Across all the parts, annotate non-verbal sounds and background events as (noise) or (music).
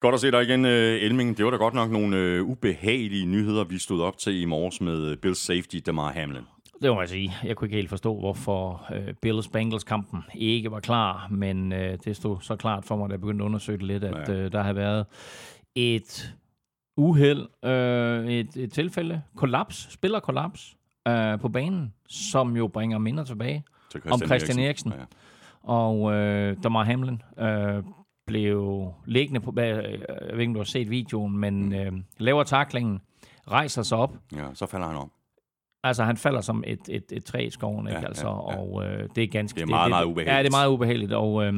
Godt at se dig igen, øh, Elming. Det var da godt nok nogle øh, ubehagelige nyheder, vi stod op til i morges med øh, Bills safety Damar Hamlin. Det må jeg sige. Jeg kunne ikke helt forstå, hvorfor øh, Bills Bengals kampen ikke var klar, men øh, det stod så klart for mig, da jeg begyndte at undersøge det lidt, at øh, der har været et uheld, øh, et, et tilfælde, kollaps, spillerkollaps øh, på banen, som jo bringer minder tilbage Til om Christian Eriksen. Ja. Og øh, Damar Hamlin øh, blev liggende på, øh, jeg ved ikke, om du har set videoen, men øh, laver taklingen, rejser sig op, ja, så falder han om. Altså, han falder som et, et, et træ i skoven, ikke? Ja, altså, ja, ja. og øh, det er ganske... Det er meget, meget ubehageligt. Ja, det er meget ubehageligt, og øh,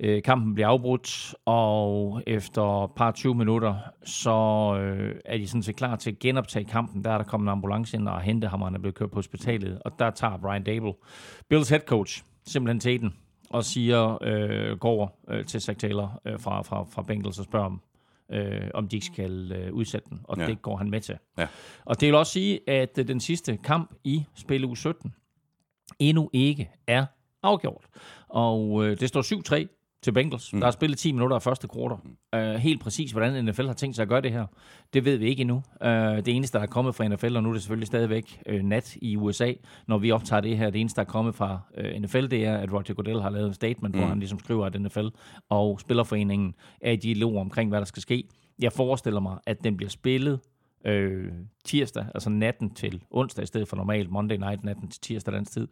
øh, kampen bliver afbrudt, og efter et par 20 minutter, så øh, er de sådan set klar til at genoptage kampen. Der er der kommet en ambulance ind og hente ham, og han er blevet kørt på hospitalet, og der tager Brian Dable, Bills head coach, simpelthen til den, og siger, øh, går over øh, til Zach Taylor øh, fra, fra, fra Bengals og spørger om, øh, om de ikke skal øh, udsætte den, og Ja. det går han med til. Ja. Og det vil også sige, at øh, den sidste kamp i spil uge 17 endnu ikke er afgjort. Og øh, det står 7-3 til Bengals. Mm. Der er spillet 10 minutter af første kvartal. Uh, helt præcis, hvordan NFL har tænkt sig at gøre det her, det ved vi ikke endnu. Uh, det eneste, der er kommet fra NFL, og nu er det selvfølgelig stadigvæk uh, nat i USA, når vi optager det her, det eneste, der er kommet fra uh, NFL, det er, at Roger Goodell har lavet en statement, mm. hvor han ligesom skriver, at NFL og Spillerforeningen er i dialog omkring, hvad der skal ske. Jeg forestiller mig, at den bliver spillet øh, tirsdag, altså natten til onsdag, i stedet for normalt Monday night, natten til tirsdag dansk tid.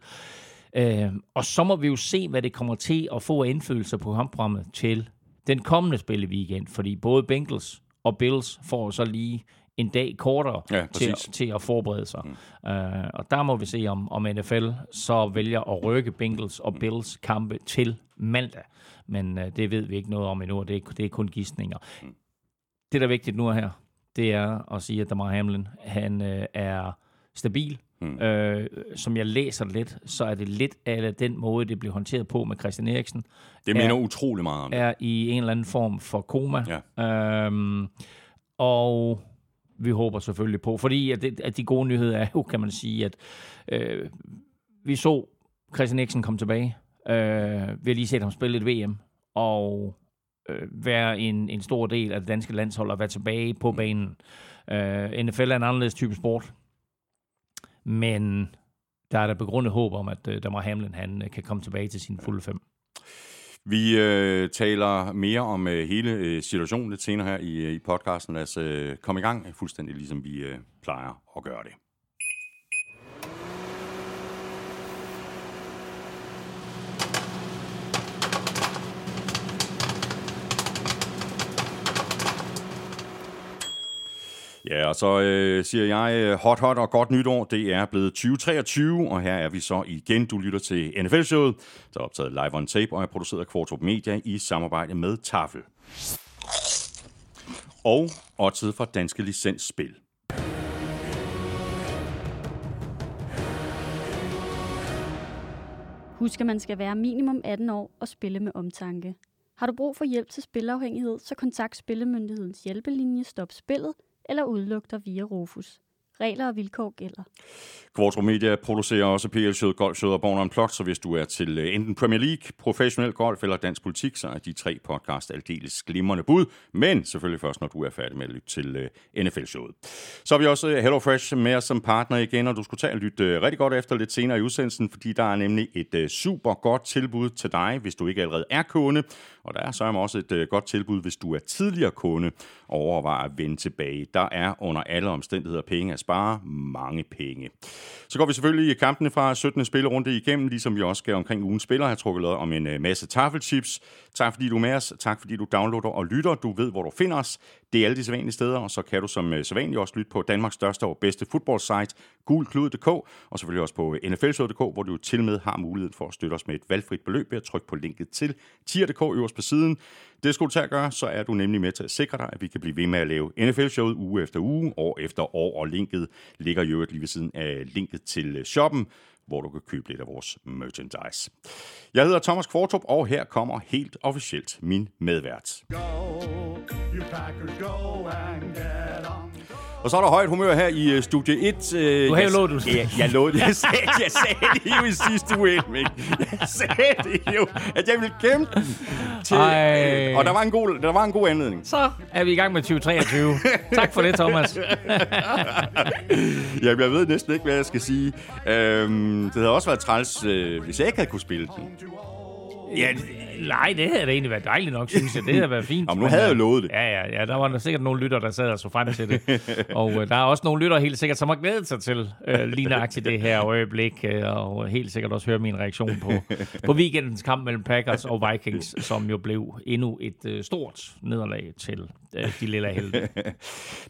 Øh, og så må vi jo se, hvad det kommer til at få af indflydelse på kampprogrammet til den kommende spilleweekend, fordi både Bengals og Bills får så lige en dag kortere Ja, til, præcis. til at forberede sig. Mm. Øh, og der må vi se, om, om NFL så vælger at rykke Bengals og Bills kampe til mandag. Men øh, det ved vi ikke noget om endnu, og det er, det er kun gidsninger. Mm. Det, der er vigtigt nu her, det er at sige, at Damar Hamlin, han øh, er stabil. Mm. Øh, som jeg læser lidt, så er det lidt af den måde, det bliver håndteret på med Christian Eriksen. Det minder utrolig meget om det. Er i en eller anden form for koma. Ja. Øhm, og vi håber selvfølgelig på, fordi at, det, at de gode nyheder er jo, kan man sige, at øh, vi så Christian Eriksen komme tilbage. Øh, vi har lige set ham spille et VM, og øh, være en, en stor del af det danske landshold og være tilbage på banen. Øh, NFL er en anderledes type sport, men der er der begrundet håb om, at øh, Damar Hamlin han, øh, kan komme tilbage til sin fulde fem. Vi øh, taler mere om øh, hele øh, situationen lidt senere her i, øh, i podcasten. Lad os øh, komme i gang, fuldstændig ligesom vi øh, plejer at gøre det. Ja, og så øh, siger jeg øh, hot, hot og godt nytår. Det er blevet 2023, og her er vi så igen. Du lytter til NFL-showet, der er optaget live on tape og er produceret af Kvartrup Media i samarbejde med Tafel. Og oddset fra Danske Licensspil. Husk, at man skal være minimum 18 år og spille med omtanke. Har du brug for hjælp til spilafhængighed, så kontakt Spillemyndighedens hjælpelinje Stop Spillet eller udlugter via Rufus. Regler og vilkår gælder. Kvartrup Media producerer også PL-showet Golfshowet og Born Plot, så hvis du er til øh, enten Premier League, professionel golf eller dansk politik, så er de tre podcast aldeles glimrende bud, men selvfølgelig først, når du er færdig med at lytte til øh, NFL-showet. Så har vi også øh, HelloFresh med os som partner igen, og du skulle tage og lytte rigtig godt efter lidt senere i udsendelsen, fordi der er nemlig et super godt tilbud til dig, hvis du ikke allerede er kunde, og der er så også et øh, godt tilbud, hvis du er tidligere kunde og overvejer at vende tilbage. Der er under alle omstændigheder penge at spare, mange penge. Så går vi selvfølgelig i kampene fra 17. spillerunde igennem, ligesom vi også skal omkring ugens spiller, har trukket lod om en øh, masse taffelchips. Tak fordi du er med os, tak fordi du downloader og lytter. Du ved, hvor du finder os. Det er alle de sædvanlige steder, og så kan du som øh, sædvanligt også lytte på Danmarks største og bedste fodboldsite, gulklud.dk, og selvfølgelig også på øh, nflshow.dk, hvor du til med har mulighed for at støtte os med et valgfrit beløb ved at trykke på linket til tier.dk øverst på siden. Det skulle du tage at gøre, så er du nemlig med til at sikre dig, at vi kan blive ved med at lave NFL-showet uge efter uge, år efter år, og linket ligger jo lige ved siden af linket til øh, shoppen, hvor du kan købe lidt af vores merchandise. Jeg hedder Thomas Kvartrup, og her kommer helt officielt min medvært. Go, you Packers, go and get. Og så er der højt humør her i uh, studie 1. Uh, Du har jo lovet, du Ja, jeg lovede jeg (laughs) sagde, jeg sagde det jo i sidste uge, Elming. Jeg sagde det jo, at jeg ville gemme den. Til, Ej. og der var, en god, der var en god anledning. Så er vi i gang med 2023. tak for det, Thomas. (laughs) Jeg ved næsten ikke, hvad jeg skal sige. Øhm, det havde også været træls, øh, hvis jeg ikke havde kunne spille den. Ja, nej, det havde da egentlig været dejligt nok, synes jeg. Det havde været fint. (laughs) Jamen, nu havde jeg jo lovet det. Ja, ja, ja. Der var der sikkert nogle lytter, der sad og så frem til det. (laughs) og øh, der er også nogle lytter helt sikkert, som har glædet sig til øh, lige nøjagtigt det her øjeblik, øh, og helt sikkert også høre min reaktion på, (laughs) på weekendens kamp mellem Packers og Vikings, som jo blev endnu et øh, stort nederlag til øh, de lille helte.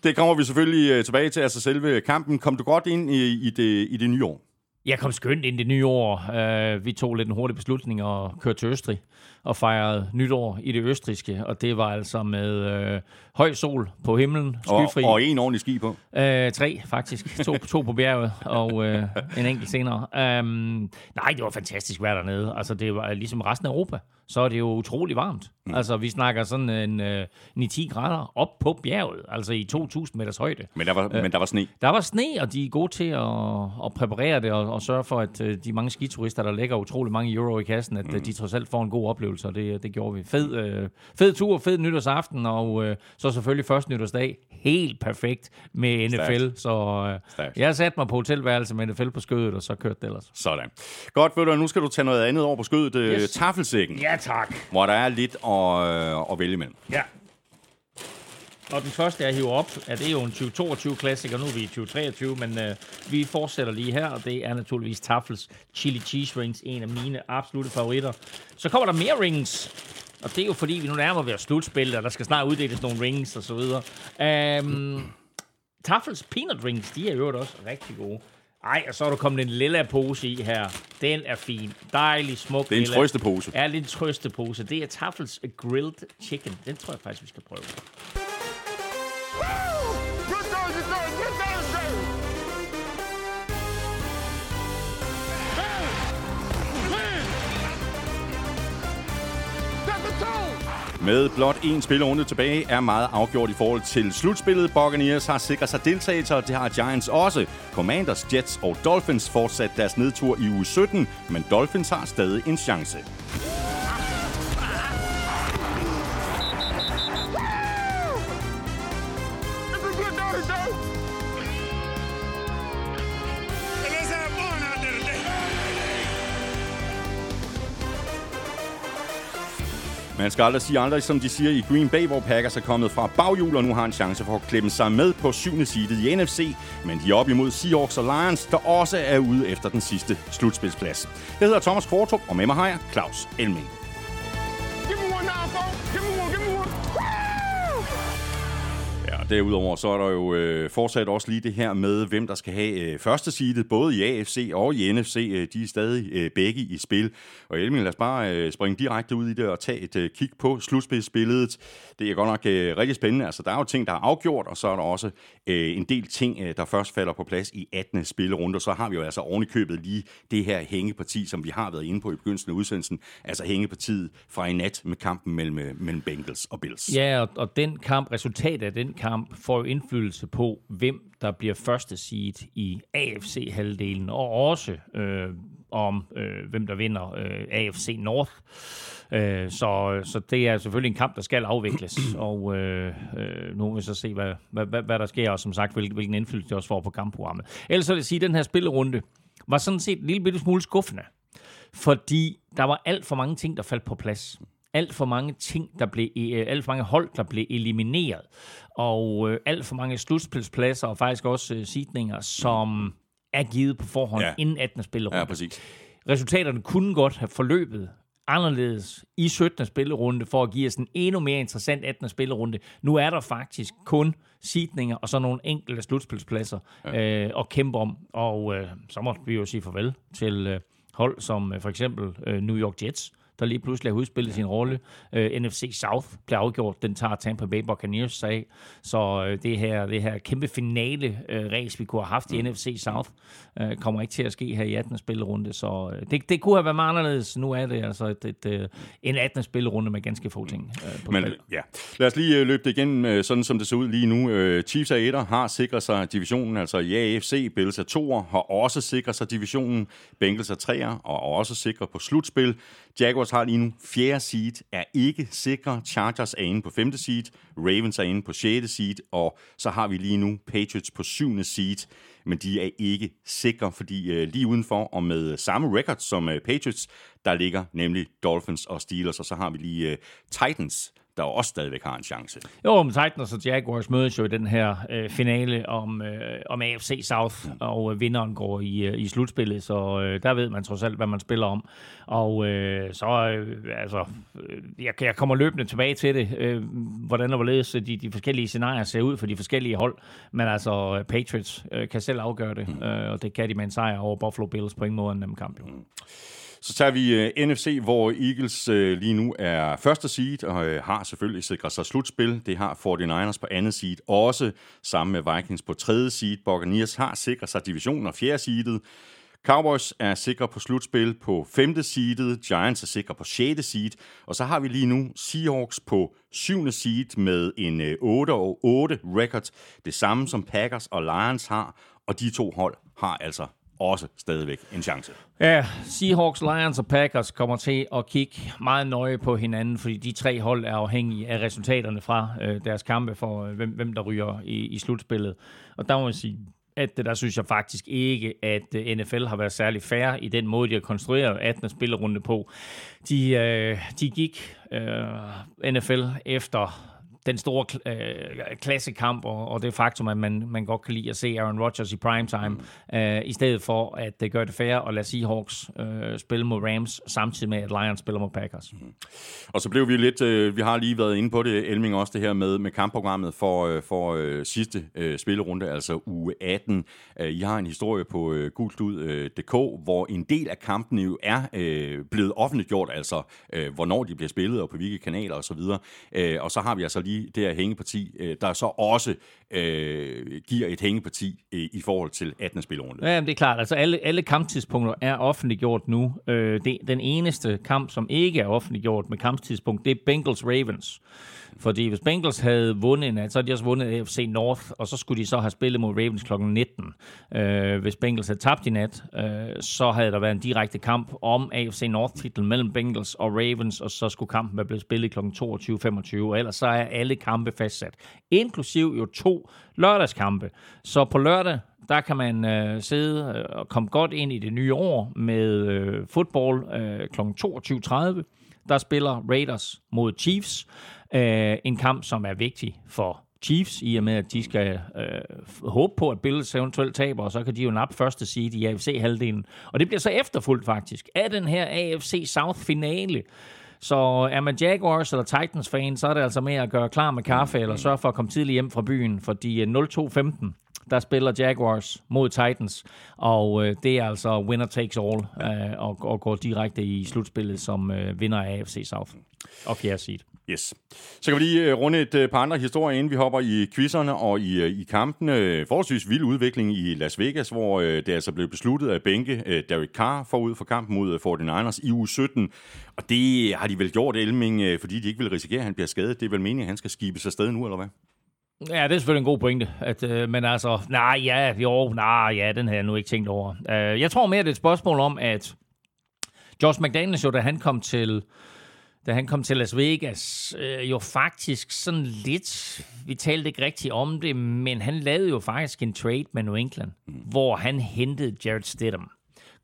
Det kommer vi selvfølgelig øh, tilbage til, altså selve kampen. Kom du godt ind i, i, det, i det nye år? Jeg kom skønt ind det nye år. Uh, vi tog lidt en hurtig beslutning og kørte til Østrig og fejrede nytår i det østriske, og det var altså med uh, høj sol på himlen, skyfri. Og, og en ordentlig ski på. Uh, tre, faktisk. To, to på bjerget, og uh, en enkelt senere. Um, nej, det var fantastisk vejr dernede. Altså, det var ligesom resten af Europa. Så er det jo utrolig varmt. Mm. Altså, vi snakker sådan en, uh, 9-10 grader op på bjerget, altså i 2.000 meters højde. Men der var, øh, men der var sne. Der var sne, og de er gode til at, at præparere det og, og sørge for, at uh, de mange skiturister, der lægger utrolig mange euro i kassen, at mm. de trods alt får en god oplevelse, og det, det gjorde vi. Fed, uh, fed tur, fed nytårsaften, og uh, så selvfølgelig første nytårsdag. Helt perfekt med NFL. Stærkt. Så Stærkt. jeg satte mig på hotelværelse med NFL på skødet, og så kørte det ellers. Sådan. Godt, ved du, nu skal du tage noget andet over på skødet. Yes. Yes. Taffelsækken, Ja, tak. hvor der er lidt at, øh, at vælge imellem. Ja. Og den første, jeg hiver op, er det er jo en 2022-klassiker. Nu er vi i 2023, men øh, vi fortsætter lige her, og det er naturligvis Tafels Chili Cheese Rings, en af mine absolute favoritter. Så kommer der mere rings, og det er jo fordi, vi nu nærmer ved at slutspille, og der skal snart uddeles nogle rings og så videre. Um, Tafels Peanut Rings, de er jo også rigtig gode. Ej, og så er der kommet en lilla pose i her. Den er fin. Dejlig, smuk Det er en lilla. trøstepose. Ja, lidt trøstepose. Det er Tafels Grilled Chicken. Den tror jeg faktisk, vi skal prøve. Med blot én spillerunde tilbage er meget afgjort i forhold til slutspillet. Buccaneers har sikret sig deltagelse, og det har Giants også. Commanders, Jets og Dolphins fortsat deres nedtur i uge 17, men Dolphins har stadig en chance. Man skal aldrig sige aldrig, som de siger i Green Bay, hvor Packers er kommet fra baghjul og nu har en chance for at klemme sig med på syvende seedet i NFC. Men de er op imod Seahawks og Lions, der også er ude efter den sidste slutspilsplads. Jeg hedder Thomas Kvartrup, og med mig har jeg Claus Elming. Give me one now, folks. Derudover så er der jo øh, fortsat også lige det her med, hvem der skal have øh, første seedet, både i AFC og i NFC. Øh, de er stadig øh, begge i spil. Og Elming, lad os bare øh, springe direkte ud i det og tage et øh, kig på slutspilsbilledet. Det er godt nok øh, rigtig spændende. Altså, der er jo ting, der er afgjort, og så er der også øh, en del ting, øh, der først falder på plads i 18. spillerunde. Og så har vi jo altså ovenikøbet lige det her hængeparti, som vi har været inde på i begyndelsen af udsendelsen. Altså hængepartiet fra i nat med kampen mellem, øh, mellem Bengals og Bills. Ja, og, og den kamp, resultatet af den kamp, får jo indflydelse på, hvem der bliver første seed i AFC-halvdelen, og også øh, om, øh, hvem der vinder øh, AFC North. Øh, så, så det er selvfølgelig en kamp, der skal afvikles, (clears throat) og øh, øh, nu vil vi så se, hvad, hvad, hvad, hvad der sker, og som sagt, hvilken, hvilken indflydelse det også får på kampprogrammet. Ellers så vil jeg sige, at den her spillerunde var sådan set en lille bitte smule skuffende, fordi der var alt for mange ting, der faldt på plads alt for mange ting, der blev, øh, alt for mange hold, der blev elimineret, og øh, alt for mange slutspilspladser, og faktisk også øh, sidninger, som er givet på forhånd ja. inden 18. spillerunde. Ja, præcis. Resultaterne kunne godt have forløbet anderledes i 17. spillerunde, for at give os en endnu mere interessant 18. spillerunde. Nu er der faktisk kun sidninger og så nogle enkelte slutspilspladser ja. øh, at kæmpe om, og øh, så må vi jo sige farvel til øh, hold som øh, for eksempel øh, New York Jets, der lige pludselig har udspillet sin rolle. Øh, NFC South bliver afgjort. Den tager Tampa Bay Buccaneers sig af. Så øh, det her, det her kæmpe finale øh, race, vi kunne have haft i mm. NFC South, øh, kommer ikke til at ske her i 18. spillerunde. Så øh, det, det kunne have været meget anderledes. Nu er det altså et, et, et, en 18. spillerunde med ganske få ting øh, på Men, ja. Lad os lige øh, løbe det igen, øh, sådan som det ser ud lige nu. Øh, Chiefs er etter, har sikret sig divisionen, altså i AFC. Bills er toer, har også sikret sig divisionen. Bengals er treer, og også sikret på slutspil. Jaguars har lige nu fjerde seed, er ikke sikre. Chargers er inde på femte seed. Ravens er inde på sjette seed. Og så har vi lige nu Patriots på syvende seed men de er ikke sikre, fordi øh, lige udenfor og med samme record som øh, Patriots, der ligger nemlig Dolphins og Steelers, og så har vi lige øh, Titans, der også stadigvæk har en chance. Jo, men Titans og Jaguars mødes jo i den her øh, finale om, øh, om AFC South, mm. og øh, vinderen går i, øh, i slutspillet, så øh, der ved man trods alt, hvad man spiller om. Og øh, så, øh, altså, øh, jeg, jeg kommer løbende tilbage til det, øh, hvordan og hvorledes de, de forskellige scenarier ser ud for de forskellige hold, men altså, Patriots øh, kan selv afgøre det, mm. øh, og det kan de med en sejr over Buffalo Bills på ingen måde en nem kamp. Jo. Mm. Så tager vi øh, uh, NFC, hvor Eagles uh, lige nu er første seed og uh, har selvfølgelig sikret sig slutspil. Det har 49ers på andet seed også, sammen med Vikings på tredje seed. Buccaneers har sikret sig divisionen og fjerde seedet. Cowboys er sikre på slutspil på 5. seedet, Giants er sikre på 6. seed, og så har vi lige nu Seahawks på 7. seed med en 8 og 8 record, det samme som Packers og Lions har, og de to hold har altså også stadigvæk en chance. Ja, Seahawks, Lions og Packers kommer til at kigge meget nøje på hinanden, fordi de tre hold er afhængige af resultaterne fra øh, deres kampe for, øh, hvem, hvem der ryger i, i slutspillet. Og der må man sige, at der synes jeg faktisk ikke, at øh, NFL har været særlig fair i den måde, de har konstrueret 18. spillerunde på. De, øh, de gik øh, NFL efter den store øh, klassekamp, og, og det faktum, at man, man godt kan lide at se Aaron Rodgers i primetime, mm. øh, i stedet for at det gør det fair at lade Seahawks øh, spille mod Rams, samtidig med at Lions spiller mod Packers. Mm. Og så blev vi lidt, øh, vi har lige været inde på det, Elming, også det her med, med kampprogrammet for, øh, for øh, sidste øh, spillerunde, altså uge 18. Øh, I har en historie på øh, gultlud.dk, øh, hvor en del af kampene jo er øh, blevet offentliggjort, altså øh, hvornår de bliver spillet, og på hvilke kanaler osv. Øh, og så har vi altså lige det her hængeparti, øh, der så også øh, giver et hængeparti øh, i forhold til 18. spilrunde. Ja, det er klart. Altså alle, alle kamptidspunkter er offentliggjort nu. Øh, det, den eneste kamp, som ikke er offentliggjort med kamptidspunkt, det er Bengals-Ravens. Fordi hvis Bengals havde vundet en så havde de også vundet AFC North, og så skulle de så have spillet mod Ravens kl. 19. Øh, hvis Bengals havde tabt i nat, øh, så havde der været en direkte kamp om AFC North-titlen mellem Bengals og Ravens, og så skulle kampen være blevet spillet kl. 22.25, og ellers så er alle kampe fastsat. Inklusiv jo to lørdagskampe. Så på lørdag, der kan man øh, sidde øh, og komme godt ind i det nye år med øh, fodbold øh, kl. 22.30. Der spiller Raiders mod Chiefs. Øh, en kamp, som er vigtig for Chiefs, i og med, at de skal øh, håbe på, at Bills eventuelt taber, og så kan de jo nappe første seed i AFC-halvdelen. Og det bliver så efterfulgt faktisk af den her AFC South-finale. Så er man Jaguars eller Titans-fan, så er det altså med at gøre klar med kaffe, eller sørge for at komme tidligt hjem fra byen, fordi 0-2-15, der spiller Jaguars mod Titans, og øh, det er altså winner takes all, øh, og, og går direkte i slutspillet som øh, vinder af AFC South og fjerde seed. Yes. Så kan vi lige øh, runde et øh, par andre historier, inden vi hopper i quizzerne og i, øh, i kampene. Forholdsvis vild udvikling i Las Vegas, hvor det altså blev besluttet at bænke Derek Carr forud for kampen mod 49ers i uge 17. Og det har de vel gjort, Elming, fordi de ikke vil risikere, at han bliver skadet. Det er vel meningen, at han skal skibes afsted nu, eller hvad? Ja, det er selvfølgelig en god pointe. At, øh, men altså, nej, ja, jo, nej, ja, den havde jeg nu ikke tænkt over. Uh, jeg tror mere, det er et spørgsmål om, at Josh McDaniels jo, da han kom til da han kom til Las Vegas, øh, jo faktisk sådan lidt, vi talte ikke rigtigt om det, men han lavede jo faktisk en trade med New England, mm. hvor han hentede Jared Stidham.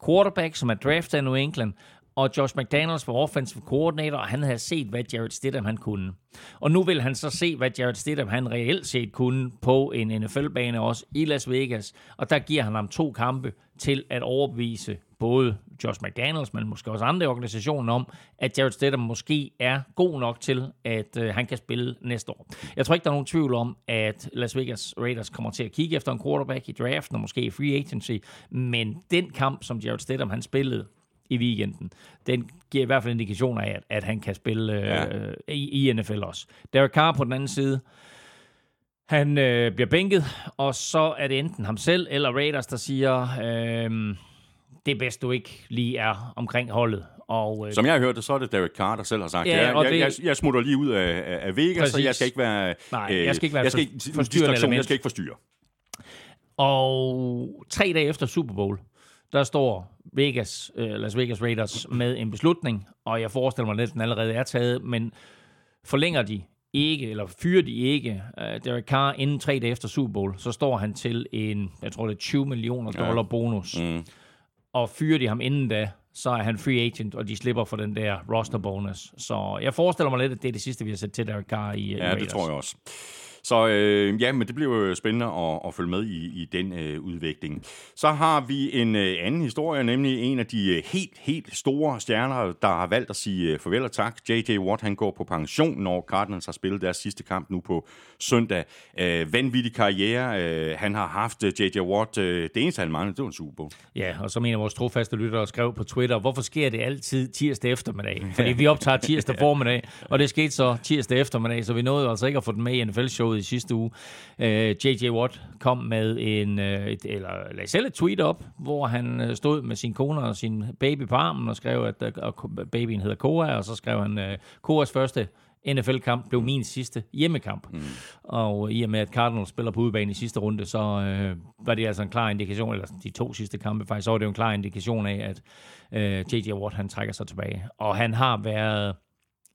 Quarterback, som er draftet af New England, og Josh McDaniels var offensive coordinator, og han havde set, hvad Jared Stidham han kunne. Og nu vil han så se, hvad Jared Stidham han reelt set kunne på en NFL-bane også i Las Vegas, og der giver han ham to kampe til at overbevise både Josh McDaniels, men måske også andre organisationer om, at Jared Stidham måske er god nok til, at øh, han kan spille næste år. Jeg tror ikke, der er nogen tvivl om, at Las Vegas Raiders kommer til at kigge efter en quarterback i draften, og måske i free agency, men den kamp, som Jared Stidham han spillede i weekenden, den giver i hvert fald indikationer af, at, at han kan spille øh, Ja. ja. i, i NFL også. Derek Carr på den anden side, han øh, bliver bænket, og så er det enten ham selv eller Raiders, der siger, øh, det er bedst, du ikke lige er omkring holdet. Og, øh, Som jeg har hørt det, så er det Derek Carr, der selv har sagt, Ja, jeg, jeg, det- jeg, jeg smutter lige ud af, af Vegas, så Præcis. jeg skal ikke være... øh, Nej, jeg skal ikke være jeg skal ikke, for- forstyrrende jeg skal ikke forstyrre. Og tre dage efter Super Bowl, der står Vegas, øh, Las Vegas Raiders med en beslutning, og jeg forestiller mig at den allerede er taget, men forlænger de ikke, eller fyrer de ikke uh, Derek Carr inden tre dage efter Super Bowl, så står han til en, jeg tror det er 20 millioner dollar bonus. Mm. Og fyrer de ham inden da, så er han free agent, og de slipper for den der roster bonus. Så jeg forestiller mig lidt, at det er det sidste, vi har set til Derek Carr i, i Ja, Raiders. det tror jeg også. Så øh, ja, men det bliver jo spændende at, at følge med i, i den øh, udvikling. Så har vi en øh, anden historie, nemlig en af de øh, helt, helt store stjerner, der har valgt at sige øh, farvel og tak. J.J. Watt, han går på pension, når Cardinals har spillet deres sidste kamp nu på søndag. Øh, vanvittig karriere. Øh, han har haft øh, J.J. Watt. Øh, det eneste, han manglede, det var en Super Bowl. Ja, og som en af vores trofaste lyttere skrev på Twitter, hvorfor sker det altid tirsdag eftermiddag? Fordi vi optager tirsdag (laughs) formiddag, og det skete så tirsdag eftermiddag, så vi nåede altså ikke at få den med i NFL-showet i sidste uge. Uh, J.J. Watt kom med en, uh, et, eller lagde selv et tweet op, hvor han øh, stod med sin kone og sin baby på armen og skrev, at uh, og babyen hedder Koa, og så skrev han, uh, Koas første NFL-kamp blev min sidste hjemmekamp. Mm. Og i og med, at Cardinals spiller på udebane i sidste runde, så øh, var det altså en klar indikation, eller de to sidste kampe faktisk, så var det jo en klar indikation af, at øh, J.J. Watt han trækker sig tilbage. Og han har været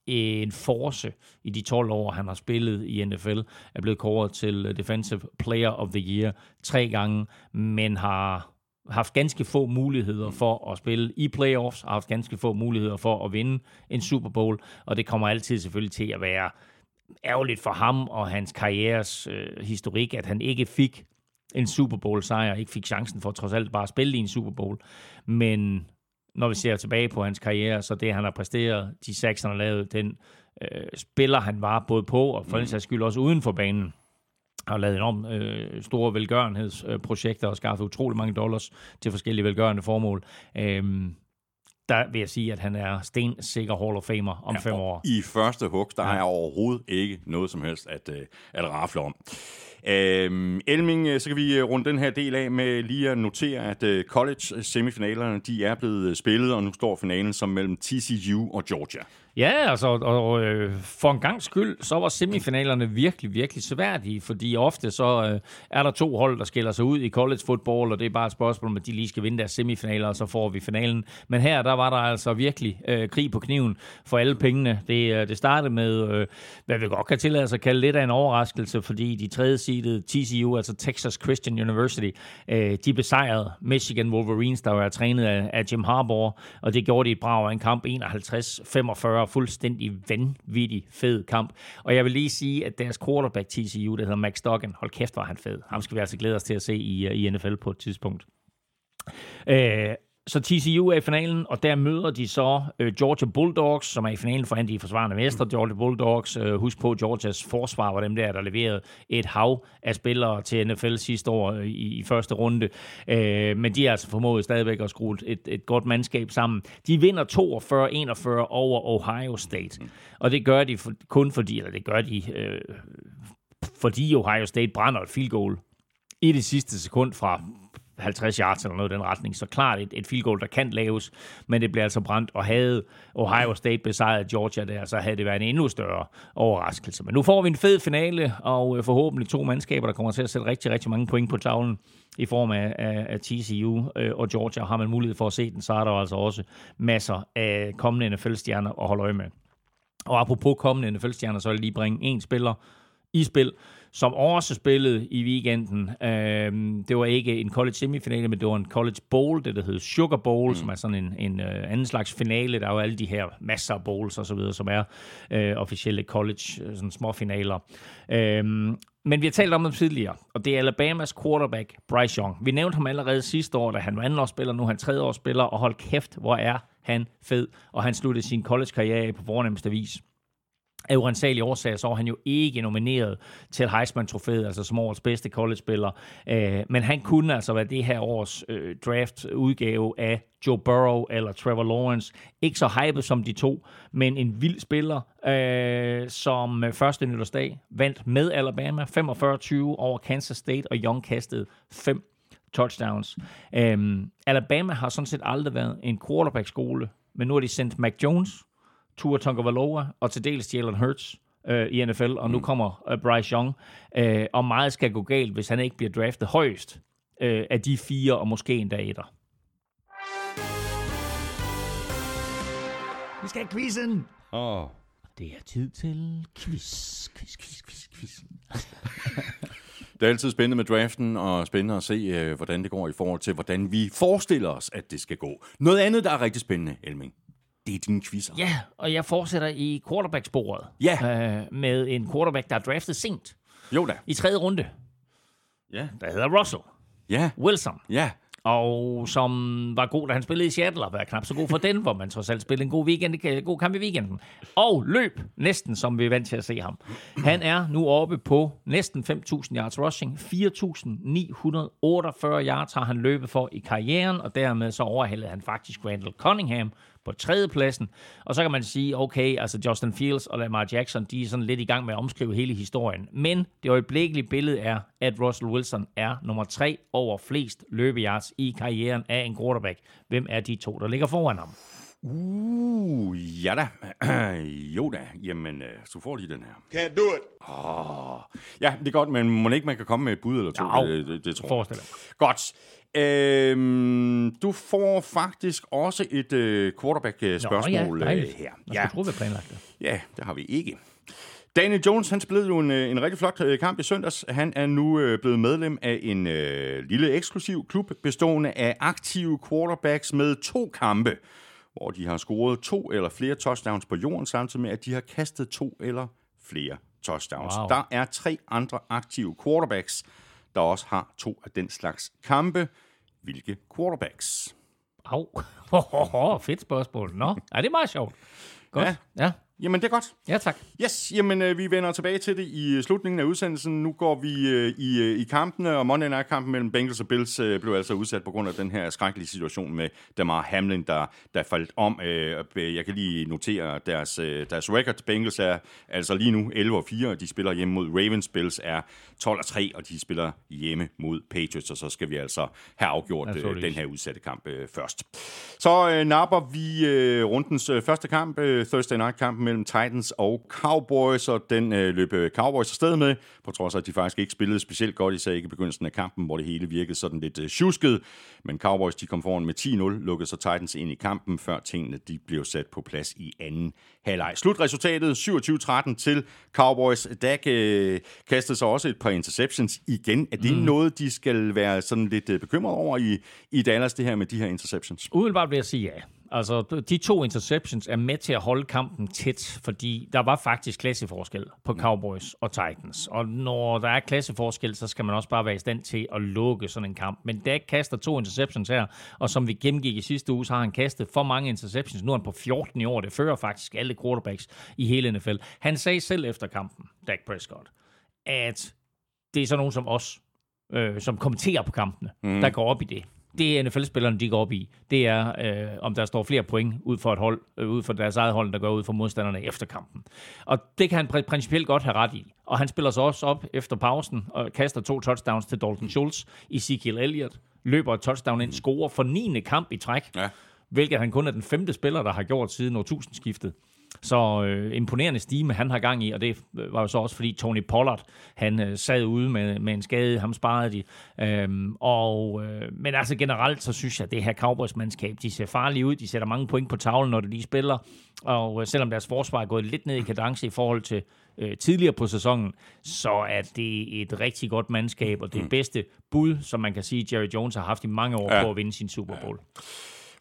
en force i de 12 år, han har spillet i NFL, er blevet kåret til øh, Defensive Player of the Year tre gange, men har haft ganske få muligheder for at spille i playoffs, har haft ganske få muligheder for at vinde en Super Bowl, og det kommer altid selvfølgelig til at være ærgerligt for ham og hans karrieres øh, historik, at han ikke fik en Super Bowl sejr, ikke fik chancen for trods alt bare at spille i en Super Bowl. Men når vi ser tilbage på hans karriere, så det han har præsteret, de seks han har lavet, den øh, spiller han var både på og for den sags skyld også uden for banen har lavet enormt øh, store velgørenhedsprojekter og skaffet utrolig mange dollars til forskellige velgørende formål. Øhm, der vil jeg sige, at han er stensikker Hall of Famer om ja, fem år. I første hug, der Ja. er overhovedet ikke noget som helst at, øh, at rafle om. Øhm, Elming, øh, så kan vi øh, runde den her del af med lige at notere, at college-semifinalerne, de er blevet spillet, og nu står finalen som mellem TCU og Georgia. Ja, altså, og øh, for en gang skyld, så var semifinalerne virkelig, virkelig sværdige, fordi ofte så øh, er der to hold, der skiller sig ud i college football, og det er bare et spørgsmål om, at de lige skal vinde deres semifinaler, og så får vi finalen. Men her, der var der altså virkelig øh, krig på kniven for alle pengene. Det, øh, det startede med, øh, hvad vi godt kan tillade os at kalde lidt af en overraskelse, fordi de tredje seedede TCU, altså Texas Christian University, øh, de besejrede Michigan Wolverines, der var trænet af, af Jim Harbaugh, og det gjorde de et brag af en kamp 51-45, fuldstændig vanvittig fed kamp. Og jeg vil lige sige, at deres quarterback TCU, der hedder Max Duggan, hold kæft, var han fed. Ham skal vi altså glæde os til at se i, øh, i NFL på et tidspunkt. Øh, så TCU er i finalen, og der møder de så øh, Georgia Bulldogs, som er i finalen for de forsvarende mestre. Georgia Bulldogs, øh, husk på, Georgias forsvar var dem der, der leverede et hav af spillere til NFL sidste år øh, i, i første runde. Øh, men de har altså formået stadigvæk at skrue et, et godt mandskab sammen. De vinder 42-41 over Ohio State, og det gør de for, kun fordi, eller det gør de, øh, fordi Ohio State brænder et field goal i det sidste sekund fra 50 yards eller noget i den retning. Så klart et, et field goal, der kan laves, men det bliver altså brændt, og havde Ohio State besejret Georgia der, så havde det været en endnu større overraskelse. Men nu får vi en fed finale, og øh, forhåbentlig to mandskaber, der kommer til at sætte rigtig, rigtig mange point på tavlen i form af, af, af TCU øh, og Georgia. Har man mulighed for at se den, så er der altså også masser af kommende NFL-stjerner at holde øje med. Og apropos kommende NFL-stjerner, så vil jeg lige bringe en spiller i spil, som også spillede i weekenden. Øhm, det var ikke en college semifinale, men det var en college bowl, det der hedder Sugar Bowl, mm. som er sådan en, en øh, anden slags finale. Der er jo alle de her masser af bowls og så videre, som er øh, officielle college øh, sådan små finaler. Øhm, men vi har talt om dem tidligere, og det er Alabamas quarterback, Bryce Young. Vi nævnte ham allerede sidste år, da han var andenårsspiller, nu er han tredjeårsspiller, og hold kæft, hvor er han fed, og han sluttede sin college-karriere på fornemmeste vis af urensagelige årsager, så var han jo ikke nomineret til Heisman-trofæet, altså som årets bedste college-spiller. Øh, men han kunne altså være det her års øh, draft-udgave af Joe Burrow eller Trevor Lawrence. Ikke så hype som de to, men en vild spiller, øh, som øh, første nytårsdag vandt med Alabama 45-20 over Kansas State, og Young kastede fem touchdowns. Um, Alabama har sådan set aldrig været en quarterback-skole, men nu har de sendt Mac Jones, Tua Tagovailoa og til dels Jalen Hurts øh, i NFL, og nu kommer øh, Bryce Young, øh, og meget skal gå galt, hvis han ikke bliver draftet højst øh, af de fire, og måske endda etter. Vi skal have quizzen! Åh. Oh. Det er tid til quiz, quiz, quiz, quiz, quiz. Det er altid spændende med draften, og spændende at se, øh, hvordan det går i forhold til, hvordan vi forestiller os, at det skal gå. Noget andet, der er rigtig spændende, Elming, det er dine quizzer. Ja, og jeg fortsætter i quarterback-sporet. Ja. Øh, med en quarterback, der er draftet sent. Jo da. I tredje runde. Ja. Der hedder Russell Ja. Wilson. Ja. Og som var god, da han spillede i Seattle, og var knap så god for den, hvor man trods alt spillede en god, weekend, en god kamp i weekenden. Og løb næsten, som vi er vant til at se ham. Han er nu oppe på næsten 5.000 yards rushing. 4.948 yards har han løbet for i karrieren, og dermed så overhældede han faktisk Randall Cunningham på tredjepladsen. Og så kan man sige, okay, altså Justin Fields og Lamar Jackson, de er sådan lidt i gang med at omskrive hele historien. Men det øjeblikkelige billede er, at Russell Wilson er nummer tre over flest løbeyards i karrieren af en quarterback. Hvem er de to, der ligger foran ham? Uh, ja da. (clears throat) jo da. Jamen, øh, så får lige den her. Can't do it. Åh. Ja, det er godt, men må ikke man kan komme med et bud eller to? Jo, det, det, det tror jeg. Godt. Øhm, du får faktisk også et øh, quarterback-spørgsmål Nå, øh, ja, dejligt. her. Jeg Ja, skulle tro, vi planlagt det. ja, det har vi ikke. Daniel Jones, han spillede jo en, øh, en rigtig flot øh, kamp i søndags. Han er nu øh, blevet medlem af en øh, lille eksklusiv klub bestående af aktive quarterbacks med to kampe, hvor de har scoret to eller flere touchdowns på jorden, samtidig med, at de har kastet to eller flere touchdowns. Wow. Der er tre andre aktive quarterbacks, der også har to af den slags kampe. Hvilke quarterbacks? Au. (laughs) Fedt spørgsmål. Nå, ja, det er meget sjovt. Godt. Ja. Ja, Jamen, det er godt. ja tak. Yes, jamen øh, vi vender tilbage til det i øh, slutningen af udsendelsen. Nu går vi øh, i, i kampene, og Monday Night-kampen mellem Bengals og Bills øh, blev altså udsat på grund af den her skrækkelige situation med Damar Hamlin, der, der faldt om. Øh, jeg kan lige notere deres, øh, deres record. Bengals er altså lige nu 11-4, og de spiller hjemme mod Ravens. Bills er 12-3, og de spiller hjemme mod Patriots, og så skal vi altså have afgjort øh, den her udsatte kamp øh, først. Så øh, napper vi øh, rundens øh, første kamp, øh, Thursday Night-kampen mellem Titans og Cowboys, og den øh, løb øh, Cowboys afsted med, på trods af, at de faktisk ikke spillede specielt godt, især ikke i begyndelsen af kampen, hvor det hele virkede sådan lidt øh, tjusket. Men Cowboys de kom foran med 10-0, lukkede så Titans ind i kampen, før tingene de blev sat på plads i anden halvleg. Slutresultatet 27-13 til Cowboys. Dak øh, kastede så også et par interceptions igen. Er det mm. noget, de skal være sådan lidt øh, bekymret over i, i Dallas, det her med de her interceptions? Umiddelbart vil jeg sige ja. Altså, de to interceptions er med til at holde kampen tæt, fordi der var faktisk klasseforskel på Cowboys og Titans. Og når der er klasseforskel, så skal man også bare være i stand til at lukke sådan en kamp. Men Dak kaster to interceptions her, og som vi gennemgik i sidste uge, så har han kastet for mange interceptions. Nu er han på 14 i år. Det fører faktisk alle quarterbacks i hele NFL. Han sagde selv efter kampen, Dak Prescott, at det er sådan nogen som os, øh, som kommenterer på kampene, mm. der går op i det. Det NFL-spillerne, de går op i, det er, øh, om der står flere point ud for et hold, øh, ud for deres eget hold, der går ud for modstanderne efter kampen. Og det kan han pr- principielt godt have ret i. Og han spiller så også op efter pausen og kaster to touchdowns til Dalton Schultz, Ezekiel Elliott, løber et touchdown ind, scorer for 9. kamp i træk, Ja. hvilket han kun er den femte spiller, der har gjort siden årtusindskiftet. Så øh, imponerende stime, han har gang i, og det var jo så også, fordi Tony Pollard, han øh, sad ude med, med en skade, ham sparede de. Øhm, og, øh, men altså generelt, så synes jeg, at det her Cowboys-mandskab, de ser farlige ud, de sætter mange point på tavlen, når de lige spiller, og øh, selvom deres forsvar er gået lidt ned i kadence i forhold til øh, tidligere på sæsonen, så er det et rigtig godt mandskab, og det bedste bud, som man kan sige, Jerry Jones har haft i mange år Ja. ja. på at vinde sin Super Bowl.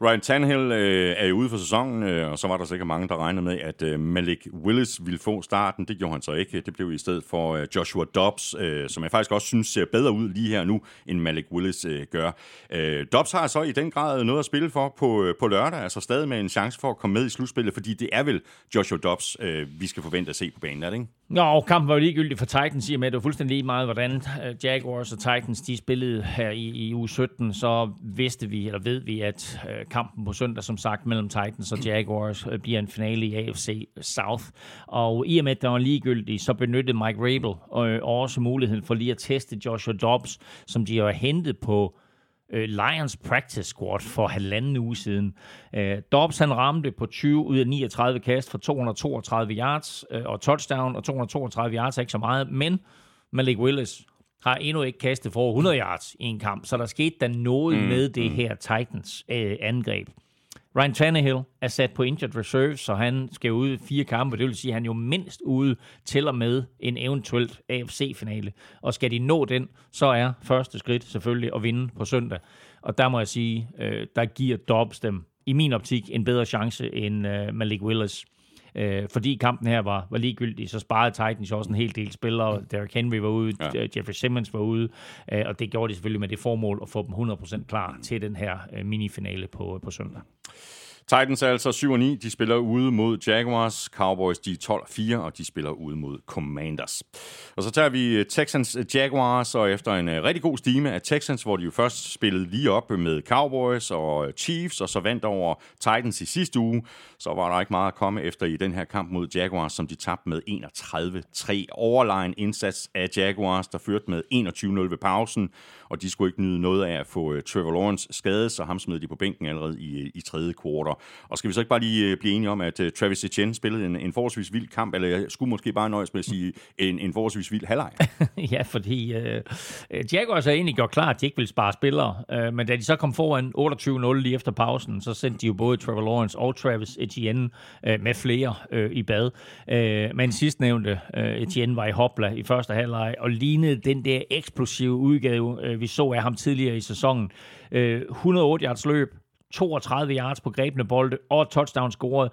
Ryan Tannehill øh, er jo ude for sæsonen, øh, og så var der sikkert mange, der regnede med, at øh, Malik Willis ville få starten. Det gjorde han så ikke. Det blev i stedet for øh, Joshua Dobbs, øh, som jeg faktisk også synes ser bedre ud lige her nu, end Malik Willis øh, gør. Øh, Dobbs har så i den grad noget at spille for på, øh, på lørdag, altså stadig med en chance for at komme med i slutspillet, fordi det er vel Joshua Dobbs, øh, vi skal forvente at se på banen, er det ikke? Nå, kampen var jo ligegyldig for Titans, i og med, at det var fuldstændig lige meget, hvordan øh, Jaguars og Titans de spillede her i, i uge 17, så vidste vi, eller ved vi, at øh, kampen på søndag, som sagt, mellem Titans og Jaguars, øh, bliver en finale i AFC South. Og i og med, at der var ligegyldig, så benyttede Mike Rabel øh, også muligheden for lige at teste Joshua Dobbs, som de har hentet på øh, Lions practice squad for halvanden uge siden. Øh, Dobbs han ramte på 20 ud af 39 kast for 232 yards øh, og touchdown, og 232 yards er ikke så meget, men Malik Willis har endnu ikke kastet for 100 yards i en kamp, så der skete der noget mm, med det her Titans øh, angreb. Ryan Tannehill er sat på injured reserve, så han skal ud fire kampe. Det vil sige, at han jo mindst ude til og med en eventuelt AFC-finale. Og skal de nå den, så er første skridt selvfølgelig at vinde på søndag. Og der må jeg sige, øh, der giver Dobbs dem i min optik en bedre chance end øh, Malik Willis. Øh, fordi kampen her var, var ligegyldig, så sparede Titans også en hel del spillere. Derrick Henry var ude, ja. Jeffrey Simmons var ude, øh, og det gjorde de selvfølgelig med det formål at få dem 100% klar til den her øh, minifinale på, på søndag. Titans er altså 7 9. De spiller ude mod Jaguars. Cowboys de er 12 4, og de spiller ude mod Commanders. Og så tager vi øh, Texans øh, Jaguars, og efter en øh, rigtig god stime af Texans, hvor de jo først spillede lige op med Cowboys og Chiefs, og så vandt over Titans i sidste uge, så var der ikke meget at komme efter i den her kamp mod Jaguars, som de tabte med 31-3. Overline indsats af Jaguars, der førte med 21-0 ved pausen, og de skulle ikke nyde noget af at få Trevor Lawrence skadet, så ham smed de på bænken allerede i, i tredje kvartal. Og skal vi så ikke bare lige øh, blive enige om, at øh, Travis Etienne spillede en, en forholdsvis vild kamp, eller jeg skulle måske bare nøjes med at sige en, en forholdsvis vild halvleg? (laughs) ja, fordi øh, øh Jaguars har egentlig gjort klar, at de ikke ville spare spillere, øh, men da de så kom foran 28-0 lige efter pausen, så sendte de jo både Trevor Lawrence og Travis Etienne øh, med flere øh, i bad. Øh, men sidstnævnte øh, Etienne var i hopla i første halvleg og lignede den der eksplosive udgave, øh, vi så af ham tidligere i sæsonen. Uh, 108 yards løb, 32 yards på grebne bolde og touchdown scoret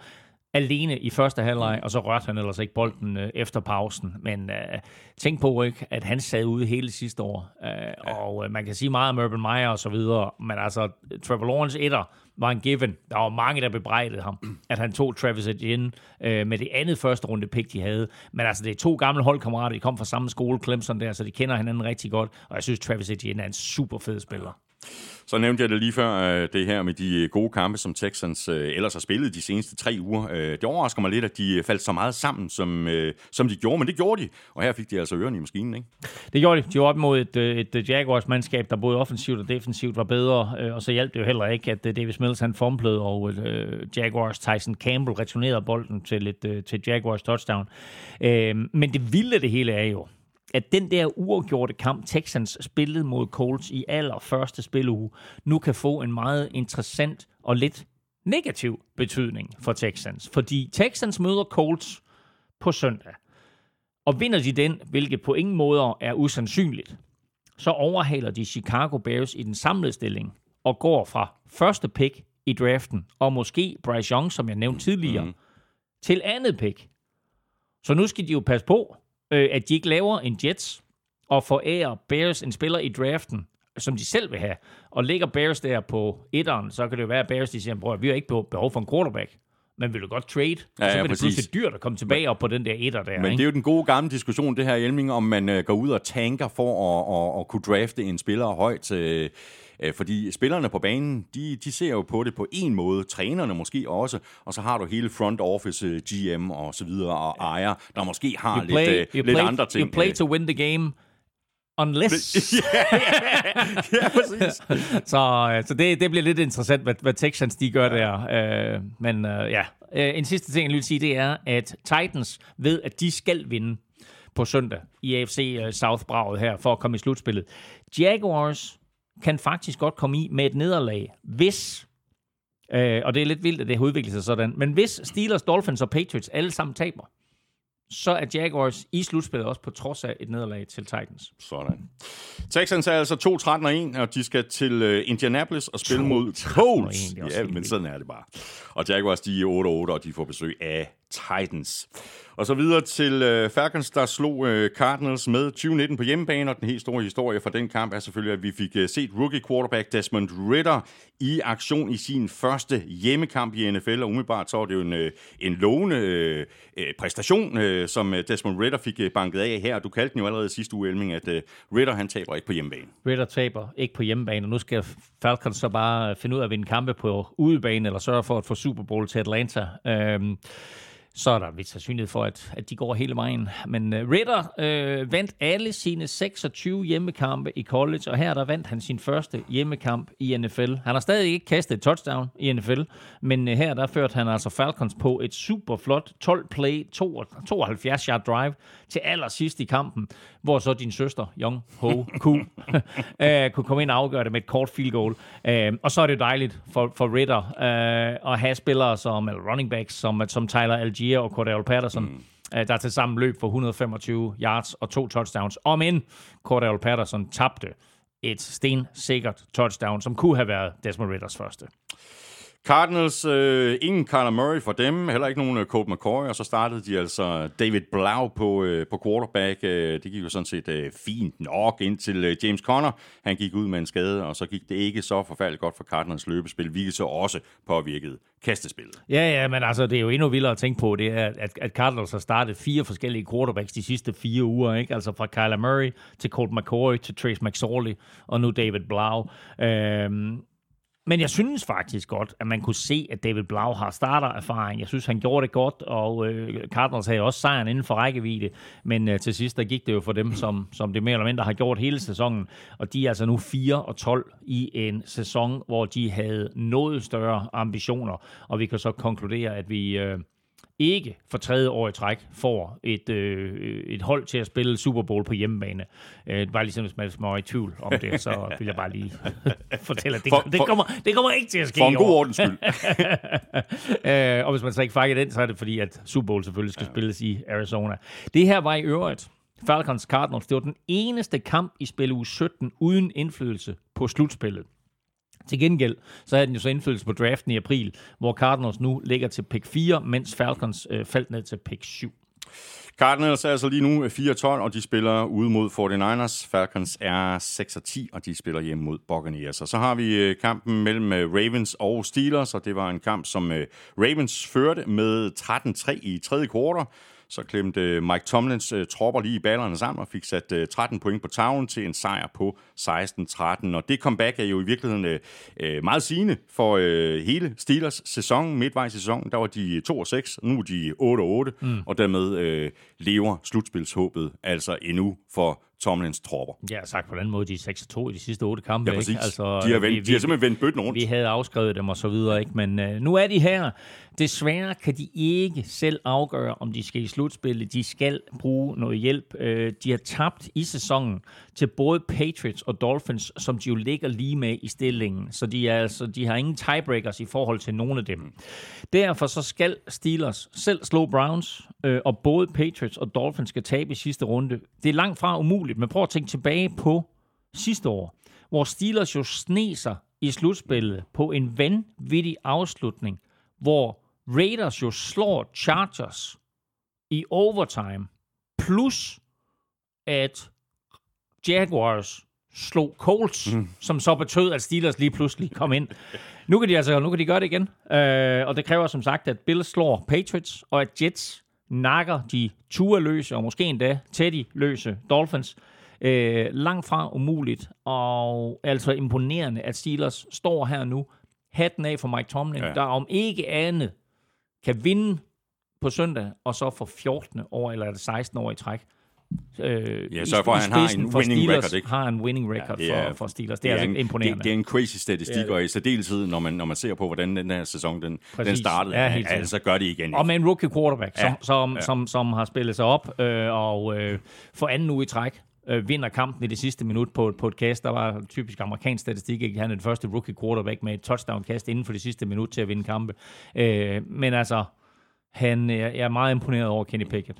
alene i første halvleg, og så rørte han ellers ikke bolden øh, efter pausen. Men øh, tænk på ikke, at han sad ude hele sidste år. Øh, ja. Og øh, man kan sige meget om Urban Meyer og så videre, men altså Trevor Lawrence etter var en given. Der var mange, der bebrejdede ham, at han tog Travis Etienne øh, med det andet første runde pick, de havde. Men altså, det er to gamle holdkammerater, de kom fra samme skole, Clemson der, så de kender hinanden rigtig godt. Og jeg synes, Travis Etienne er en super fed spiller. Så nævnte jeg det lige før, øh, det her med de øh, gode kampe, som Texans øh, ellers har spillet de seneste tre uger. Det overrasker mig lidt, at de faldt så meget sammen, som, som de gjorde, men det gjorde de. Og her fik de altså ørerne i maskinen, ikke? Det gjorde de. De var op mod et, et Jaguars-mandskab, der både offensivt og defensivt var bedre, og så hjalp det jo heller ikke, at Davis Mills han fumblede, og Jaguars Tyson Campbell returnerede bolden til, et, til Jaguars touchdown. Men det vilde det hele er jo, at den der uafgjorte kamp, Texans spillede mod Colts i allerførste spilleuge, nu kan få en meget interessant og lidt negativ betydning for Texans. Fordi Texans møder Colts på søndag. Og vinder de den, hvilket på ingen måder er usandsynligt, så overhaler de Chicago Bears i den samlede stilling og går fra første pick i draften, og måske Bryce Young, som jeg nævnte tidligere, mm. til andet pick. Så nu skal de jo passe på, øh, at de ikke laver en Jets og forærer Bears en spiller i draften, som de selv vil have, og ligger Bears der på etteren, så kan det jo være, at Bears de siger, at vi har ikke behov for en quarterback. Men vil du godt trade? Ja, ja, så vil det pludselig dyrt at komme tilbage op på den der etter der. Men ikke? det er jo den gode gamle diskussion, det her Hjelming, om man øh, går ud og tanker for at, at, at kunne drafte en spiller højt. Øh, Øh, fordi spillerne på banen, de, de ser jo på det på en måde, trænerne måske også, og så har du hele front office, øh, GM og så videre, og ejer, der måske har you play, lidt, uh, lidt play, andre ting. You play to win the game, unless. ja, (laughs) ja, ja, præcis. (laughs) så så det, det bliver lidt interessant, hvad, hvad Texans de gør der. Uh, men uh, ja, uh, en sidste ting, jeg vil sige, det er, at Titans ved, at de skal vinde på søndag i AFC South-braget her, for at komme i slutspillet. Jaguars kan faktisk godt komme i med et nederlag, hvis, øh, og det er lidt vildt, at det har udviklet sig sådan, men hvis Steelers, Dolphins og Patriots alle sammen taber, så er Jaguars i slutspillet også på trods af et nederlag til Titans. Sådan. Texans er altså 2-13 og 1, og de skal til øh, Indianapolis og spille mod Colts. Ja, men sådan er det bare. Og Jaguars, de er 8-8, og de får besøg af Titans. Og så videre til øh, Falcons, der slog øh, Cardinals med 2019 på hjemmebane, og den helt store historie fra den kamp er selvfølgelig, at vi fik øh, set rookie quarterback Desmond Ritter i aktion i sin første hjemmekamp i NFL, og umiddelbart så var det jo en, øh, en lovende øh, øh præstation, øh, som øh, Desmond Ritter fik øh, banket af her. Du kaldte den jo allerede sidste uge, Elming, at øh, Ritter han taber ikke på hjemmebane. Ritter taber ikke på hjemmebane, og nu skal Falcons så bare finde ud af at vinde kampe på udebane, eller sørge for at få Super Bowl til Atlanta. Øh, så er der vist sandsynlighed for, at, at de går hele vejen. Men uh, Ritter uh, vandt alle sine 26 hjemmekampe i college, og her der vandt han sin første hjemmekamp i NFL. Han har stadig ikke kastet et touchdown i NFL, men uh, her der førte han altså Falcons på et super flot 12-play, 72-yard drive til allersidst i kampen, hvor så din søster, Young Ho Ku, (laughs) uh, kunne komme ind og afgøre det med et kort field goal. Uh, og så er det dejligt for, for Ritter uh, at have spillere som eller running backs, som, som Tyler Algier og Cordell Patterson, mm. der til sammen løb for 125 yards og to touchdowns. Om end Cordell Patterson tabte et stensikkert touchdown, som kunne have været Desmond Ritters første. Cardinals, øh, ingen Kyler Murray for dem, heller ikke nogen øh, Colt McCoy, og så startede de altså David Blau på, øh, på quarterback. Øh, det gik jo sådan set øh, fint nok indtil øh, James Conner. Han gik ud med en skade, og så gik det ikke så forfærdeligt godt for Cardinals løbespil, hvilket så også påvirkede kastespillet. Ja, ja, men altså, det er jo endnu vildere at tænke på, det er, at, at Cardinals har startet fire forskellige quarterbacks de sidste fire uger, ikke? Altså fra Kyler Murray til Colt McCoy til Trace McSorley og nu David Blau. Øh, men jeg synes faktisk godt, at man kunne se, at David Blau har startererfaring. Jeg synes, han gjorde det godt, og øh, Cardinals havde også sejren inden for rækkevidde. Men øh, til sidst, der gik det jo for dem, som, som det mere eller mindre har gjort hele sæsonen. Og de er altså nu 4 og 12 i en sæson, hvor de havde noget større ambitioner. Og vi kan så konkludere, at vi... Øh, ikke for tredje år i træk får et, øh, et hold til at spille Super Bowl på hjemmebane. Øh, bare ligesom hvis man var i tvivl om det, så (laughs) vil jeg bare lige (laughs) fortælle, at det, For- det, for- kommer, det kommer ikke til at ske For en god ordens skyld. (laughs) øh, og hvis man så ikke fanger den, så er det fordi, at Super Bowl selvfølgelig skal ja. spilles i Arizona. Det her var i øvrigt Falcons Cardinals. Det var den eneste kamp i spil uge 17 uden indflydelse på slutspillet. Til gengæld, så havde den jo så indflydelse på draften i april, hvor Cardinals nu ligger til pick 4, mens Falcons øh, faldt ned til pick 7. Cardinals er altså lige nu øh, 4-12, og de spiller ude mod 49ers. Falcons er 6-10, og de spiller hjemme mod Buccaneers. Og så har vi øh, kampen mellem øh, Ravens og Steelers, og det var en kamp, som Ravens førte med 13-3 i tredje kvartal. Så klemte øh, Mike Tomlins øh, tropper lige i ballerne sammen og fik sat øh, 13 point på tavlen til en sejr på 16-13. Og det comeback er jo i virkeligheden øh, øh, meget sigende for øh, hele Steelers sæson. Midtvejs i sæsonen, der var de 2-6, nu er de 8-8, mm. og dermed øh, lever slutspilshåbet altså endnu for Tomlins tropper. Ja, sagt på den måde, de er 6-2 i de sidste otte kampe. Ja, præcis. Ikke? Altså, de, har vendt, vi- de har simpelthen vendt bøtten rundt. Vi havde afskrevet dem og så videre, ikke? men øh, nu er de her. Desværre kan de ikke selv afgøre, om de skal i slutspillet. De skal bruge noget hjælp. Øh, de har tabt i sæsonen til både Patriots og Dolphins, som de jo ligger lige med i stillingen. Så de, er, altså, de har ingen tiebreakers i forhold til nogen af dem. Derfor så skal Steelers selv slå Browns, øh, og både Patriots og Dolphins skal tabe i sidste runde. Det er langt fra umuligt, men prøv at tænke tilbage på sidste år, hvor Steelers jo sne sig i slutspillet på en vanvittig afslutning, hvor Raiders jo slår Chargers i overtime, plus at Jaguars slog Colts, mm. som så betød, at Steelers lige pludselig kom ind. Nu kan de altså nu kan de gøre det igen, øh, og det kræver som sagt, at Bills slår Patriots, og at Jets nakker de Tua-løse, og måske endda Teddy-løse Dolphins. Øh, langt fra umuligt, og altså imponerende, at Steelers står her nu. Hatten af for Mike Tomlin, ja. der om ikke andet kan vinde på søndag, og så for 14. år, eller er det 16 år i træk. Øh, Ja, sørg for, at han har en winning Steelers, record, ikke? Har en winning record det ja, er- for, for Steelers. Det er, altså en, imponerende. Det, det er en crazy statistik, Ja. og i særdeleshed, når man, når man ser på, hvordan den her sæson den, den startede, Ja, helt altså, så gør det igen. Og med en rookie quarterback, som, Ja, som, ja. Som, som har spillet sig op øh, og øh, for anden uge i træk øh, vinder kampen i det sidste minut på, på et kast. Der var typisk amerikansk statistik, ikke? Han er den første rookie quarterback med et touchdown-kast inden for det sidste minut til at vinde kampe. Øh, men altså, Han er, jeg er meget imponeret over Kenny Pickett.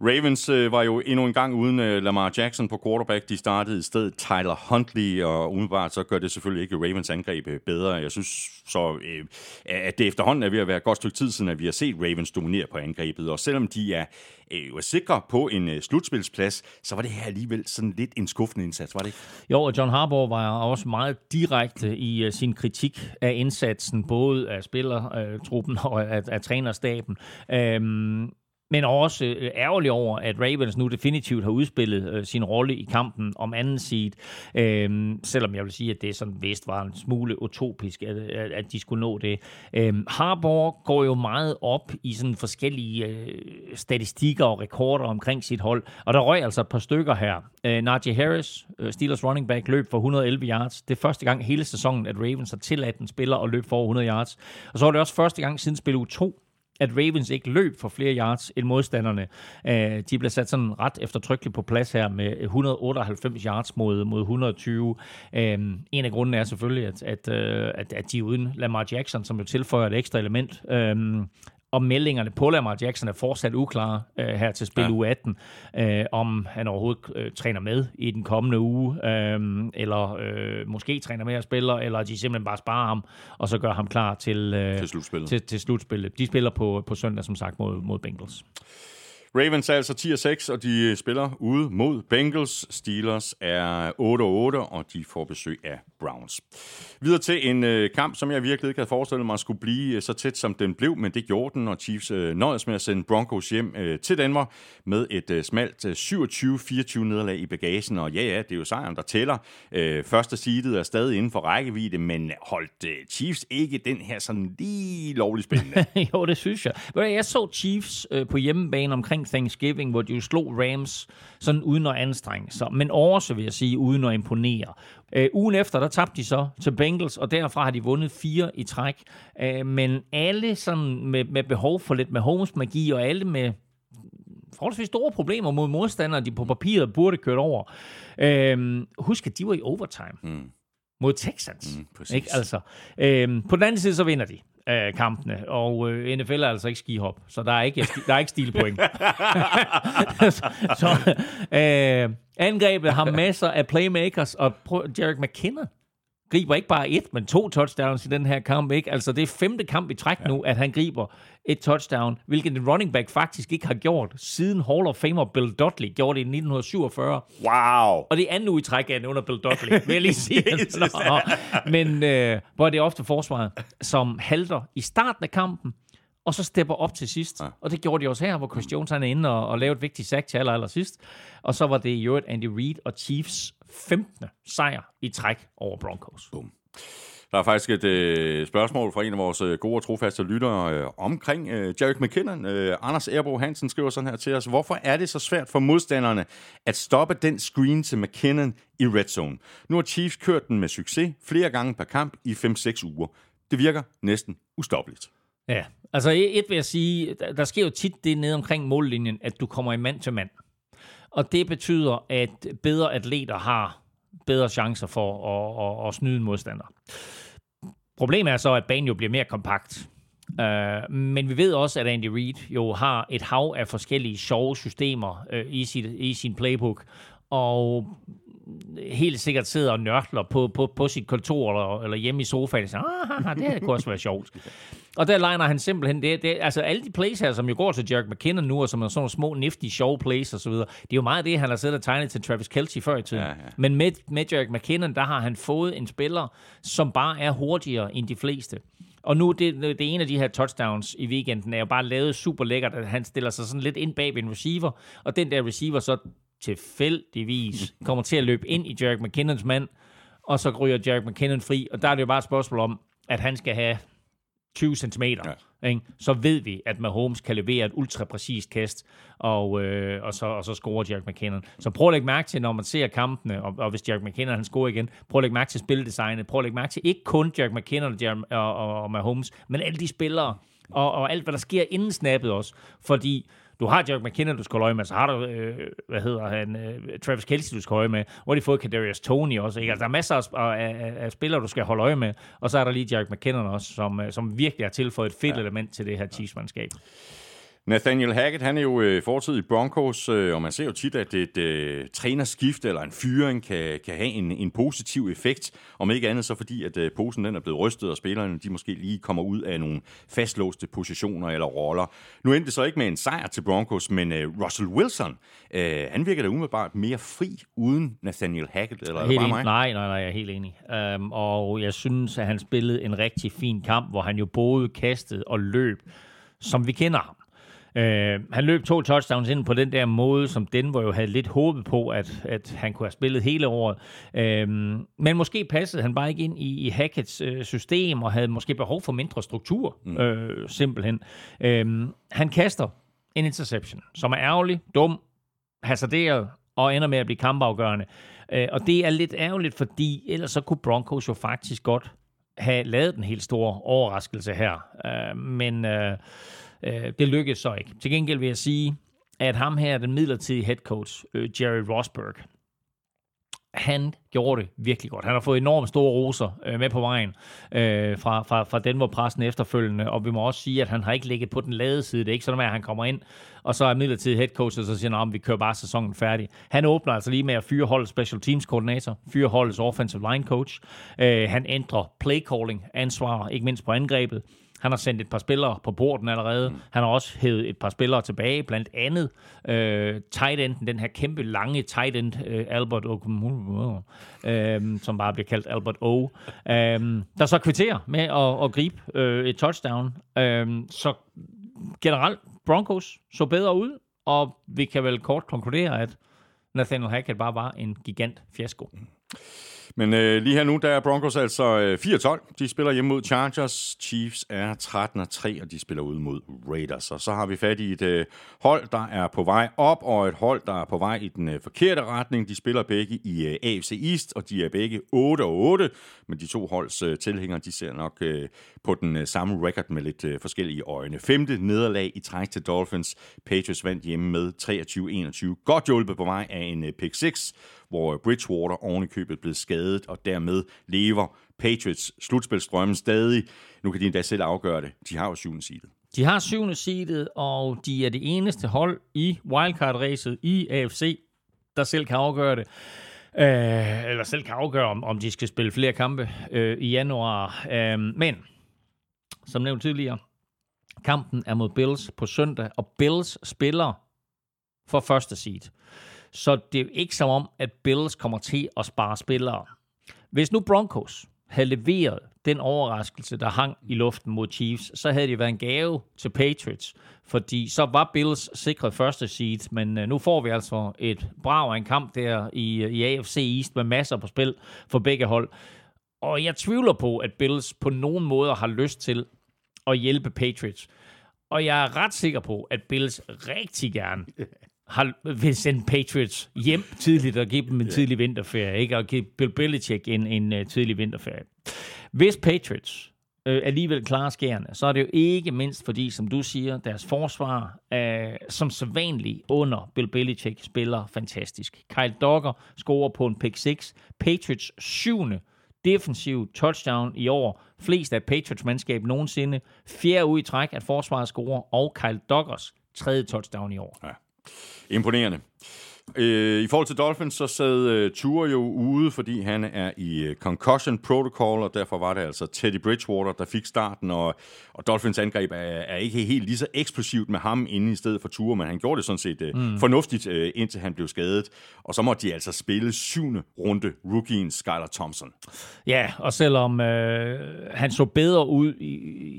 Ravens øh, var jo endnu en gang uden øh, Lamar Jackson på quarterback. De startede i stedet Tyler Huntley, og umiddelbart så gør det selvfølgelig ikke Ravens angreb øh, bedre. Jeg synes så, øh, at det efterhånden er ved at være et godt stykke tid siden, at vi har set Ravens dominere på angrebet. Og selvom de er, øh, sikre på en øh, slutspilsplads, så var det her alligevel sådan lidt en skuffende indsats, var det ikke? Jo, og John Harbaugh var også meget direkte i øh, sin kritik af indsatsen, både af spillertruppen øh, og af, af trænerstaben. Um, men også øh, ærgerlig over, at Ravens nu definitivt har udspillet øh, sin rolle i kampen om anden seed. Øhm, selvom jeg vil sige, at det sådan vist var en smule utopisk, at, at, at de skulle nå det. Øhm, Harbour går jo meget op i sådan forskellige øh, statistikker og rekorder omkring sit hold, og der røg altså et par stykker her. Øh, Najee Harris, øh, Steelers running back, løb for 111 yards. Det er første gang hele sæsonen, at Ravens har tilladt en spiller at løbe for 100 yards. Og så var det også første gang siden spil u 2, at Ravens ikke løb for flere yards end modstanderne. Øh, de blev sat sådan ret eftertrykkeligt på plads her med 198 yards mod, mod 120. Øh, en af grundene er selvfølgelig, at, at, øh, at, at de uden Lamar Jackson, som jo tilføjer et ekstra element øh, og meldingerne på Lamar Jackson er fortsat uklare øh, her til spil ja. uge 18, øh, om han overhovedet øh, træner med i den kommende uge, øh, eller øh, måske træner med at spille, eller de simpelthen bare sparer ham, og så gør ham klar til, øh, til, slutspillet. til, til slutspillet. De spiller på, på søndag, som sagt, mod, mod Bengals. Ravens er altså 10-6, og de spiller ude mod Bengals. Steelers er 8-8, og de får besøg af Browns. Videre til en øh, kamp, som jeg virkelig ikke havde forestillet mig skulle blive øh, så tæt, som den blev, men det gjorde den, og Chiefs øh, nøjes med at sende Broncos hjem øh, til Danmark med et øh, smalt øh, 27-24 nederlag i bagagen. Og ja, ja, det er jo sejren, der tæller. Øh, første seedet er stadig inden for rækkevidde, men holdt øh, Chiefs ikke den her sådan lige lovlig spændende? (laughs) jo, det synes jeg. Jeg så Chiefs øh, på hjemmebane omkring Thanksgiving, hvor de jo slog Rams sådan uden at anstrenge sig, men også, vil jeg sige, uden at imponere. Øh, ugen efter, der tabte de så til Bengals, og derfra har de vundet fire i træk. Øh, men alle sådan med, med behov for lidt med Holmes magi, og alle med forholdsvis store problemer mod modstandere, de på papiret burde køre over. Øh, husk, at de var i overtime. Mm mod Texans. Mm, ikke? Altså, øhm, på den anden side, så vinder de øh, kampene, og øh, NFL er altså ikke skihop, så der er ikke, der er ikke stilpoint. så, (laughs) (laughs) så øh, angrebet har masser af playmakers, og Jarek McKinnon griber ikke bare et, men to touchdowns i den her kamp. Ikke? Altså, det er femte kamp i træk ja. nu, at han griber et touchdown, hvilket en running back faktisk ikke har gjort, siden Hall of Famer Bill Dudley gjorde det i 1947. Wow! Og det er anden uge i træk af under Bill Dudley, vil jeg lige sige. (laughs) Nå, men øh, hvor det er ofte forsvaret, som halter i starten af kampen, og så stepper op til sidst. Ja. Og det gjorde de også her, hvor Chris Jones han er inde og, og lavede et vigtigt sack til aller, aller sidst. Og så var det i øvrigt Andy Reid og Chiefs 15. sejr i træk over Broncos. Boom. Der er faktisk et øh, spørgsmål fra en af vores øh, gode og trofaste lyttere øh, omkring øh, Jarek McKinnon. Øh, Anders Erbo Hansen skriver sådan her til os. Hvorfor er det så svært for modstanderne at stoppe den screen til McKinnon i red zone? Nu har Chiefs kørt den med succes flere gange per kamp i 5-6 uger. Det virker næsten ustoppeligt. Ja, altså et vil jeg sige, der sker jo tit det nede omkring mållinjen, at du kommer i mand til mand. Og det betyder, at bedre atleter har bedre chancer for at, at, at snyde en modstander. Problemet er så, at banen jo bliver mere kompakt. Uh, men vi ved også, at Andy Reid jo har et hav af forskellige sjove systemer uh, i, sit, i sin playbook, og helt sikkert sidder og nørkler på, på, på sit kontor eller, eller hjemme i sofaen og siger, ah, det kunne også være sjovt. Og der legner han simpelthen, det, det, altså alle de plays her, som jo går til Jerk McKinnon nu, og som er sådan nogle små, nifty, sjove plays og så videre, det er jo meget det, han har siddet og tegnet til Travis Kelce før i tiden. Ja, ja. Men med, med Jerk McKinnon, der har han fået en spiller, som bare er hurtigere end de fleste. Og nu, det, det ene af de her touchdowns i weekenden er jo bare lavet super lækkert, at han stiller sig sådan lidt ind bag ved en receiver, og den der receiver så tilfældigvis (laughs) kommer til at løbe ind i Jarek McKinnons mand, og så ryger Jarek McKinnon fri, og der er det jo bare et spørgsmål om, at han skal have 20 cm, ja. ikke? så ved vi, at Mahomes kan levere et ultra præcist kast, og, øh, og, så, og så scorer Jack McKinnon. Så prøv at lægge mærke til, når man ser kampene, og, og hvis Jack McKinnon han scorer igen, prøv at lægge mærke til spildesignet, prøv at lægge mærke til ikke kun Jack McKinnon og, og, og, og Mahomes, men alle de spillere, og, og alt, hvad der sker inden snappet også. Fordi Du har Jack McKinnon, du skal holde øje med, så har du, øh, hvad hedder han, øh, Travis Kelce, du skal holde øje med, og de fået Kadarius Tony også. Ikke? Altså, der er masser af, af, af, af, spillere, du skal holde øje med, og så er der lige Jack McKinnon også, som, øh, som virkelig har tilføjet et fedt ja. element til det her Chiefs-mandskab. Nathaniel Hackett, han er jo øh, fortid i Broncos, øh, og man ser jo tit, at et øh, trænerskift eller en fyring kan, kan have en, en positiv effekt. Om ikke andet så fordi, at øh, posen den er blevet rystet, og spillerne de måske lige kommer ud af nogle fastlåste positioner eller roller. Nu endte det så ikke med en sejr til Broncos, men øh, Russell Wilson, øh, han virker da umiddelbart mere fri uden Nathaniel Hackett, eller helt er det bare mig? Nej, nej, nej, jeg er helt enig. Um, og jeg synes, at han spillede en rigtig fin kamp, hvor han jo både kastede og løb, som vi kender ham. Øh, han løb to touchdowns ind på den der måde, som Denver jo havde lidt håbet på, at, at han kunne have spillet hele året. Øh, men måske passede han bare ikke ind i, i Hackett's øh, system, og havde måske behov for mindre struktur, mm. øh, simpelthen. Øh, han kaster en interception, som er ærgerlig, dum, hasarderet, og ender med at blive kampafgørende. Øh, og det er lidt ærgerligt, fordi ellers så kunne Broncos jo faktisk godt have lavet den helt store overraskelse her. Øh, men... Øh, Øh, det lykkedes så ikke. Til gengæld vil jeg sige, at ham her, den midlertidige head coach, øh, Jerry Rosberg, han gjorde det virkelig godt. Han har fået enormt store roser øh, med på vejen øh, fra, fra, fra Denver-pressen efterfølgende, og vi må også sige, at han har ikke ligget på den lade side. Det er ikke sådan, at han kommer ind, og så er midlertidig head coach, og så siger han, at vi kører bare sæsonen færdig. Han åbner altså lige med at fyre holdets special teams koordinator, fyre holdets offensive line coach. Øh, han ændrer play calling ansvar, ikke mindst på angrebet. Han har sendt et par spillere på porten allerede. Mm. Han har også hævet et par spillere tilbage, blandt andet øh, tight enden, den her kæmpe lange tight end, øh, Albert O, øh, som bare bliver kaldt Albert O, øh, der så kvitterer med at, at gribe øh, et touchdown. Øh, så generelt, Broncos så bedre ud, og vi kan vel kort konkludere, at Nathaniel Hackett bare var en gigant fiasko. Mm. Men øh, lige her nu, der er Broncos altså øh, 4-12. De spiller hjemme mod Chargers. Chiefs er 13-3, og de spiller ud mod Raiders. Og så har vi fat i et øh, hold, der er på vej op, og et hold, der er på vej i den øh, forkerte retning. De spiller begge i øh, AFC East, og de er begge 8-8. Men de to holds øh, tilhængere, de ser nok øh, på den øh, samme record med lidt øh, forskellige øjne. Femte nederlag i træk til Dolphins. Patriots vandt hjemme med 23-21. Godt hjulpet på vej af en øh, pick 6 hvor Bridgewater ovenikøbet blev skadet, og dermed lever Patriots slutspilstrømmen stadig. Nu kan de endda selv afgøre det. De har jo syvende seedet. De har syvende seedet, og de er det eneste hold i wildcard-racet i AFC, der selv kan afgøre det. Øh, eller selv kan afgøre, om, om de skal spille flere kampe øh, i januar. Øh, men, som nævnt tidligere, kampen er mod Bills på søndag, og Bills spiller for første seed. Så det er ikke som om, at Bills kommer til at spare spillere. Hvis nu Broncos havde leveret den overraskelse, der hang i luften mod Chiefs, så havde det været en gave til Patriots, fordi så var Bills sikret første seed, men øh, nu får vi altså et brav af en kamp der i, øh, i AFC East med masser på spil for begge hold. Og jeg tvivler på, at Bills på nogen måde har lyst til at hjælpe Patriots. Og jeg er ret sikker på, at Bills rigtig gerne (laughs) har, vil sende Patriots hjem tidligt og give dem en tidlig vinterferie, ikke? og give Bill Belichick en, en uh, tidlig vinterferie. Hvis Patriots øh, alligevel klarer skærende, så er det jo ikke mindst fordi, som du siger, deres forsvar, øh, som sædvanligt under Bill Belichick, spiller fantastisk. Kyle Dogger scorer på en pick 6. Patriots syvende defensiv touchdown i år. Flest af Patriots mandskab nogensinde. Fjerde ud i træk, at forsvaret scorer, og Kyle Doggers tredje touchdown i år. Ja. Imponerende. Øh, I forhold til Dolphins, så sad uh, Tour jo ude, fordi han er i uh, concussion protocol, og derfor var det altså Teddy Bridgewater, der fik starten, og, og Dolphins angreb er, er ikke helt lige så eksplosivt med ham inde i stedet for Tour, men han gjorde det sådan set uh, mm. fornuftigt, uh, indtil han blev skadet. Og så måtte de altså spille syvende runde rookien Skylar Thompson. Ja, og selvom uh, han så bedre ud i,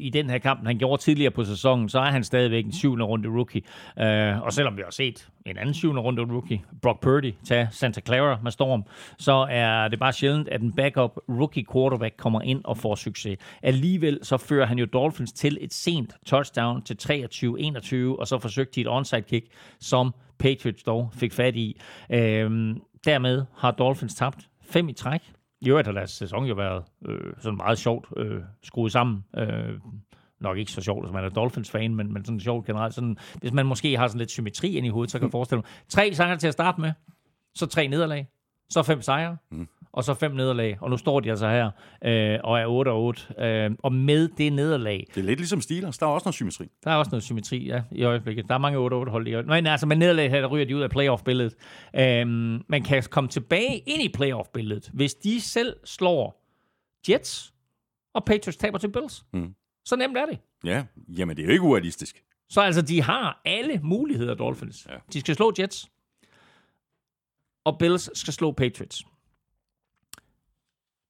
i den her kamp, han gjorde tidligere på sæsonen, så er han stadigvæk en syvende runde rookie. Uh, og selvom vi har set en anden syvende runde rookie, Brock Purdy, tage Santa Clara med storm, så er det bare sjældent, at en backup rookie quarterback kommer ind og får succes. Alligevel så fører han jo Dolphins til et sent touchdown til 23-21, og så forsøgte de et onside kick, som Patriots dog fik fat i. Øhm, dermed har Dolphins tabt fem i træk. I øvrigt har deres sæson jo været øh, sådan meget sjovt øh, skruet sammen. Øh, nok ikke så sjovt, hvis man er Dolphins-fan, men, men sådan sjovt generelt. Sådan, hvis man måske har sådan lidt symmetri ind i hovedet, så kan jeg forestille mig. Tre sejre til at starte med, så tre nederlag, så fem sejre, mm. og så fem nederlag. Og nu står de altså her øh, og er 8-8. Øh, og med det nederlag, Det er lidt ligesom Steelers. Der er også noget symmetri. der er også noget symmetri ja, i øjeblikket. Der er mange 8-8 hold i øjeblikket. Men altså, med nederlag her, der ryger de ud af playoff-billedet. Øhm, man kan komme tilbage ind i playoff-billedet, hvis de selv slår Jets, og Patriots taber til Bills. Mm. Så nemt er det. Ja, jamen det er jo ikke urealistisk. Så altså, de har alle muligheder, Dolphins. Ja. De skal slå Jets, og Bills skal slå Patriots.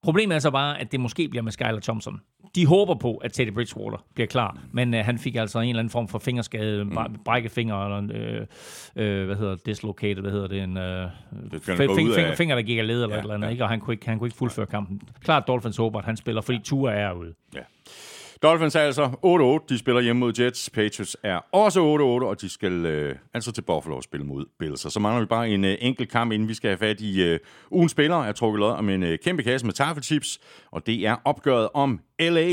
Problemet er så bare, at det måske bliver med Skyler Thompson. De håber på, at Teddy Bridgewater bliver klar, men øh, han fik altså en eller anden form for fingerskade, mm. brækket finger, eller en, øh, øh, hvad hedder dislocated, hvad hedder det, en øh, Det finger, af- finger, der gik af led eller ja, et eller andet, ja. ikke? og han kunne, ikke, han kunne ikke fuldføre kampen. Klart Dolphins håber, at han spiller, fordi Tua er ude. Ja. Dolphins er altså 8-8. De spiller hjemme mod Jets. Patriots er også 8-8, og de skal øh, altså til Buffalo og spille mod Bills. Og så mangler vi bare en øh, enkelt kamp, inden vi skal have fat i øh, ugens spillere. Jeg trukket lod om en øh, kæmpe kasse med taffelchips, og det er opgøret om LA.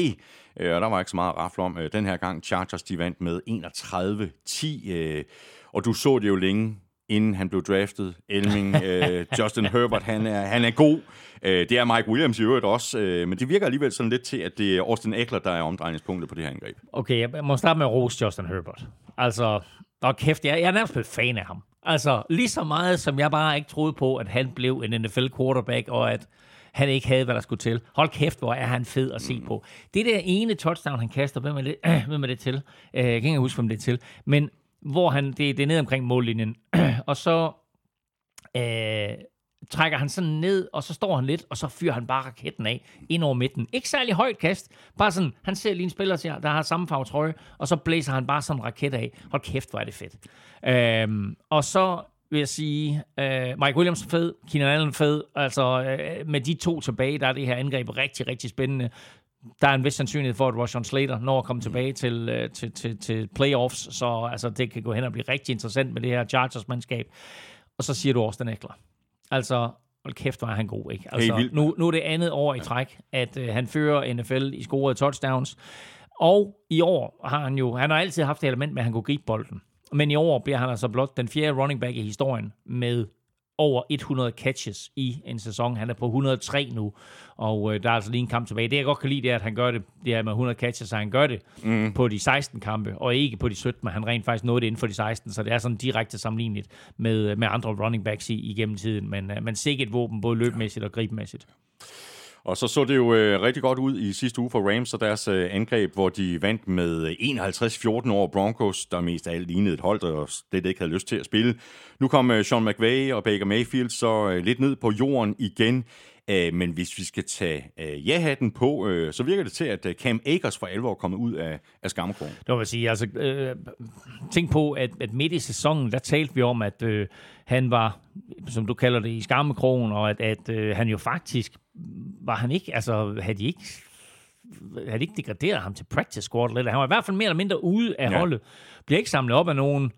Øh, og der var ikke så meget at om. Øh, den her gang Chargers, de vandt med 31-10. Øh, og du så det jo længe inden han blev draftet. Elming, (laughs) øh, Justin Herbert, han er, han er god. Øh, det er Mike Williams i øvrigt også, øh, men det virker alligevel sådan lidt til, at det er Austin Eckler, der er omdrejningspunktet på det her angreb. Okay, jeg må starte med at rose Justin Herbert. Altså, og kæft, jeg, jeg er nærmest blevet fan af ham. Altså, lige så meget, som jeg bare ikke troede på, at han blev en NFL-quarterback, og at han ikke havde, hvad der skulle til. Hold kæft, hvor er han fed at se på. Det der ene touchdown, han kaster, hvem er det, (clears throat) hvem er det til? Øh, jeg kan ikke huske, hvem det er til. Men hvor han, det, det er ned omkring mållinjen. (clears throat) og så øh, trækker han sådan ned, og så står han lidt, og så fyrer han bare raketten af ind over midten. Ikke særlig højt kast, bare sådan, han ser lige en spiller, siger, der har samme farve trøje, og så blæser han bare sådan en raket af. Hold kæft, hvor er det fedt. Øhm, og så vil jeg sige, øh, Mike Williams fed, Keenan Allen fed, altså øh, med de to tilbage, der er det her angreb rigtig, rigtig spændende. Der er en vis sandsynlighed for, at Roshan Slater når at komme tilbage til, øh, til, til, til playoffs, så altså, det kan gå hen og blive rigtig interessant med det her Chargers-mandskab. Og så siger du Austin Eckler. Altså, hold kæft, hvor er han god, ikke? Altså, vildt. nu, nu er det andet år i træk, at øh, han fører NFL i scorede touchdowns. Og i år har han jo, han har altid haft det element med, at han kunne gribe bolden. Men i år bliver han altså blot den fjerde running back i historien med over 100 catches i en sæson. Han er på 103 nu, og øh, der er altså lige en kamp tilbage. Det jeg godt kan lide, det er, at han gør det, det er med 100 catches, så han gør det mm. på de 16 kampe, og ikke på de 17, men han rent faktisk nåede det inden for de 16, så det er sådan direkte sammenligneligt med, med andre running backs i, igennem tiden. Men, øh, men sikkert våben, både løbmæssigt og gribmæssigt. Og så så det jo øh, rigtig godt ud i sidste uge for Rams og deres øh, angreb, hvor de vandt med øh, 51-14 over Broncos, der mest af alt lignede et hold, der slet ikke havde lyst til at spille. Nu kom øh, Sean McVay og Baker Mayfield så øh, lidt ned på jorden igen. Øh, men hvis vi skal tage øh, ja-hatten på, øh, så virker det til, at øh, Cam Akers for alvor er kommet ud af, af skammekrogen. Det vil sige. Altså, øh, tænk på, at, at midt i sæsonen, der talte vi om, at øh, han var, som du kalder det, i skammekrogen, og at, at øh, han jo faktisk var han ikke, altså havde de ikke havde de ikke degraderet ham til practice squad lidt. Han var i hvert fald mere eller mindre ude af ja. holdet. Bliver ikke samlet op af nogen.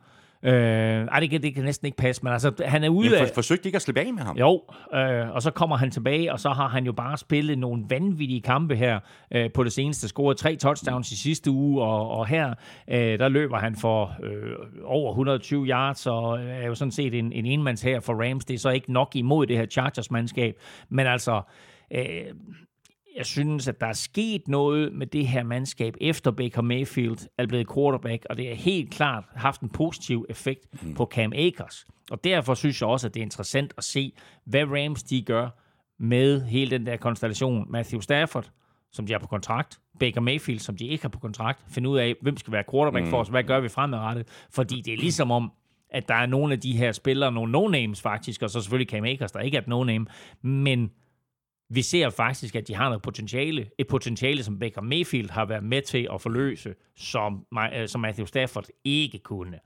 Øh, ej, det kan, det kan næsten ikke passe, men altså, han er ude Men af... for, forsøgte ikke at slippe af med ham? Jo, øh, og så kommer han tilbage, og så har han jo bare spillet nogle vanvittige kampe her øh, på det seneste. Scoret tre touchdowns i sidste uge, og, og her øh, der løber han for øh, over 120 yards, og er jo sådan set en, en enmands her for Rams. Det er så ikke nok imod det her Chargers-mandskab, men altså... Øh, jeg synes, at der er sket noget med det her mandskab, efter Baker Mayfield er blevet quarterback, og det har helt klart haft en positiv effekt mm. på Cam Akers. Og derfor synes jeg også, at det er interessant at se, hvad Rams de gør med hele den der konstellation. Matthew Stafford, som de har på kontrakt, Baker Mayfield, som de ikke har på kontrakt, finde ud af, hvem skal være quarterback mm. for os, hvad gør vi fremadrettet, fordi det er ligesom om, at der er nogle af de her spillere, nogle no-names faktisk, og så selvfølgelig Cam Akers, der ikke er et no-name, men vi ser faktisk, at de har noget potentiale. Et potentiale, som Baker Mayfield har været med til at forløse, som, øh, som Matthew Stafford ikke kunne.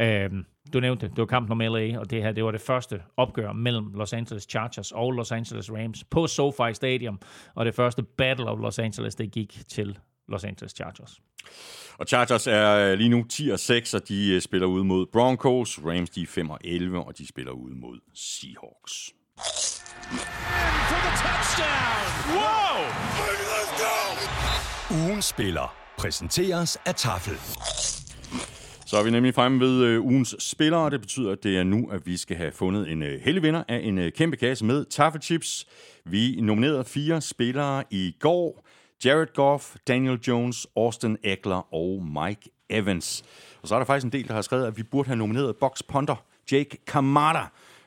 Øhm, du nævnte, det var kampen om LA, og det her det var det første opgør mellem Los Angeles Chargers og Los Angeles Rams på SoFi Stadium, og det første Battle of Los Angeles, det gik til Los Angeles Chargers. Og Chargers er øh, lige nu 10 og 6, og de øh, spiller ud mod Broncos. Rams de er 5 og 11, og de spiller ud mod Seahawks for the touchdown. Whoa! Let's go! Ugen spiller præsenteres af Tafel. Så er vi nemlig fremme ved øh, ugens spillere, og det betyder, at det er nu, at vi skal have fundet en øh, heldig vinder af en øh, kæmpe kasse med taffelchips. Vi nominerede fire spillere i går. Jared Goff, Daniel Jones, Austin Eckler og Mike Evans. Og så er der faktisk en del, der har skrevet, at vi burde have nomineret box punter Jake Kamada.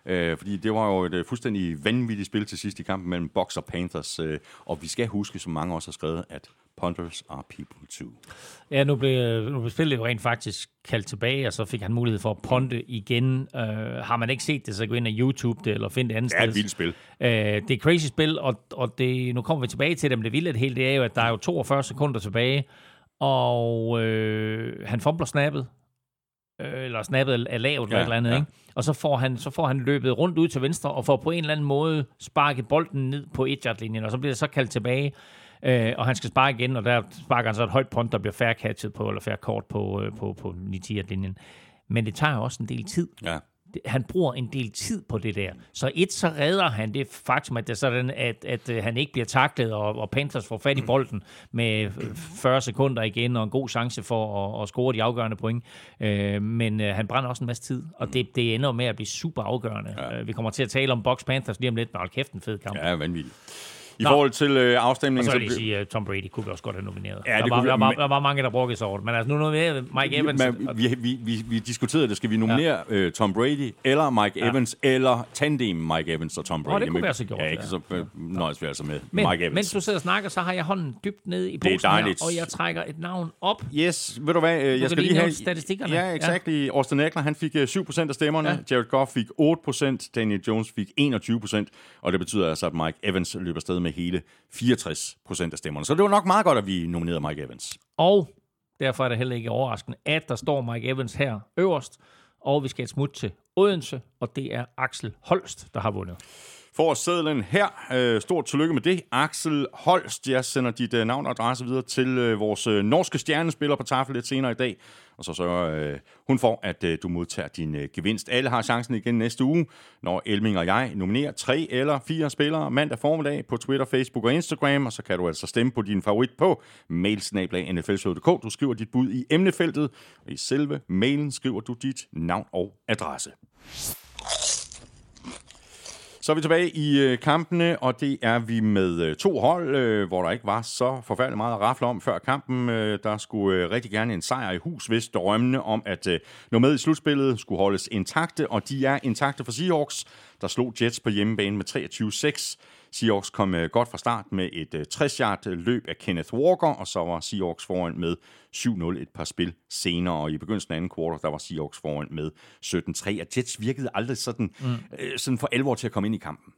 Øh, fordi det var jo et øh, fuldstændig vanvittigt spil til sidst i kampen mellem Bucks og Panthers. Øh, og vi skal huske, som mange også har skrevet, at punters are people too. Ja, nu blev, nu blev spillet jo rent faktisk kaldt tilbage, og så fik han mulighed for at ponte igen. Uh, har man ikke set det, så gå ind og YouTube det, eller find det andet Det er sted. et vildt spil. Uh, det er crazy spil, og, og det, nu kommer vi tilbage til det, men det vilde det hele, det er jo, at der er jo 42 sekunder tilbage, og øh, han fumbler snappet, øh, eller snappet er lavt eller Ja, et eller andet, ja. ikke? Og så får, han, så får han løbet rundt ud til venstre, og får på en eller anden måde sparket bolden ned på 1 linjen og så bliver det så kaldt tilbage, øh, og han skal sparke igen, og der sparker han så et højt punt, der bliver fair catchet på, eller fair kort på, øh, på, på 9 linjen Men det tager også en del tid. Ja han bruger en del tid på det der. Så et, så redder han det faktum, at det sådan, at, at øh, han ikke bliver taklet, og, og Panthers får fat i bolden med øh, 40 sekunder igen, og en god chance for at, at score de afgørende point. Øh, men øh, han brænder også en masse tid, og det, det ender med at blive super afgørende. Ja. Vi kommer til at tale om Box Panthers lige om lidt, men hold kæft en fed kamp. Ja, vanvittigt. I Nå. forhold til øh, Og afstemningen... så vil jeg lige sige, at Tom Brady kunne vi også godt have nomineret. Ja, der, det var, kunne der, var, der var mange, der brokkede sig over det. Men altså, nu nominerer vi Mike Evans. Men, vi, vi, vi, vi diskuterede det. Skal vi nominere ja. uh, Tom Brady, eller Mike Ja. Evans, eller tandem Mike Evans og Tom Brady? det kunne Men- vi altså gjort, Ja, ikke? ja. Så øh, nøjes vi altså med men Mike Evans. mens du sidder og snakker, så har jeg hånden dybt nede i posen her, og jeg trækker et navn op. Yes, ved du hvad, øh, jeg kan skal lige have... statistikkerne. Ja, exakt. Ja. Austin Eckler, han fik øh, 7% af stemmerne. Ja. Ja. Jared Goff fik 8%. Daniel Jones fik 21%. Og det betyder altså, at Mike Evans løber afsted med hele 64% af stemmerne. Så det var nok meget godt, at vi nominerede Mike Evans. Og derfor er det heller ikke overraskende, at der står Mike Evans her øverst. Og vi skal et smut til Odense, og det er Axel Holst, der har vundet får sædlen her. Øh, stort tillykke med det. Axel Holst, jeg sender dit øh, navn og adresse videre til øh, vores øh, norske stjernespiller på tafel lidt senere i dag. Og så sørger øh, hun for, at øh, du modtager din øh, gevinst. Alle har chancen igen næste uge, når Elming og jeg nominerer tre eller fire spillere mandag formiddag på Twitter, Facebook og Instagram. Og så kan du altså stemme på din favorit på mailsnablag.nflshow.dk. Du skriver dit bud i emnefeltet, og i selve mailen skriver du dit navn og adresse. Så er vi tilbage i øh, kampene, og det er vi med øh, to hold, øh, hvor der ikke var så forfærdeligt meget at rafle om før kampen. Øh, der skulle øh, rigtig gerne en sejr i hus, hvis drømmene om at øh, nå med i slutspillet skulle holdes intakte, og de er intakte for Seahawks, der slog Jets på hjemmebane med 23-6. Seahawks kom øh, godt fra start med et øh, 60-yard løb af Kenneth Walker, og så var Seahawks foran med 7-0 et par spil senere, og i begyndelsen af anden kvartal, der var Seahawks foran med 17-3, og Jets virkede aldrig sådan, mm. øh, sådan for alvor til at komme ind i kampen.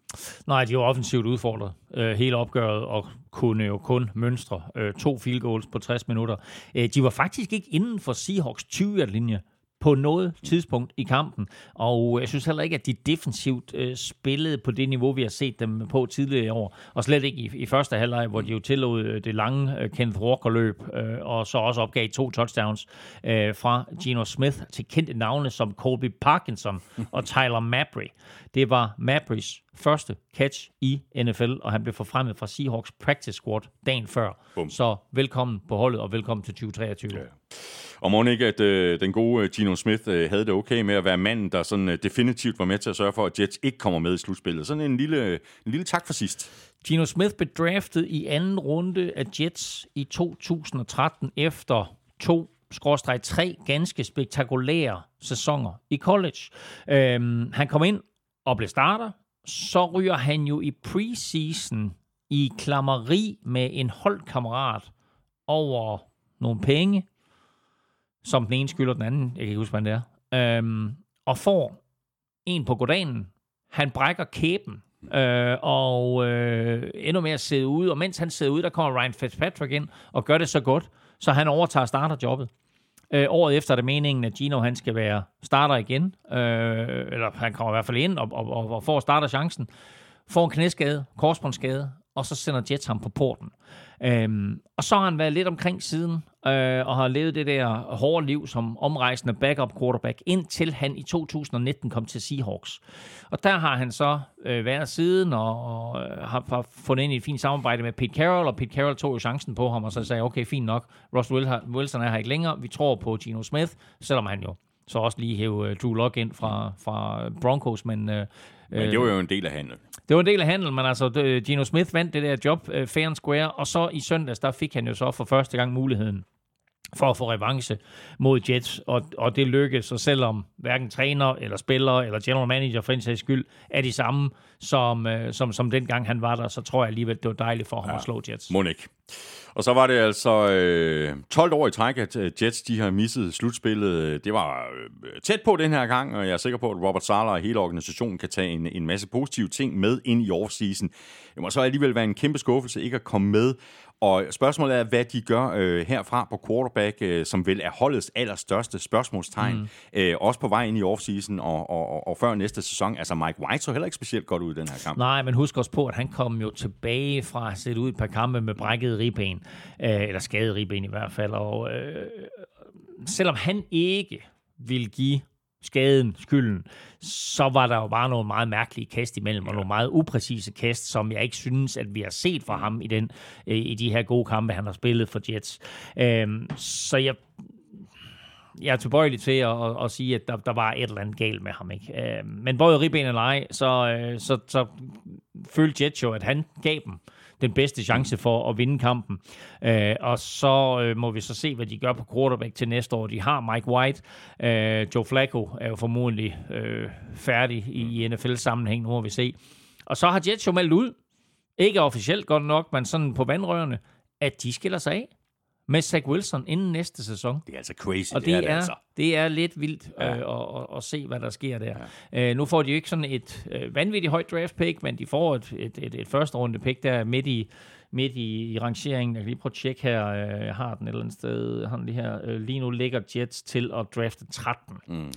Nej, de var offensivt udfordret øh, hele opgøret, og kunne jo kun mønstre øh, to field goals på 60 minutter. Øh, de var faktisk ikke inden for Seahawks 20-linje på noget tidspunkt i kampen, og jeg synes heller ikke, at de defensivt øh, spillede på det niveau, vi har set dem på tidligere i år, og slet ikke i, i første halvleg, hvor de jo tillod øh, det lange øh, Kenneth Walker-løb, øh, og så også opgav to touchdowns øh, fra Geno Smith til kendte navne som Colby Parkinson og Tyler Mabry. Det var Mabrys første catch i NFL, og han blev forfremmet fra Seahawks practice squad dagen før. Bum. Så velkommen på holdet, og velkommen til 2023. Ja. Og må ikke, at øh, den gode øh, Gino Smith øh, havde det okay med at være manden, der sådan øh, definitivt var med til at sørge for, at Jets ikke kommer med i slutspillet. Sådan en lille, en lille tak for sidst. Gino Smith blev draftet i anden runde af Jets i 2013 efter to skråstreg tre ganske spektakulære sæsoner i college. Øhm, han kom ind og blev starter. Så ryger han jo i preseason i klammeri med en holdkammerat over nogle penge, som den ene skylder den anden, jeg kan ikke huske, hvad det er, øhm, og får en på goddagen. Han brækker kæben, øh, og øh, endnu mere sidder ude, og mens han sidder ude, der kommer Ryan Fitzpatrick ind og gør det så godt, så han overtager starterjobbet. Øh, året efter er det meningen, at Gino han skal være starter igen, øh, eller han kommer i hvert fald ind og, og, og, og får starterchancen, får en knæskade, korsbåndsskade, og så sender Jets ham på porten. Øhm, og så har han været lidt omkring siden, øh, og har levet det der hårde liv som omrejsende backup quarterback, indtil han i 2019 kom til Seahawks. Og der har han så øh, været siden, og, og øh, har, har fundet ind i et fint samarbejde med Pete Carroll, og Pete Carroll tog jo chancen på ham, og så sagde, okay, fint nok, Russell Wilson er her ikke længere, vi tror på Gino Smith, selvom han jo så også lige hæve øh, Drew Lock ind fra, fra Broncos, men... Øh, men det var jo en del af handlen. Det var en del af handlen, men altså Gino Smith vandt det der job uh, fair and square, og så i søndags, der fik han jo så for første gang muligheden for at få revanche mod Jets, og, og det lykkedes, så selvom hverken træner eller spiller eller general manager for en sags skyld er de samme, som, uh, som, som dengang han var der, så tror jeg alligevel, det var dejligt for ham ja, at slå Jets. Må ikke. Og så var det altså øh, 12 år i træk, at Jets de har misset slutspillet. Det var øh, tæt på den her gang, og jeg er sikker på, at Robert Sala og hele organisationen kan tage en, en masse positive ting med ind i offseason. Det må så alligevel være en kæmpe skuffelse ikke at komme med. Og spørgsmålet er, hvad de gør øh, herfra på quarterback, øh, som vel er holdets allerstørste spørgsmålstegn. Mm. Øh, også på vej ind i offseason og, og, og, og før næste sæson. Altså Mike White så heller ikke specielt godt ud i den her kamp. Nej, men husk også på, at han kom jo tilbage fra at sætte ud et par kampe med brækket ribben. Øh, eller skadet ribben i hvert fald. Og øh, selvom han ikke vil give skaden, skylden, så var der jo bare nogle meget mærkelige kast imellem, og nogle meget upræcise kast, som jeg ikke synes, at vi har set fra ham i, den, øh, i de her gode kampe, han har spillet for Jets. Øhm, så jeg, jeg er tilbøjelig til at, at, at sige, at der, der var et eller andet galt med ham. Ikke? Øhm, men både ribben eller ej, så, øh, så, så følte Jets jo, at han gav dem den bedste chance for at vinde kampen. Øh, og så øh, må vi så se, hvad de gør på quarterback til næste år. De har Mike White. Øh, Joe Flacco er jo formodentlig øh, færdig i NFL-sammenhæng, nu må vi se. Og så har Jets jo meldt ud, ikke officielt godt nok, men sådan på vandrørene, at de skiller sig af med Zach Wilson inden næste sæson. Det er altså crazy, og det, det er, det altså. Det er lidt vildt ja. øh, at, at, at se, hvad der sker der. Ja. Øh, nu får de jo ikke sådan et øh, vanvittigt højt draft pick, men de får et, et, et, et første runde pick der midt i, midt i, i rangeringen. Jeg kan lige prøve at tjekke her. Øh, jeg har den et eller andet sted. Har den lige her. Øh, lige nu ligger Jets til at drafte 13. Mm.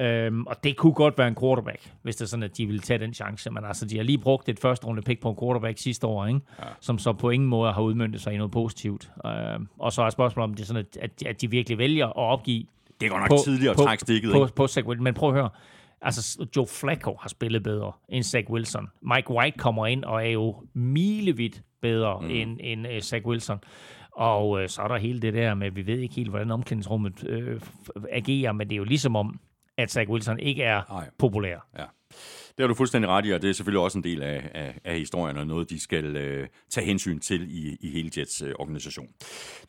Øhm, og det kunne godt være en quarterback, hvis det er sådan, at de ville tage den chance. Men altså, de har lige brugt et første runde pick på en quarterback sidste år, ikke? Ja. som så på ingen måde har udmyndtet sig i noget positivt. Øhm, og så er spørgsmålet, om det er sådan, at, at de virkelig vælger at opgive det går nok på, tidligere at trække stikket, på? På, på men prøv at høre. Altså, Joe Flacco har spillet bedre end Zach Wilson. Mike White kommer ind og er jo milevidt bedre mm. end, end uh, Zach Wilson. Og uh, så er der hele det der med, vi ved ikke helt, hvordan omklædningsrummet uh, agerer, men det er jo ligesom om, at Zach Wilson ikke er Ej. populær. Ja. Det har du fuldstændig ret i, og det er selvfølgelig også en del af, af, af historien, og noget, de skal øh, tage hensyn til i, i hele Jets øh, organisation.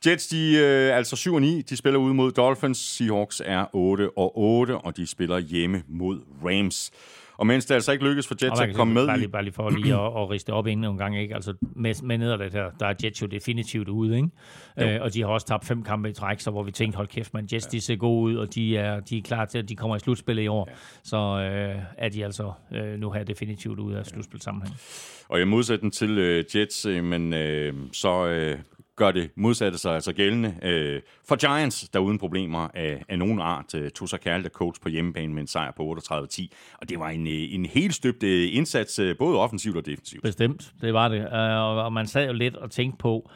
Jets, de øh, altså 7 og 9, de spiller ude mod Dolphins. Seahawks er 8 og 8, og de spiller hjemme mod Rams. Og mens det altså ikke lykkes for Jets at komme med... Bare lige, bare lige for lige at, at riste op inden nogle gange, ikke? Altså med, med ned det her, der er Jets jo definitivt ude, ikke? Øh, og de har også tabt fem kampe i træk, så hvor vi tænkte, hold kæft, men Jets ja. de ser gode ud, og de er, de er klar til, at de kommer i slutspillet i år. Ja. Så øh, er de altså øh, nu her definitivt ude af slutspilsammenhæng. Og i modsætning til øh, Jets, øh, men øh, så øh, gør det modsatte sig altså gældende øh, for Giants, der uden problemer af, af nogen art øh, tog sig kærligt coach på hjemmebane med en sejr på 38-10. Og det var en, øh, en helt støbt øh, indsats, øh, både offensivt og defensivt. Bestemt, det var det. Uh, og man sad jo lidt og tænkte på,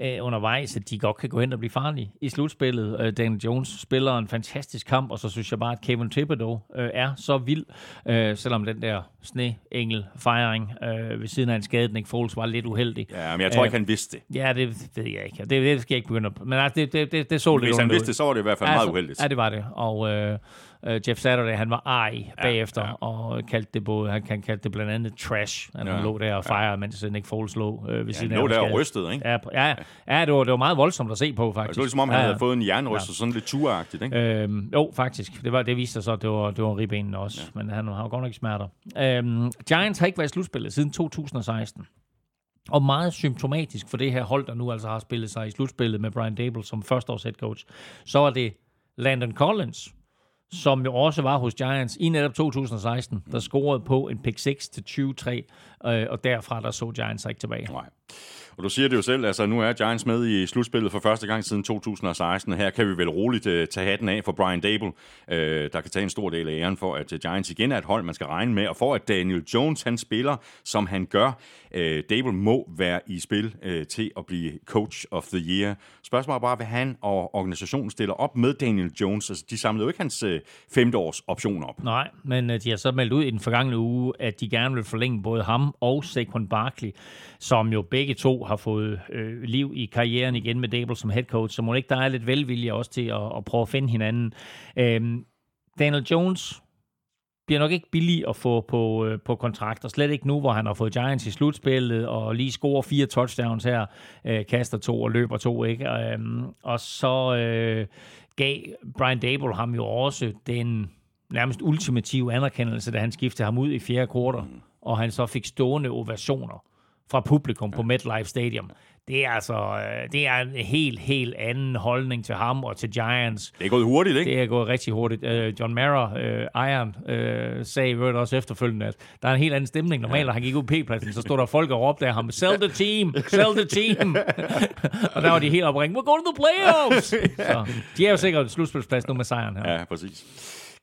øh, undervejs, at de godt kan gå hen og blive farlige i slutspillet. Øh, Daniel Jones spiller en fantastisk kamp, og så synes jeg bare, at Kevin Thibodeau øh, er så vild, øh, selvom den der sne-engel fejring øh, ved siden af en skade, Nick Foles var lidt uheldig. Ja, men jeg tror ikke, han vidste det. Ja, det ved jeg ikke. Det, det skal jeg ikke begynde at... Men altså, det, det, det, det så Hvis han vidste det, så var det i hvert fald altså, meget uheldigt. Ja, det var det. Og... Øh, Uh, Jeff Saturday, han var ej bagefter, ja, ja. og kaldte det både, han, han kaldte det blandt andet trash, han ja, lå der og fejrede, ja. mens Nick Foles lå uh, ved ja, siden af. lå der og rystede, ikke? Ja, ja, ja det, var, det var meget voldsomt at se på, faktisk. Det var ligesom om, han ja, havde fået en jernryst, ja. sådan lidt turagtigt, ikke? Øhm, jo, faktisk. Det, var, det viste sig så, at det var, det var ribbenene også, ja. men han har godt nok smerter. Øhm, Giants har ikke været i slutspillet siden 2016. Og meget symptomatisk for det her hold, der nu altså har spillet sig i slutspillet med Brian Dable som førsteårs head coach, så var det Landon Collins, som jo også var hos Giants i netop 2016, der scorede på en pick 6 til 20-3, øh, og derfra der så Giants ikke tilbage. Nej. Og du siger det jo selv, altså nu er Giants med i slutspillet for første gang siden 2016, og her kan vi vel roligt uh, tage hatten af for Brian Dable, uh, der kan tage en stor del af æren for, at Giants igen er et hold, man skal regne med, og for at Daniel Jones, han spiller, som han gør. Uh, Dable må være i spil uh, til at blive coach of the year. Spørgsmålet er bare, hvad han og organisationen stiller op med Daniel Jones. Altså, de samlede jo ikke hans øh, femteårs option op. Nej, men øh, de har så meldt ud i den forgangne uge, at de gerne vil forlænge både ham og Saquon Barkley, som jo begge to har fået øh, liv i karrieren igen med Dable som head coach, så må ikke der er lidt velvilje også til at, at prøve at finde hinanden. Øhm, Daniel Jones bliver nok ikke billig at få på, øh, på kontrakt, og slet ikke nu, hvor han har fået Giants i slutspillet, og lige scorer fire touchdowns her, øh, kaster to og løber to, ikke? Øhm, og så øh, gav Brian Dable ham jo også den nærmest ultimative anerkendelse, da han skiftede ham ud i fjerde kvartal, mm. og han så fik stående ovationer fra publikum ja. på MetLife Stadium. Det er altså øh, det er en helt, helt anden holdning til ham og til Giants. Det er gået hurtigt, ikke? Det er gået rigtig hurtigt. Uh, John Mara, uh, Iron, uh, sagde i også efterfølgende, at der er en helt anden stemning. Normalt, når han gik ud på P-pladsen, så stod der folk og råbte af ham, sell the team, sell the team. (laughs) og der var de helt opringet, we're going to the playoffs! (laughs) så de er jo sikkert slutspilsplads nu med sejren her. Ja, præcis.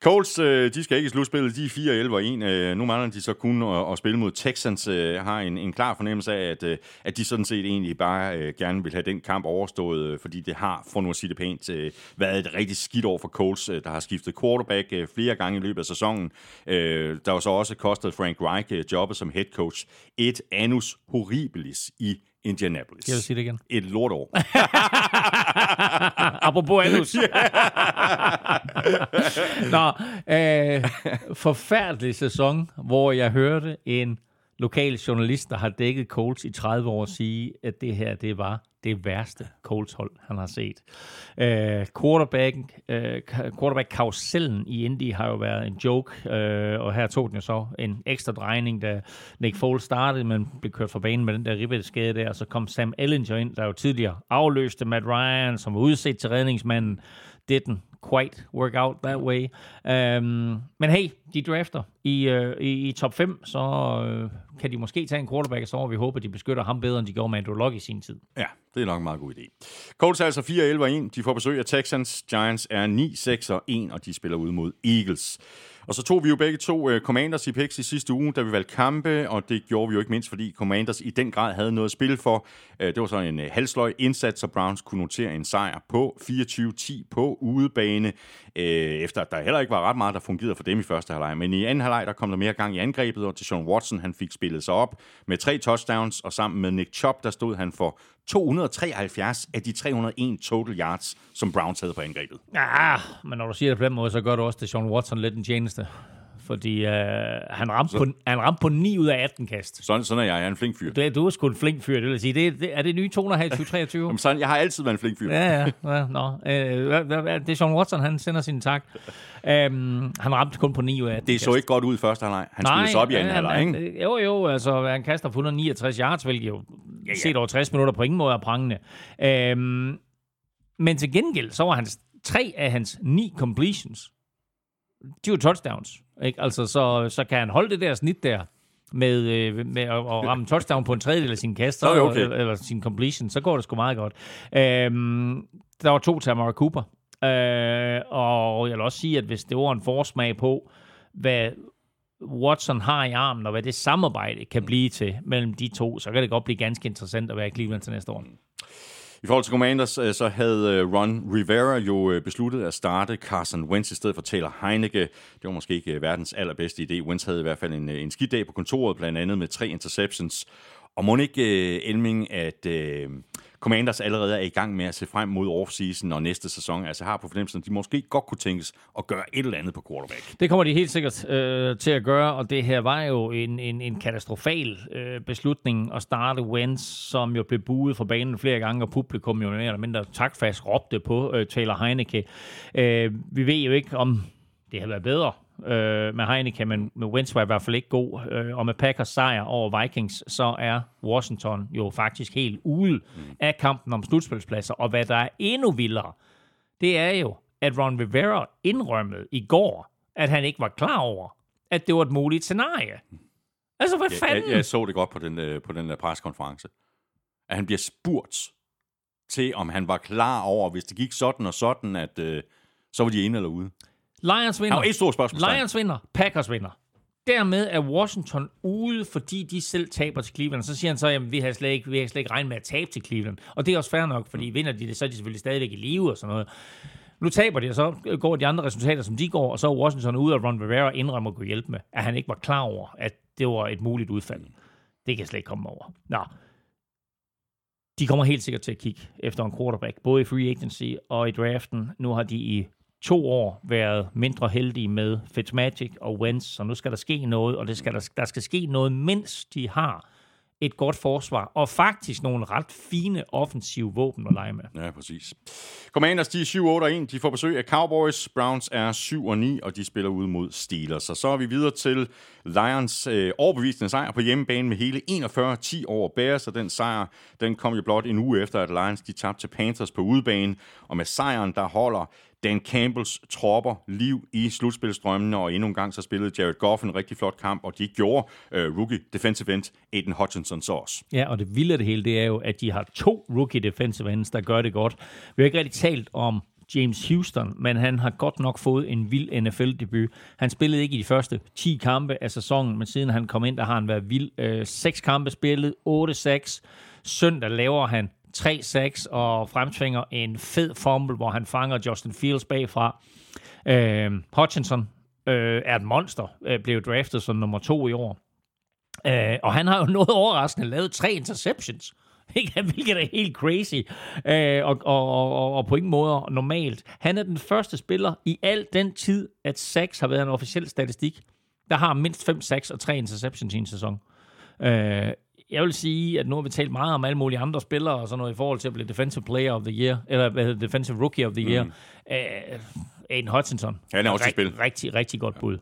Colts, øh, de skal ikke i slutspillet. De er 4-11 og 1. Øh, nu mangler de så kun at, at spille mod Texans. Øh, har en, en klar fornemmelse af, at, at de sådan set egentlig bare gerne vil have den kamp overstået, fordi det har, for nu at sige det pænt, været et rigtig skidt år for Colts, der har skiftet quarterback flere gange i løbet af sæsonen. Der var så også kostet Frank Reich jobbet som head coach. Et anus horribilis i Indianapolis. Jeg vil sige det igen. Et lortår. (laughs) Apropos anus. (laughs) (laughs) Nå, øh, forfærdelig sæson, hvor jeg hørte en lokal journalist, der har dækket Colts i 30 år, sige, at det her, det var det værste Colts-hold, han har set. Øh, uh, quarterback, uh, øh, quarterback-karusellen i Indy har jo været en joke, uh, og her tog den jo så en ekstra drejning, da Nick Foles startede, men blev kørt fra banen med den der ribbeskade der, og så kom Sam Ellinger ind, der jo tidligere afløste Matt Ryan, som var udset til redningsmanden, den quite work out that way. Um, men hey, de drafter i, uh, i, i top 5, så uh, kan de måske tage en quarterback, og så må vi håbe, at de beskytter ham bedre, end de gjorde med Andrew Luck i sin tid. Ja, det er nok en meget god idé. Colts er altså 4-11-1. De får besøg af Texans. Giants er 9-6-1, og de spiller ud mod Eagles. Og så tog vi jo begge to uh, Commanders i picks i sidste uge, da vi valgte kampe, og det gjorde vi jo ikke mindst, fordi Commanders i den grad havde noget at spille for. Uh, det var så en øh, uh, halsløj indsats, så Browns kunne notere en sejr på 24-10 på udebane, uh, efter at der heller ikke var ret meget, der fungerede for dem i første halvleg. Men i anden halvleg, der kom der mere gang i angrebet, og til Sean Watson, han fik spillet sig op med tre touchdowns, og sammen med Nick Chubb, der stod han for 273 af de 301 total yards, som Browns havde på angrebet. Ja, men når du siger det på den måde, så gør du også det Sean Watson lidt en tjeneste. Fordi øh, han, ramte på, han ramte på 9 ud af 18 kast. Sådan, sådan er jeg. Jeg er en flink fyr. Du, du er sgu en flink fyr, det vil sige. Det, det, er det nye 223? (laughs) Jamen, sådan, jeg har altid været en flink fyr. Ja, ja. ja nå. Øh, det er Sean Watson, han sender sin tak. Um, han ramte kun på 9 ud af 18 Det så kast. ikke godt ud i første halvleg. Han Nej, spillede sig op i anden halvleg, ikke? Jo, jo. Altså, han kaster på 169 yards, hvilket jo ja, ja. set over 60 minutter på ingen måde er prangende. Um, men til gengæld, så var hans tre af hans ni completions, de var touchdowns. Ikke? Altså, så, så kan han holde det der snit der med, øh, med at, at ramme touchdown på en tredjedel af sin kast, så, okay. eller, eller sin completion, så går det sgu meget godt. Øhm, der var to til Amara Cooper. Øh, og jeg vil også sige, at hvis det var en forsmag på, hvad Watson har i armen, og hvad det samarbejde kan blive til mellem de to, så kan det godt blive ganske interessant at være i Cleveland til næste år. I forhold til Commanders, øh, så havde øh, Ron Rivera jo øh, besluttet at starte Carson Wentz i stedet for Taylor Heineke. Det var måske ikke verdens allerbedste idé. Wentz havde i hvert fald en, en skidt dag på kontoret, blandt andet med tre interceptions. Og må ikke, Elming, at Øh, Commanders allerede er i gang med at se frem mod offseason og næste sæson, altså har på fornemmelsen, at de måske godt kunne tænkes at gøre et eller andet på quarterback. Det kommer de helt sikkert øh, til at gøre, og det her var jo en, en, en katastrofal øh, beslutning at starte Wentz, som jo blev buet fra banen flere gange, og publikum jo mere eller mindre takfast råbte på øh, Taylor Heineke. Øh, vi ved jo ikke, om det havde været bedre øh, med Heineken, men med Wentz var i hvert fald ikke god. Øh, og med Packers sejr over Vikings, så er Washington jo faktisk helt ude mm. af kampen om slutspilspladser. Og hvad der er endnu vildere, det er jo, at Ron Rivera indrømmede i går, at han ikke var klar over, at det var et muligt scenarie. Altså, hvad fanden? Jeg, jeg, jeg så det godt på den, øh, på den der preskonference. at han bliver spurgt til, om han var klar over, hvis det gik sådan og sådan, at øh, så var de inde eller ude. Lions Der vinder. var et stort spørgsmål. Lions vinder. Packers vinder. Dermed er Washington ude, fordi de selv taber til Cleveland. Så siger han så, at vi har slet ikke, vi har slet ikke regnet med at tabe til Cleveland. Og det er også fair nok, fordi vinder de det, så er de selvfølgelig stadigvæk i live og sådan noget. Nu taber de, og så går de andre resultater, som de går, og så er Washington ude, og Ron Rivera indrømmer at kunne hjælpe med, at han ikke var klar over, at det var et muligt udfald. Det kan jeg slet ikke komme over. Nå. De kommer helt sikkert til at kigge efter en quarterback, både i free agency og i draften. Nu har de i to år været mindre heldige med Fitzmagic og Wentz, så nu skal der ske noget, og det skal der, der skal ske noget, mens de har et godt forsvar, og faktisk nogle ret fine offensive våben at lege med. Ja, præcis. Commanders, de er 7-8-1. De får besøg af Cowboys. Browns er 7-9, og de spiller ud mod Steelers. Og så er vi videre til Lions øh, overbevisende sejr på hjemmebane med hele 41-10 over Bears, og den sejr, den kom jo blot en uge efter, at Lions de tabte til Panthers på udebane. Og med sejren, der holder Dan Campbells tropper liv i slutspilstrømmene, og endnu en gang så spillede Jared Goff en rigtig flot kamp, og de gjorde øh, rookie defensive end Aiden Hutchinson så også. Ja, og det vilde af det hele, det er jo, at de har to rookie defensive ends, der gør det godt. Vi har ikke rigtig talt om James Houston, men han har godt nok fået en vild NFL-debut. Han spillede ikke i de første 10 kampe af sæsonen, men siden han kom ind, der har han været vild. Øh, 6 kampe spillet, 8-6. Søndag laver han 3-6 og fremtvinger en fed fumble, hvor han fanger Justin Fields bagfra. Øh, Hutchinson øh, er et monster, øh, blev draftet som nummer to i år. Øh, og han har jo (laughs) noget overraskende lavet tre interceptions. (laughs) Ikke? Hvilket er helt crazy. Øh, og, og, og, og på ingen måde normalt. Han er den første spiller i al den tid, at sacks har været en officiel statistik, der har mindst 5 sacks og 3 interceptions i en sæson. Øh, jeg vil sige, at nu har vi talt meget om alle mulige andre spillere og sådan noget i forhold til at blive Defensive Player of the Year, eller hvad hedder Defensive Rookie of the Year. Mm. Øh, Aiden Hutchinson. Han er også i spil. Rigtig, rigtig godt bud.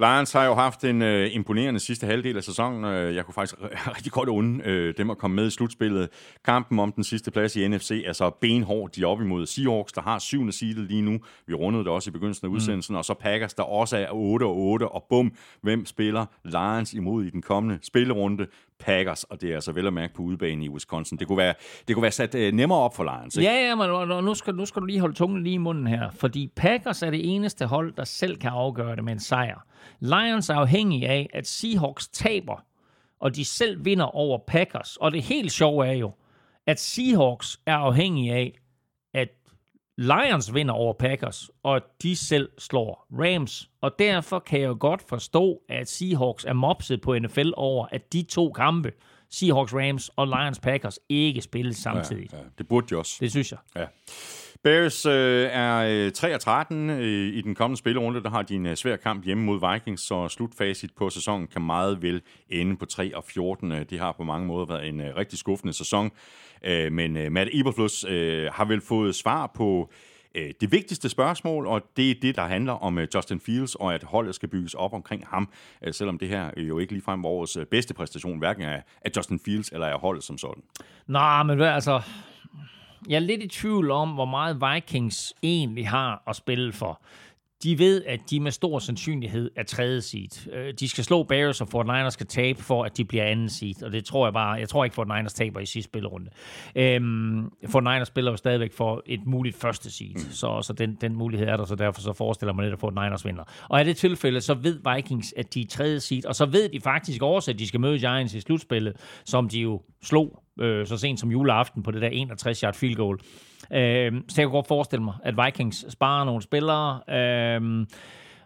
Lions har jo haft en øh, imponerende sidste halvdel af sæsonen. Jeg kunne faktisk (laughs) rigtig godt unde øh, dem at komme med i slutspillet. Kampen om den sidste plads i NFC er så benhård. De er op imod Seahawks, der har syvende seedet lige nu. Vi rundede det også i begyndelsen af udsendelsen. Mm. Og så Packers, der også er 8 og 8. Og bum, hvem spiller Lions imod i den kommende spillerunde? Packers, og det er altså vel at mærke på udebane i Wisconsin. Det kunne være, det kunne være sat øh, nemmere op for Lions. Ikke? Ja, ja, men nu skal, nu skal du lige holde tungen lige i munden her, fordi Packers er det eneste hold, der selv kan afgøre det med en sejr. Lions er afhængige af, at Seahawks taber, og de selv vinder over Packers. Og det helt sjove er jo, at Seahawks er afhængige af, Lions vinder over Packers, og de selv slår Rams. Og derfor kan jeg godt forstå, at Seahawks er mopset på NFL over, at de to kampe, Seahawks Rams og Lions Packers, ikke spilles samtidig. Ja, ja, det burde de også. Det synes jeg. Ja. Bears øh, er øh, 3 og 13 øh, i den kommende spillerunde. Der har de en øh, svær kamp hjemme mod Vikings, så slutfacit på sæsonen kan meget vel ende på 3 og 14. Øh, det har på mange måder været en øh, rigtig skuffende sæson. Øh, men øh, Matt Eberflus øh, har vel fået svar på øh, det vigtigste spørgsmål, og det er det, der handler om øh, Justin Fields, og at holdet skal bygges op omkring ham, øh, selvom det her øh, jo ikke ligefrem var årets øh, bedste præstation, hverken af, af Justin Fields eller af holdet som sådan. Nej, men hvad, altså... Jeg er lidt i tvivl om, hvor meget Vikings egentlig har at spille for. De ved, at de med stor sandsynlighed er tredje seed. Øh, De skal slå Bears, og Fort Niners skal tabe, for at de bliver anden seed. Og det tror jeg bare... Jeg tror ikke, Fort Niners taber i sidste spillerunde. Øhm, Fort Niners spiller jo stadigvæk for et muligt første seed. Så, så den, den mulighed er der, så derfor så forestiller man lidt, at Fort Niners vinder. Og i det tilfælde, så ved Vikings, at de er tredje seed. Og så ved de faktisk også, at de skal møde Giants i slutspillet, som de jo slog øh, så sent som juleaften på det der 61-yard field goal. Øh, så jeg kunne godt forestille mig, at Vikings sparer nogle spillere. Øh,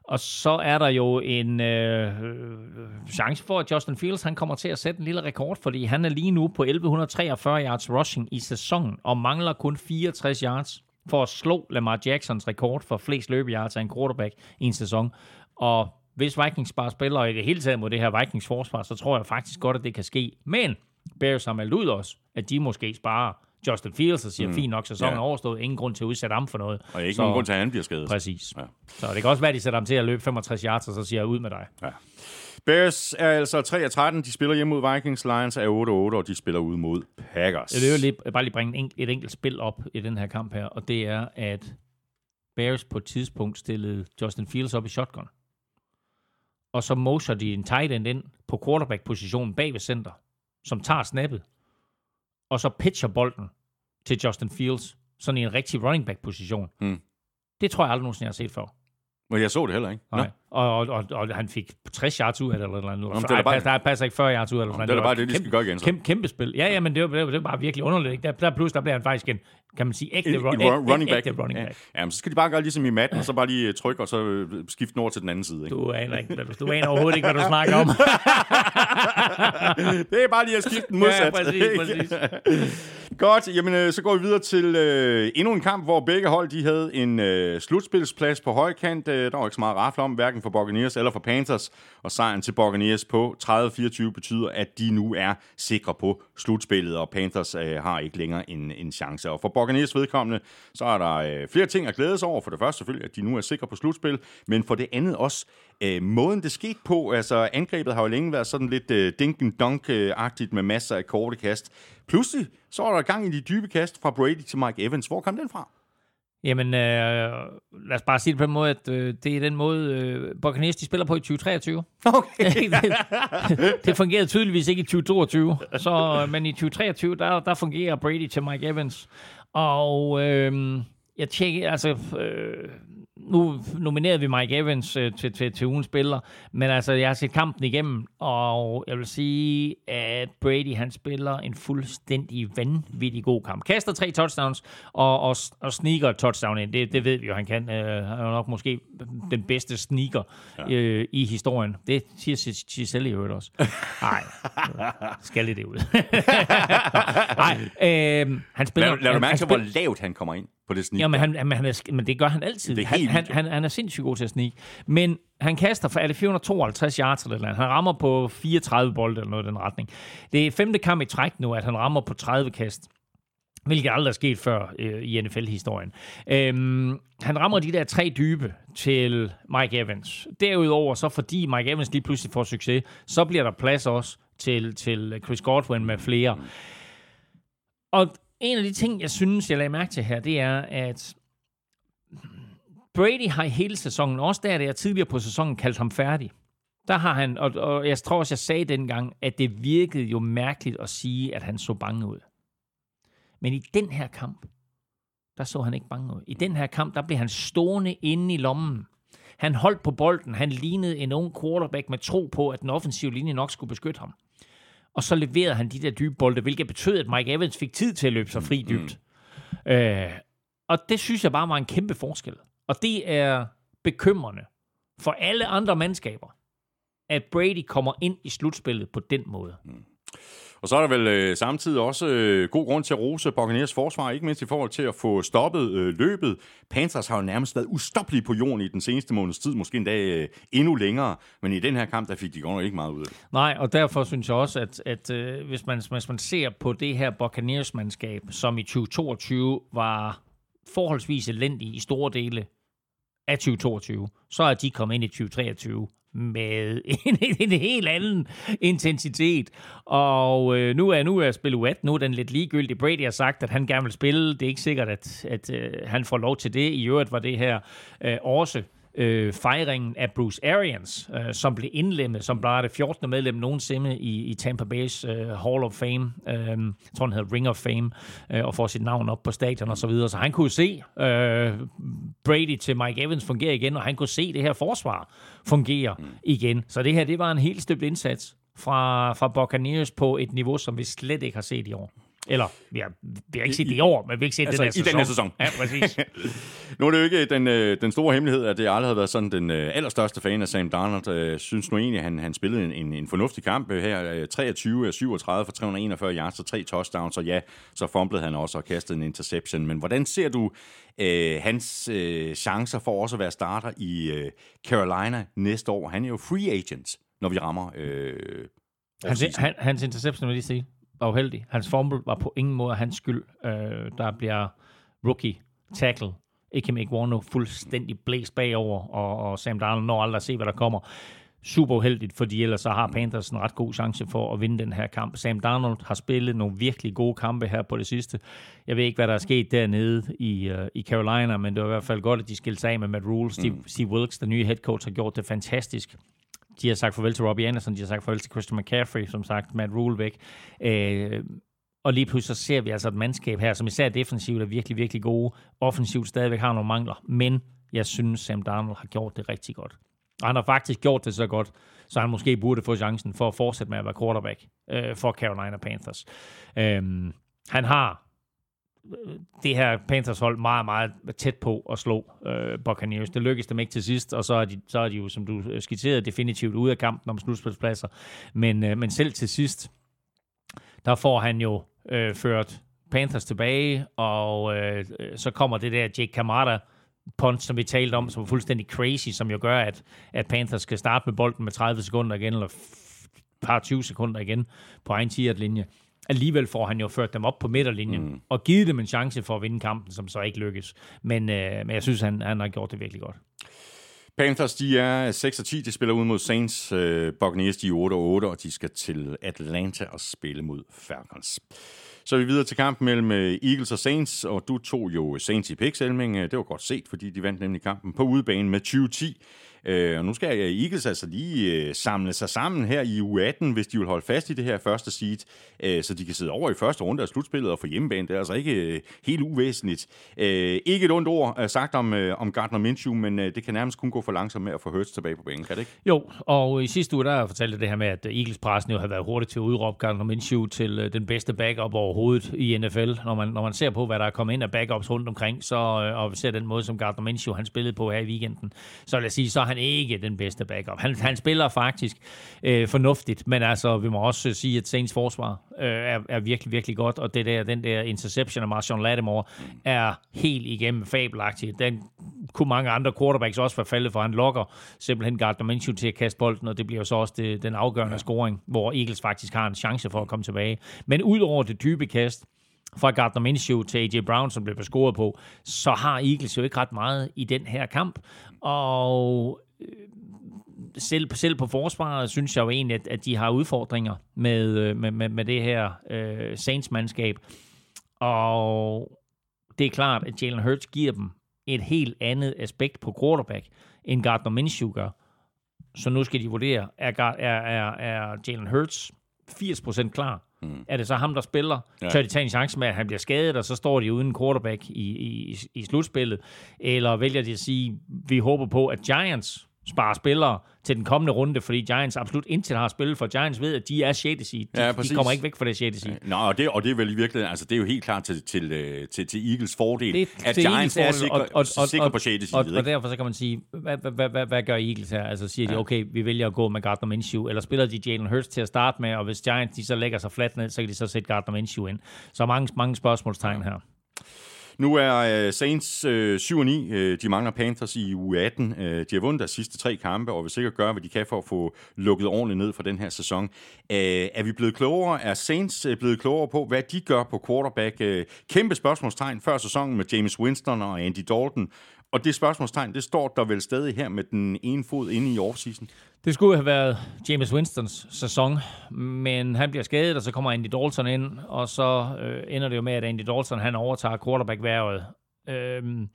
og så er der jo en øh, øh, chance for, at Justin Fields han kommer til at sætte en lille rekord, fordi han er lige nu på 1143 yards rushing i sæsonen, og mangler kun 64 yards for at slå Lamar Jacksons rekord for flest løbeyards af en quarterback i en sæson. Og hvis Vikings bare spiller i det hele taget mod det her Vikings forsvar, så tror jeg faktisk godt, at det kan ske. Men Bears har meldt ud også, at de måske sparer Justin Fields og siger, mm. fint nok, sæsonen Ja. er overstået, ingen grund til at udsætte ham for noget. Og ikke Så- nogen grund til, at han bliver skadet. Præcis. Ja. Ja. Så det kan også være, at de sætter ham til at løbe 65 yards, og så siger jeg ud med dig. Bears er altså 3 og 13. De spiller hjemme mod Vikings. Lions er 8 og 8, og de spiller ude mod Packers. Jeg vil jo lige, bare lige bringe et enkelt spil op i den her kamp her, og det er, at Bears på et tidspunkt stillede Justin Fields op i shotgun. Og så moser de en tight end ind på quarterback-positionen bag ved center, som tager snappet. Og så pitcher bolden til Justin Fields, sådan i en rigtig running back position. Mm. Det tror jeg aldrig nogensinde, jeg har set før. Men jeg så det heller ikke. Nej. Og, og, og, og, han fik 60 yards ud af det, eller noget. Jamen, det er bare- der passer ikke 40 yards ud af det. eller Nå, noget det er bare det, de skal gøre igen, så. Kæmpe, kæmpe spil. Ja, ja, men det var, det var, bare virkelig underligt. ikke? Der, der pludselig der bliver han faktisk en, kan man sige, ægte, run, run- running back. ægte running Ja. back. Jamen, så skal de bare gøre ligesom i matten, og så bare lige trykke, og så øh, skifte over til den anden side. Ikke? Du aner, ikke, du, du aner overhovedet ikke, hvad du snakker om. (laughs) det er bare lige at skifte den modsat. Ja, præcis, præcis. (laughs) Godt, jamen øh, så går vi videre til øh, endnu en kamp, hvor begge hold de havde en øh, slutspilsplads på højkant. Øh, der var ikke så meget rafle om, hverken for Buccaneers eller for Panthers. Og sejren til Buccaneers på 30-24 betyder, at de nu er sikre på slutspillet, og Panthers øh, har ikke længere en, en chance. Og for Buccaneers vedkommende, så er der øh, flere ting at glæde sig over. For det første selvfølgelig, at de nu er sikre på slutspil, men for det andet også øh, måden, det skete på. Altså angrebet har jo længe været sådan lidt øh, dink-and-dunk-agtigt med masser af korte kast. Pludselig så er der gang i de dybe kast fra Brady til Mike Evans. Hvor kom den fra? Jamen, øh, lad os bare sige det på den måde, at øh, det er den måde, øh, Buccaneers de spiller på i 2023. (laughs) Okay. (laughs) det, det fungerede tydeligvis ikke i 2022, så, øh, men i 2023, der, der fungerer Brady til Mike Evans. Og øh, jeg tjekkede, altså, øh, nu nominerede vi Mike Evans øh, til, til, til ugens spiller, men altså, jeg har set kampen igennem, og jeg vil sige, at Brady, han spiller en fuldstændig vanvittig god kamp. Kaster tre touchdowns, og, og, og sneaker et touchdown ind. Det, det ved vi jo, han kan. Øh, han er nok måske den bedste sneaker ja. øh, i historien. Det siger Giselle i øvrigt også. Nej, (laughs) skal det ud. (laughs) Nej, øh, han spiller... Lad, lad du mærke til, hvor lavt han kommer ind på det snit. Ja, men, han, men, han er, men det gør han altid. Det er han, han, han, han er sindssygt god til at snige. Men han kaster for, det 452 yards eller andet. Han rammer på 34 bolde eller noget i den retning. Det er femte kamp i træk nu, at han rammer på 30 kast. Hvilket aldrig er sket før øh, i NFL-historien. Øhm, han rammer de der tre dybe til Mike Evans. Derudover, så fordi Mike Evans lige pludselig får succes, så bliver der plads også til, til Chris Godwin med flere. Og en af de ting, jeg synes, jeg lagde mærke til her, det er, at Brady har i hele sæsonen, også der, da jeg tidligere på sæsonen kaldte ham færdig, der har han, og, og jeg tror også, jeg sagde dengang, at det virkede jo mærkeligt at sige, at han så bange ud. Men i den her kamp, der så han ikke bange ud. I den her kamp, der blev han stående inde i lommen. Han holdt på bolden. Han lignede en ung quarterback med tro på, at den offensive linje nok skulle beskytte ham. Og så leverede han de der dybe bolde, hvilket betød, at Mike Evans fik tid til at løbe sig fri dybt. Mm. Øh, og det synes jeg bare var en kæmpe forskel. Og det er bekymrende for alle andre mandskaber, at Brady kommer ind i slutspillet på den måde. Og så er der vel øh, samtidig også øh, god grund til at rose Buccaneers forsvar, ikke mindst i forhold til at få stoppet øh, løbet. Panthers har jo nærmest været ustoppelige på jorden i den seneste måneds tid, måske endda øh, endnu længere, men i den her kamp, der fik de godt nok ikke meget ud af det. Nej, og derfor synes jeg også, at, at øh, hvis, man, hvis man ser på det her Buccaneers-mandskab, som i 2022 var forholdsvis elendig i store dele af 2022, så er de kommet ind i 2023 med (laughs) en, en helt anden intensitet. Og øh, nu er nu er spil U18, nu er den lidt ligegyldig. Brady har sagt, at han gerne vil spille. Det er ikke sikkert, at, at øh, han får lov til det. I øvrigt var det her øh, også øh, fejringen af Bruce Arians, øh, som blev indlemmet, som bare det 14. medlem nogensinde i, i Tampa Bay's øh, Hall of Fame. Øh, jeg tror, han hedder Ring of Fame, øh, og får sit navn op på stadion og så videre. Så han kunne se øh, Brady til Mike Evans fungere igen, og han kunne se det her forsvar fungere mm. igen. Så det her, det var en helt støbt indsats fra, fra Buccaneers på et niveau, som vi slet ikke har set i år. Eller, vi har, vi har ikke set det i år, men vi har ikke set Altså, det i den her sæson. Ja, præcis. (laughs) Nu er det jo ikke den, øh, den store hemmelighed, at det aldrig har været sådan den øh, allerstørste fan af Sam Darnold. Øh, synes nu egentlig, at han, han spillede en, en, en fornuftig kamp øh, her. Øh, 23 af 37 for 341 yards og tre touchdowns, og ja, så fumblede han også og kastede en interception. Men hvordan ser du øh, hans øh, chancer for også at være starter i øh, Carolina næste år? Han er jo free agent, når vi rammer øh, Hans, han, hans interception, vil jeg lige sige, var uheldig. Hans fumble var på ingen måde hans skyld. Øh, der bliver rookie tackle. Ikke Iguano fuldstændig blæst bagover, og, og Sam Darnold når aldrig at se, hvad der kommer. Super uheldigt, fordi ellers så har Panthers en ret god chance for at vinde den her kamp. Sam Darnold har spillet nogle virkelig gode kampe her på det sidste. Jeg ved ikke, hvad der er sket dernede i, uh, i Carolina, men det var i hvert fald godt, at de skilte sig af med Matt Rule. Steve, mm. Steve Wilkes, den nye head coach, har gjort det fantastisk. De har sagt farvel til Robbie Anderson, de har sagt farvel til Christian McCaffrey, som sagt, Matt Rule væk. Øh, Og lige pludselig så ser vi altså et mandskab her, som især defensivt er virkelig, virkelig gode. Offensivt stadigvæk har nogle mangler, men jeg synes, Sam Darnold har gjort det rigtig godt. Og han har faktisk gjort det så godt, så han måske burde få chancen for at fortsætte med at være quarterback øh, for Carolina Panthers. Øh, han har det her Panthers hold meget, meget tæt på at slå øh, Buccaneers. Det lykkedes dem ikke til sidst, og så er de, så er de jo, som du øh, skitserede, definitivt ude af kampen om slutspilspladser. Men, øh, men selv til sidst, der får han jo øh, ført Panthers tilbage, og øh, så kommer det der Jake Kamada punt, som vi talte om, som er fuldstændig crazy, som jo gør, at, at Panthers skal starte med bolden med 30 sekunder igen, eller par 20 sekunder igen på egen 10 linje Alligevel får han jo ført dem op på midterlinjen, mm. og givet dem en chance for at vinde kampen, som så ikke lykkes. Men, øh, men jeg synes, han, han har gjort det virkelig godt. Panthers, de er 6 og 10. De spiller ud mod Saints. Uh, Buccaneers, de er 8 og 8, og de skal til Atlanta og spille mod Falcons. Så er vi videre til kampen mellem øh, Eagles og Saints, og du tog jo Saints i pick, Elming. Det var godt set, fordi de vandt nemlig kampen på udebane med 20-10. Øh, og nu skal Eagles altså lige øh, samle sig sammen her i U18, hvis de vil holde fast i det her første seed, øh, så de kan sidde over i første runde af slutspillet og få hjemmebane. Det er altså ikke øh, helt uvæsentligt. Øh, ikke et ondt ord øh, sagt om, øh, om Gardner Minshew, men øh, det kan nærmest kun gå for langsomt med at få Hurts tilbage på banen, kan det ikke? Jo, og i sidste uge, der fortalte det her med, at Eagles-pressen jo har været hurtigt til at udråbe Gardner Minshew til øh, den bedste backup overhovedet i NFL. Når man, når man ser på, hvad der er kommet ind af backups rundt omkring, så, øh, og vi ser den måde, som Gardner Minshew han spillede på her i weekenden, så vil jeg sige, så er han ikke den bedste backup. Han, han spiller faktisk øh, fornuftigt, men altså, vi må også sige, at Saints forsvar øh, er, er virkelig, virkelig godt, og det der, den der interception af Marshawn Lattimore er helt igennem fabelagtig. Den kunne mange andre quarterbacks også være faldet for. Han lokker simpelthen Gardner Minshew til at kaste bolden, og det bliver så også det, den afgørende ja. scoring, hvor Eagles faktisk har en chance for at komme tilbage. Men ud over det dybe kast, fra Gardner Minshew til A.J. Brown, som blev bescoret på, så har Eagles jo ikke ret meget i den her kamp. Og selv, selv på forsvaret synes jeg jo egentlig, at, at de har udfordringer med, øh, med, med, med det her øh, Saints-mandskab. Og det er klart, at Jalen Hurts giver dem et helt andet aspekt på quarterback, end Gardner Minshew gør. Så nu skal de vurdere, er, er, er, er Jalen Hurts 80% klar? Mm. Er det så ham, der spiller? Ja. Tør de tage en chance med, at han bliver skadet, og så står de uden quarterback i, i, i slutspillet? Eller vælger de at sige, vi håber på, at Giants spare spillere til den kommende runde, fordi Giants absolut indtil har spillet for Giants ved, at de er 6. seed. De, ja, de kommer ikke væk fra det 6. seed. Nå, og det, og det er vel i virkeligheden, altså det er jo helt klart til, til, øh, til, til Eagles fordel, det, at Giants er sikre, og, og, og, sikre på 6. seed. Og, og, og derfor så kan man sige, hvad, hvad, hvad, hvad gør Eagles her? Altså siger de, okay, vi vælger at gå med Gardner Minshew, eller spiller de Jalen Hurts til at starte med, og hvis Giants de så lægger sig fladt ned, så kan de så sætte Gardner Minshew ind. Så mange, mange spørgsmålstegn her. Nu er uh, Saints uh, øh, 7-9. Uh, øh, de mangler Panthers i u 18. Uh, øh, de har vundet deres sidste tre kampe, og vil sikkert gøre, hvad de kan for at få lukket ordentligt ned for den her sæson. Uh, er vi blevet klogere? Er Saints uh, blevet klogere på, hvad de gør på quarterback? Uh, kæmpe spørgsmålstegn før sæsonen med James Winston og Andy Dalton. Og det spørgsmålstegn, det står der vel stadig her med den ene fod inde i offseason? Det skulle have været James Winstons sæson, men han bliver skadet, og så kommer Andy Dalton ind, og så øh, ender det jo med, at Andy Dalton han overtager quarterback-værvet. Øhm,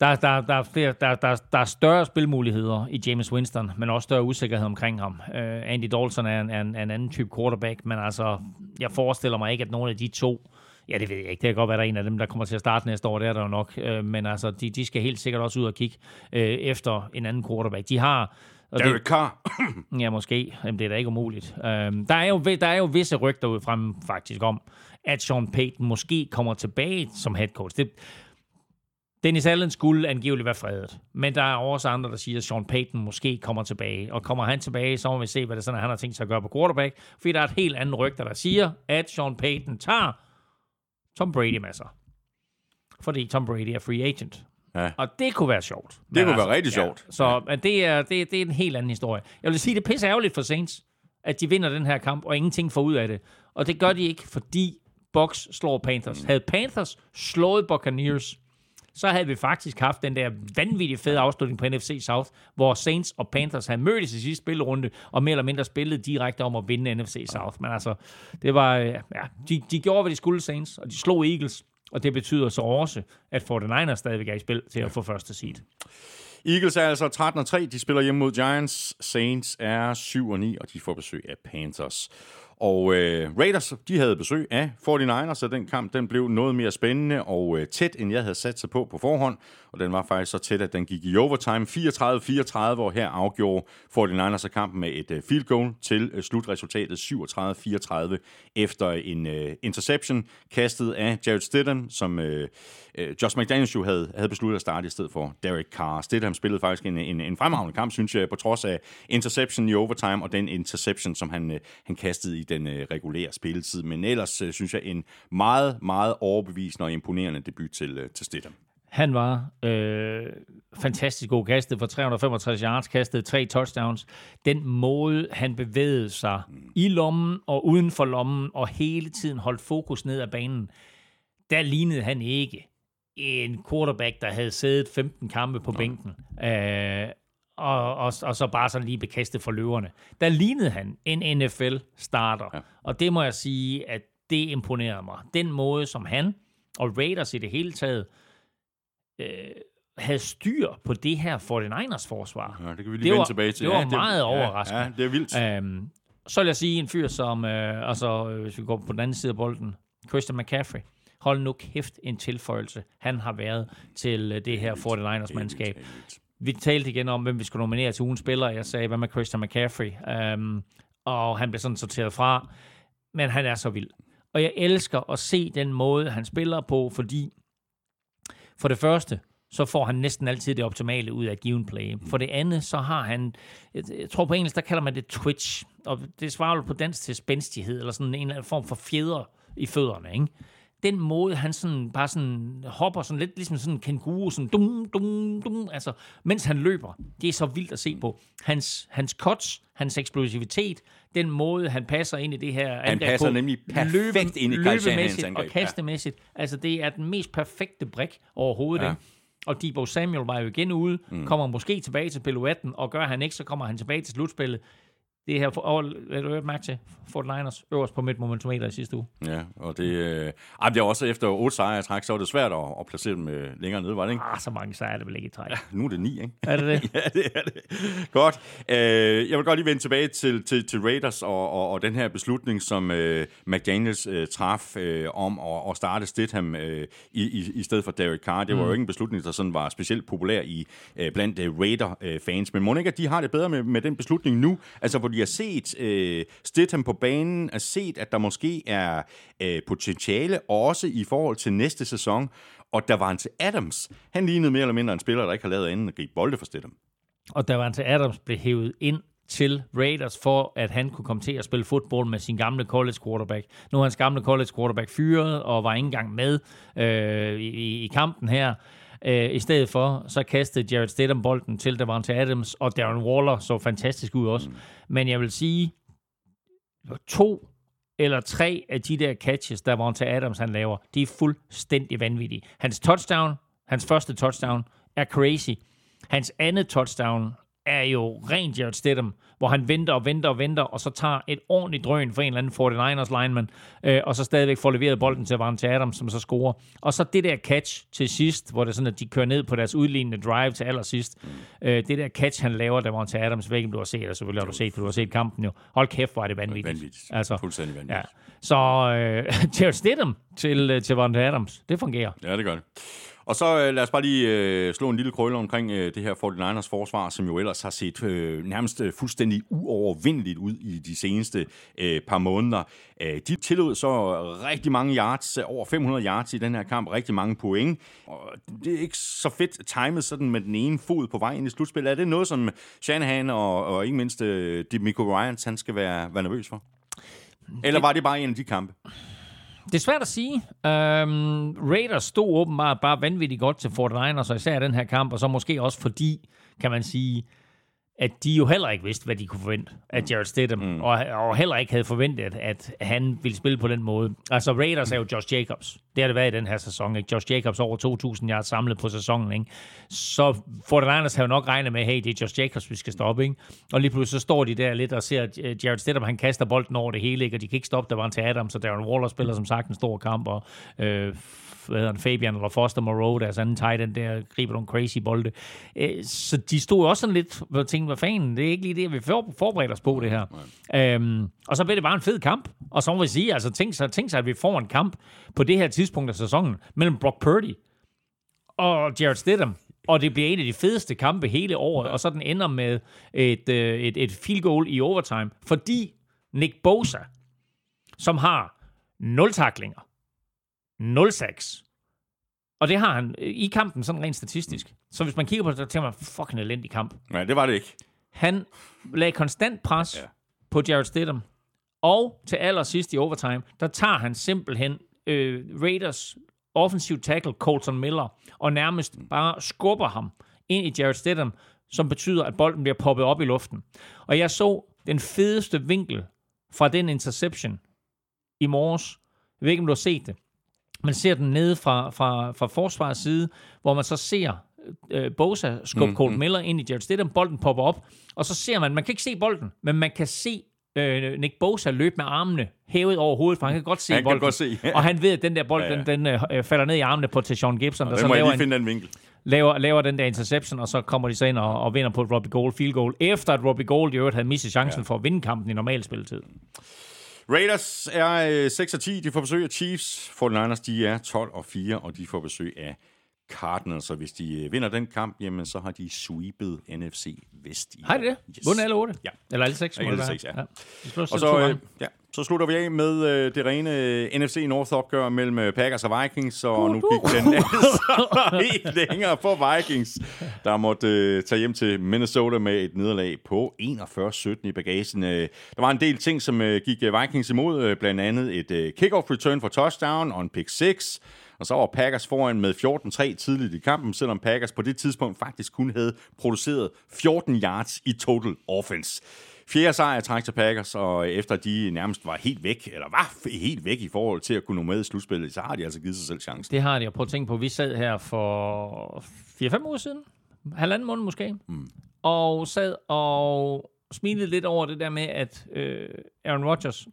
der, der, der, er flere, der, der, der er større spilmuligheder i James Winston, men også større usikkerhed omkring ham. Øh, Andy Dalton er en, en, en anden type quarterback, men altså, jeg forestiller mig ikke, at nogen af de to Ja, det ved jeg ikke. Det kan godt være, der er en af dem, der kommer til at starte næste år. Det er der jo nok. Øh, men altså, de, de skal helt sikkert også ud og kigge øh, efter en anden quarterback. De har... Og Derek det, Carr. (clears throat) ja, måske. Jamen, det er da ikke umuligt. Øhm, der, er jo, der er jo visse rygter ud frem faktisk om, at Sean Payton måske kommer tilbage som head coach. Det, Dennis Allen skulle angiveligt være fredet. Men der er også andre, der siger, at Sean Payton måske kommer tilbage. Og kommer han tilbage, så må vi se, hvad det er sådan, han har tænkt sig at gøre på quarterback. Fordi der er et helt andet rygter, der siger, at Sean Payton tager Tom Brady med sig. Fordi Tom Brady er free agent. Ja. Og det kunne være sjovt. Det Men kunne altså, være rigtig ja, sjovt. Så ja. men det, er, det, det er en helt anden historie. Jeg vil sige, det er pisse ærgerligt for Saints, at de vinder den her kamp, og ingenting får ud af det. Og det gør de ikke, fordi Bucks slår Panthers. Mm. Havde Panthers slået Buccaneers, så havde vi faktisk haft den der vanvittige fede afslutning på NFC South, hvor Saints og Panthers havde mødtes i sidste spillerunde, og mere eller mindre spillet direkte om at vinde NFC South. Men altså, det var, øh, ja, de, de gjorde, hvad de skulle, Saints, og de slog Eagles, og det betyder så også, at 49ers stadigvæk er i spil til at få første seed. Eagles er altså 13 3. De spiller hjemme mod Giants. Saints er 7 9, og de får besøg af Panthers. Og øh, Raiders, de havde besøg af 49ers, så den kamp den blev noget mere spændende og øh, tæt, end jeg havde sat sig på på forhånd. Og den var faktisk så tæt, at den gik i overtime 34-34, og her afgjorde 49ers kampen med et øh, field goal til øh, slutresultatet 37-34 efter en øh, interception kastet af Jared Stidham, som øh, øh, Josh McDaniels jo havde, havde besluttet at starte i stedet for Derek Carr. Stidham spillede faktisk en, en, en fremragende kamp, synes jeg, på trods af interception i overtime og den interception, som han, øh, han kastede i den øh, regulære spilletid. Men ellers øh, synes jeg en meget, meget overbevisende og imponerende debut til, øh, til Stidham. Han var øh, fantastisk god kastet for 365 yards, kastet tre touchdowns. Den måde, han bevægede sig mm. i lommen og uden for lommen, og hele tiden holdt fokus ned ad banen, der lignede han ikke en quarterback, der havde siddet 15 kampe på bænken. Øh, og, og, og så bare sådan lige bekastet for løverne. Der lignede han en NFL-starter. Ja. Og det må jeg sige, at det imponerede mig. Den måde, som han og Raiders i det hele taget øh, havde styr på det her 49ers forsvar. Ja, det kan vi lige det vende var, tilbage til. Det var ja, meget overraskende. Ja, ja, det er vildt. Øhm, så vil jeg sige en fyr som, øh, altså hvis vi går på den anden side af bolden, Christian McCaffrey. Hold nu kæft en tilføjelse, han har været til øh, det her 49ers mandskab. Vi talte igen om, hvem vi skulle nominere til ugens spiller. Jeg sagde, hvad med Christian McCaffrey? Um, og han blev sådan sorteret fra. Men han er så vild. Og jeg elsker at se den måde, han spiller på, fordi for det første, så får han næsten altid det optimale ud af given play. For det andet, så har han, jeg tror på engelsk, der kalder man det twitch, og det svarer på dansk til spændstighed, eller sådan en eller anden form for fjeder i fødderne, ikke? Den måde, han sådan bare sådan hopper sådan lidt ligesom sådan en kenguru, sådan dum, dum, dum, altså, mens han løber. Det er så vildt at se på. Hans, hans cuts, hans eksplosivitet, den måde, han passer ind i det her Han passer på, nemlig perfekt løbe, ind i Kyle Shanahans angreb. og kastemæssigt. Ja. Altså, det er den mest perfekte brik overhovedet, ja. ikke? Og Debo Samuel var jo igen ude, mm. kommer måske tilbage til piloetten, og gør han ikke, så kommer han tilbage til slutspillet det her, har du hørt mærke til, Fort Niners øverst på midt momentometer i sidste uge. Ja, og det, øh, ej, det er også efter otte sejre i træk, så var det svært at, at placere dem øh, længere nede, var det ikke? Ah, så mange sejre er det vel ikke i træk. Ja, nu er det ni, ikke? Er det det? (laughs) ja, det er det. Godt. Øh, jeg vil godt lige vende tilbage til, til, til Raiders og, og, og den her beslutning, som øh, McDaniels øh, traf øh, om at, at starte Stidham øh, i, i, i stedet for Derek Carr. Det var mm. jo ikke en beslutning, der sådan var specielt populær i øh, blandt øh, Raider-fans. Men må ikke, at de har det bedre med, med den beslutning nu? Altså, hvor de har set øh, Stidham på banen, har set, at der måske er øh, potentiale også i forhold til næste sæson. Og der var han til Adams. Han lignede mere eller mindre en spiller, der ikke har lavet anden at gribe bolde for Stidham. Og der var han til Adams blev hævet ind til Raiders for, at han kunne komme til at spille fodbold med sin gamle college quarterback. Nu er hans gamle college quarterback fyret og var ikke engang med øh, i, i kampen her. Øh, I stedet for, så kastede Jared Stidham bolden til Davante Adams, og Darren Waller så fantastisk ud også. Mm. Men jeg vil sige, to eller tre af de der catches, der Davante Adams han laver, de er fuldstændig vanvittige. Hans touchdown, hans første touchdown, er crazy. Hans andet touchdown er jo rent Jared Stidham, hvor han venter og venter og venter, og så tager et ordentligt drøn for en eller anden 49ers lineman, øh, og så stadigvæk får leveret bolden til Vante Adams, som så scorer. Og så det der catch til sidst, hvor det er sådan, at de kører ned på deres udlignende drive til allersidst. Øh, det der catch, han laver, der Vante Adams, væk, du har set, eller selvfølgelig har du set, for du har set kampen jo. Hold kæft, hvor er det vanvittigt. Vanvittigt. Altså, Fuldstændig vanvittigt. Ja. Så øh, (laughs) Jared Stidham til, øh, til Vante Adams, det fungerer. Ja, det gør det. Og så øh, lad os bare lige øh, slå en lille krølle omkring øh, det her 49ers forsvar, som jo ellers har set øh, nærmest øh, fuldstændig uovervindeligt ud i de seneste øh, par måneder. Øh, de tillod så rigtig mange yards, over 500 yards i den her kamp, rigtig mange point. Og det er ikke så fedt timet sådan med den ene fod på vej ind i slutspillet. Er det noget, som Shanahan og, og ikke mindst øh, Demico Ryans, han skal være, være nervøs for? Eller var det bare en af de kampe? Det er svært at sige. Øhm, Raiders stod åbenbart bare vanvittigt godt til 49ers, og især den her kamp, og så måske også fordi, kan man sige, at de jo heller ikke vidste, hvad de kunne forvente af Jared Stidham, mm. og, og heller ikke havde forventet, at han ville spille på den måde. Altså Raiders er jo Josh Jacobs. Det har det været i den her sæson. Ikke? Josh Jacobs over 2.000 yards samlet på sæsonen. Ikke? Så 49ers har jo nok regnet med, hey, det er Josh Jacobs, vi skal stoppe. Ikke? Og lige pludselig så står de der lidt og ser, at Jared Stidham, han kaster bolden over det hele, ikke? og de kan ikke stoppe, der var en til Adams, så Darren Waller spiller som sagt en stor kamp, og øh, hvad han, Fabian eller Foster Moreau, deres anden tight end der, griber nogle crazy bolde. Øh, så de stod også sådan lidt, jeg tænkte, hvad fanden, det er ikke lige det, vi for- forbereder os på det her. Øhm, og så blev det bare en fed kamp. Og så må vi sige, altså tænk sig, tænk sig, at vi får en kamp på det her tidspunkt af sæsonen mellem Brock Purdy og Jared Stidham. Og det bliver en af de fedeste kampe hele året, og så den ender med et, øh, et, et field goal i overtime, fordi Nick Bosa, som har 0 taklinger, 0 sacks, og det har han øh, i kampen sådan rent statistisk. Så hvis man kigger på det, så tænker man, fucking elendig kamp. Nej, det var det ikke. Han lagde konstant pres Ja. på Jared Stidham. Og til allersidst i overtime, der tager han simpelthen øh, Raiders offensive tackle Colton Miller og nærmest bare skubber ham ind i Jared Stidham, som betyder, at bolden bliver poppet op i luften. Og jeg så den fedeste vinkel fra den interception i morges. Jeg ved ikke, om du har set det. Man ser den nede fra, fra, fra forsvarets side, hvor man så ser øh, Bosa skubbe mm, Colt Miller ind i Jared Stidham. Bolden popper op, og så ser man, man kan ikke se bolden, men man kan se øh, Nick Bosa løbe med armene hævet over hovedet, for han kan godt se Han kan bolden. godt se, ja. og han ved, at den der bold, Ja, ja, den, den øh, falder ned i armene på Tashawn Gibson, der Den så må laver, lige en, finde den vinkel. laver, laver den der interception, og så kommer de så ind og, og vinder på et Robbie Gold field goal, efter at Robbie Gold i øvrigt havde mistet chancen ja. for at vinde kampen i normal spilletid. Raiders er øh, 6 og 10. De får besøg af Chiefs. 49ers, de er 12 og 4, og de får besøg af Cardinals. Så hvis de øh, vinder den kamp, jamen, så har de sweepet NFC Vest. I Har de det? Yes. Vundet alle otte? Ja. Eller alle seks? Ja, alle seks, ja. Slår Og så, øh, ja, så slutter vi af med øh, det rene øh, NFC North-opgør mellem øh, Packers og Vikings, og nu gik den altså (laughs) helt længere for Vikings, der måtte øh, tage hjem til Minnesota med et nederlag på 41-17 i bagagen. Øh, der var en del ting, som øh, gik Vikings imod, øh, blandt andet et øh, kickoff return for touchdown og en pick 6, og så var Packers foran med 14-3 tidligt i kampen, selvom Packers på det tidspunkt faktisk kun havde produceret 14 yards i total offense. Fjerde sejr træk til Packers, og efter de nærmest var helt væk, eller var helt væk i forhold til at kunne nå med i slutspillet, så har de altså givet sig selv chancen. Det har de, og prøv at tænke på, vi sad her for 4-5 uger siden, halvanden måned måske, mm. og sad og smilede lidt over det der med, at øh, Aaron Rodgers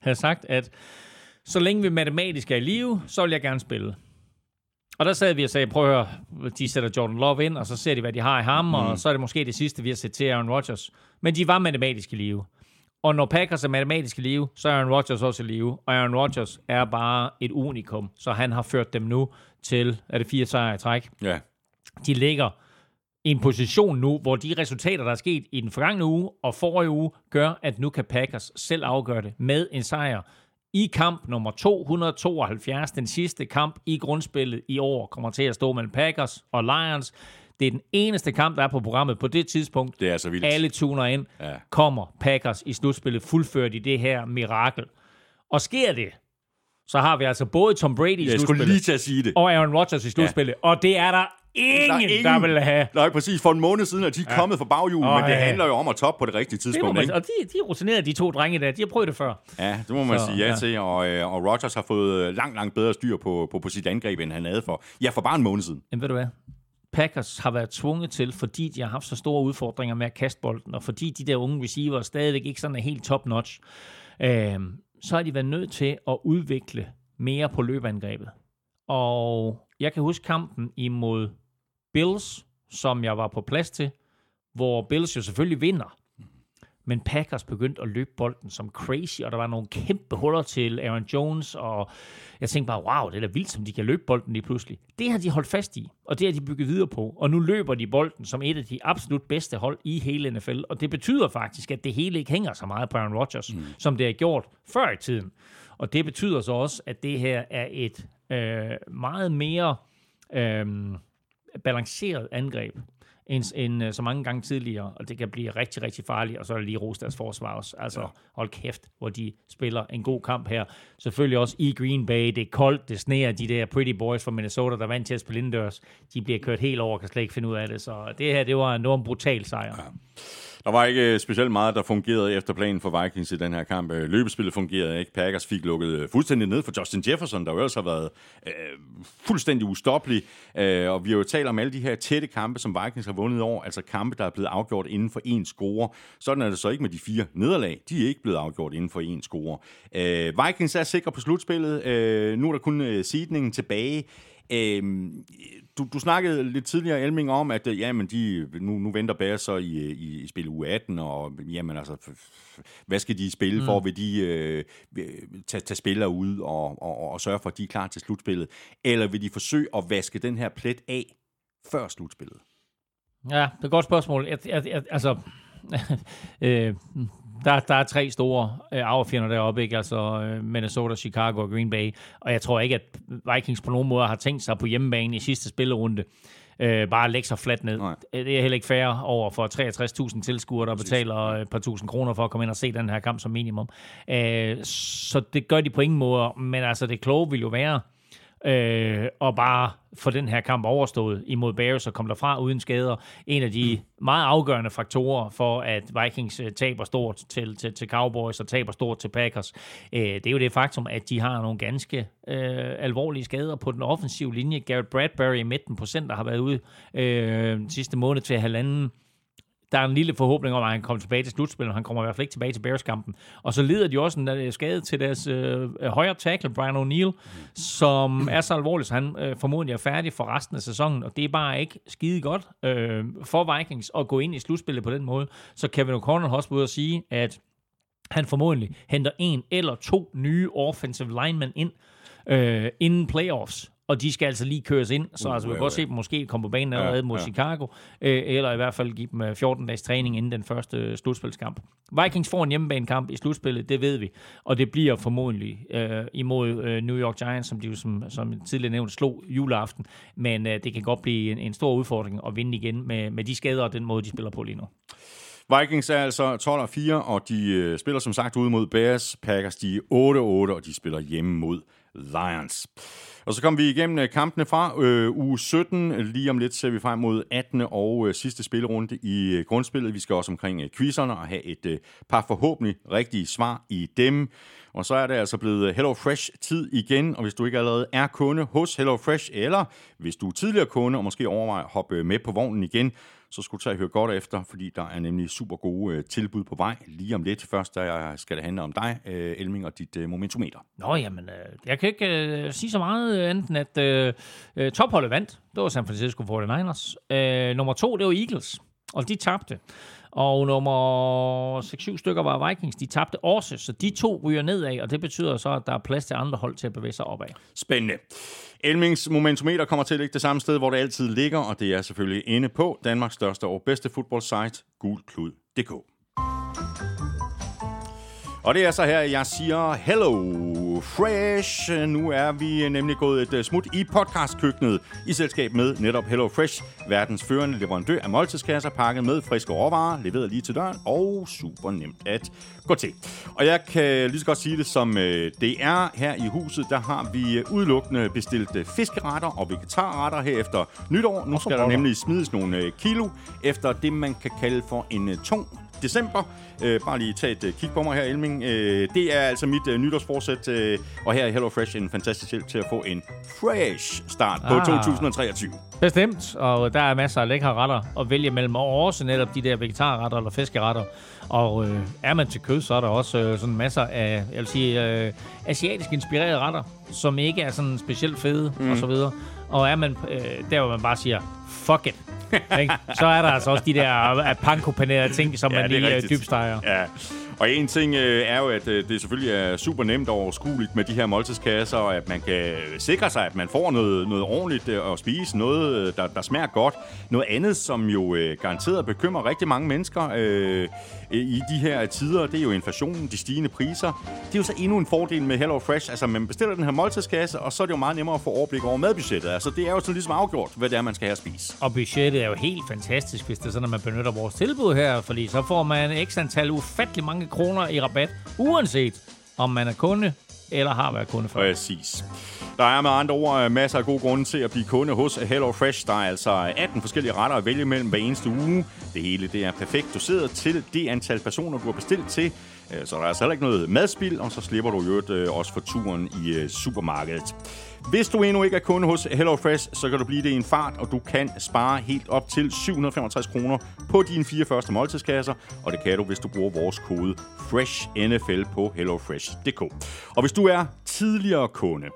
havde sagt, at så længe vi matematisk er i live, så vil jeg gerne spille. Og der sad vi og sagde, prøv at høre, de sætter Jordan Love ind, og så ser de, hvad de har i ham, mm. og så er det måske det sidste, vi har set til Aaron Rodgers. Men de var matematisk i live. Og når Packers er matematisk i live, så er Aaron Rodgers også i live. Og Aaron Rodgers er bare et unikum, så han har ført dem nu til, er det fire sejre i træk. Ja, De ligger i en position nu, hvor de resultater, der er sket i den forgangne uge og forrige uge, gør, at nu kan Packers selv afgøre det med en sejr i kamp nummer 272. Den sidste kamp i grundspillet i år kommer til at stå mellem Packers og Lions. Det er den eneste kamp, der er på programmet på det tidspunkt. det er så vildt. Alle tuner ind. Ja. Kommer Packers i slutspillet fuldført i det her mirakel. Og sker det, så har vi altså både Tom Brady i Jeg skulle slutspillet lige til at sige det. og Aaron Rodgers i slutspillet. Ja. Og det er der ingen, der, ingen, der vil have. Nej, præcis. For en måned siden er de ja. kommet fra baghjul, men det ja. handler jo om at toppe på det rigtige Det tidspunkt. man, ikke? og de, de er rutinerede, de to drenge der. De har prøvet det før. Ja, det må man Så, sige ja, ja. til, og, øh, og Rodgers har fået øh, langt, langt bedre styr på, på, på sit angreb, end han havde for, ja, for bare en måned siden. Jamen ved du hvad? Packers har været tvunget til, fordi de har haft så store udfordringer med at kaste bolden, og fordi de der unge receiver stadigvæk ikke sådan er helt top-notch, øh, så har de været nødt til at udvikle mere på løbeangrebet. Og jeg kan huske kampen imod Bills, som jeg var på plads til, hvor Bills jo selvfølgelig vinder. Men Packers begyndte at løbe bolden som crazy, og der var nogle kæmpe huller til Aaron Jones, og jeg tænkte bare, wow, det er da vildt, som de kan løbe bolden lige pludselig. Det har de holdt fast i, og det har de bygget videre på, og nu løber de bolden som et af de absolut bedste hold i hele NFL, og det betyder faktisk, at det hele ikke hænger så meget på Aaron Rodgers, mm. som det har gjort før i tiden. Og det betyder så også, at det her er et øh, meget mere øh, balanceret angreb, end, end øh, så mange gange tidligere, og det kan blive rigtig, rigtig farligt, og så er det lige ros deres forsvar også. Altså, ja. hold kæft, hvor de spiller en god kamp her. Selvfølgelig også i Green Bay, det er koldt, det sneer, de der pretty boys fra Minnesota, der er vant til at spille indendørs, de bliver kørt helt over, kan slet ikke finde ud af det, så det her, det var, en brutal sejr. Ja. Der var ikke øh, specielt meget, der fungerede efter planen for Vikings i den her kamp. Øh, løbespillet fungerede ikke. Packers fik lukket øh, fuldstændig ned for Justin Jefferson, der jo ellers har været øh, fuldstændig ustoppelig. Øh, og vi har jo talt om alle de her tætte kampe, som Vikings har vundet i år. Altså kampe, der er blevet afgjort inden for én score. Sådan er det så ikke med de fire nederlag. De er ikke blevet afgjort inden for én score. Øh, Vikings er sikre på slutspillet. Øh, nu er der kun øh, seedningen tilbage. Øhm, du, du snakkede lidt tidligere, Elming, om, at øh, jamen, de, nu, nu venter Bære så i, i, i spil u 18, og jamen, altså, hvad skal de spille mm. for? Vil de øh, tage, tage spillere ud og, og, og sørge for, at de er klar til slutspillet? Eller vil de forsøge at vaske den her plet af før slutspillet? Ja, det er et godt spørgsmål. Jeg, jeg, jeg, altså, (laughs) øh, der, der er tre store øh, arvefjender deroppe, ikke? Altså øh, Minnesota, Chicago og Green Bay. Og jeg tror ikke, at Vikings på nogen måde har tænkt sig på hjemmebane i sidste spillerunde. Øh, bare lægge sig fladt ned. Nej. Øh, Det er heller ikke fair over for 63.000 tilskuere, der betaler øh, et par tusind kroner for at komme ind og se den her kamp som minimum. Øh, så det gør de på ingen måde. Men altså, det kloge vil jo være, øh, Øh, og bare få den her kamp overstået imod Bears og komme derfra uden skader. En af de meget afgørende faktorer for, at Vikings øh, taber stort til, til, til Cowboys og taber stort til Packers, øh, det er jo det faktum, at de har nogle ganske øh, alvorlige skader på den offensive linje. Garrett Bradbury i midten på center har været ude øh, sidste måned til halvanden der er en lille forhåbning om, at han kommer tilbage til slutspillet, men han kommer i hvert fald ikke tilbage til Bears-kampen. Og så lider de også en øh, skade til deres øh, øh, højre tackle, Brian O'Neill, som er så alvorlig, så han øh, formodentlig er færdig for resten af sæsonen, og det er bare ikke skide godt øh, for Vikings at gå ind i slutspillet på den måde. Så Kevin O'Connell har også været ude at sige, at han formodentlig henter en eller to nye offensive linemen ind øh, inden playoffs. Og de skal altså lige køres ind, så Uh, altså, vi kan godt se dem måske komme på banen allerede Ja, mod ja. Chicago, øh, eller i hvert fald give dem øh, 14 dages træning inden den første øh, slutspilskamp. Vikings får en hjemmebanekamp i slutspillet, det ved vi, og det bliver formodentlig øh, imod øh, New York Giants, som de jo som, som tidligere nævnt slog juleaften, men øh, det kan godt blive en, en stor udfordring at vinde igen med, med de skader og den måde, de spiller på lige nu. Vikings er altså 12 og 4, og de øh, spiller som sagt ude mod Bears. Packers, de er 8 og 8, og de spiller hjemme mod Lions. Og så kom vi igennem øh, kampene fra øh, uge 17. Lige om lidt ser vi frem mod 18. og øh, sidste spillerunde i øh, grundspillet. Vi skal også omkring øh, quizzerne og have et øh, par forhåbentlig rigtige svar i dem. Og så er det altså blevet øh, Hello Fresh tid igen, og hvis du ikke allerede er kunde hos Hello Fresh, eller hvis du er tidligere kunde og måske overvejer at hoppe øh, med på vognen igen, så skulle du tage og høre godt efter, fordi der er nemlig super gode øh, tilbud på vej lige om lidt. Først der øh, skal det handle om dig, øh, Elming, og dit øh, momentometer. Nå, jamen, øh, jeg kan ikke øh, sige så meget øh, enten, at øh, øh, topholdet vandt. Det var San Francisco 49ers. Øh, nummer to, det var Eagles, og de tabte. Og nummer 6-7 stykker var Vikings, de tabte også, så de to ryger nedad, og det betyder så, at der er plads til andre hold til at bevæge sig opad. Spændende. Elmings momentometer kommer til at ligge det samme sted, hvor det altid ligger, og det er selvfølgelig inde på Danmarks største og bedste fodboldsite, gulklud.dk. Og det er så her, jeg siger hello fresh. Nu er vi nemlig gået et øh, smut i podcastkøkkenet i selskab med netop Hello Fresh, verdens førende leverandør af måltidskasser pakket med friske råvarer, leveret lige til døren og super nemt at gå til. Og jeg kan lige så godt sige det som øh, det er her i huset, der har vi øh, udelukkende bestilt fiskeretter og vegetarretter her efter nytår. Nu skal der nemlig smides nogle kilo efter det, man kan kalde for en tung december. Øh, bare lige tage et øh, kig på mig her, Elming. Øh, det er altså mit øh, nytårsforsæt, øh, og her er HelloFresh en fantastisk hjælp til at få en fresh start på Ah. 2023. Bestemt, og der er masser af lækre retter at vælge mellem, og også netop de der vegetarretter eller fiskeretter. Og øh, er man til kød, så er der også øh, sådan masser af, jeg vil sige, øh, asiatisk inspirerede retter, som ikke er sådan specielt fede mm. og så videre. Og er man øh, der, hvor man bare siger, fuck it, (laughs) ikke? så er der altså også de der øh, panko-panerede ting, som Ja, man lige øh, rigtigt. dybsteger. Ja, og en ting øh, er jo, at øh, det selvfølgelig er super nemt og overskueligt med de her måltidskasser, og at man kan øh, sikre sig, at man får noget, noget ordentligt øh, at spise, noget, øh, der, der smager godt. Noget andet, som jo øh, garanteret bekymrer rigtig mange mennesker øh, i de her tider, det er jo inflationen, de stigende priser. Det er jo så endnu en fordel med Hello Fresh. Altså, man bestiller den her måltidskasse, og så er det jo meget nemmere at få overblik over madbudgettet. Altså, det er jo sådan ligesom afgjort, hvad det er, man skal have at spise. Og budgettet er jo helt fantastisk, hvis det er sådan, at man benytter vores tilbud her, fordi så får man x antal ufattelig mange kroner i rabat, uanset om man er kunde eller har været kunde før. Præcis. Der er med andre ord øh, masser af gode grunde til at blive kunde hos øh, Hello Fresh. Der er altså øh, 18 forskellige retter at vælge mellem hver eneste uge. Det hele det er perfekt doseret til det antal personer, du har bestilt til. Så der er altså heller ikke noget madspild, og så slipper du jo også for turen i supermarkedet. Hvis du endnu ikke er kunde hos HelloFresh, så kan du blive det i en fart, og du kan spare helt op til 765 kroner på dine fire første måltidskasser, og det kan du, hvis du bruger vores kode FRESHNFL på hellofresh.dk. Og hvis du er tidligere kunde,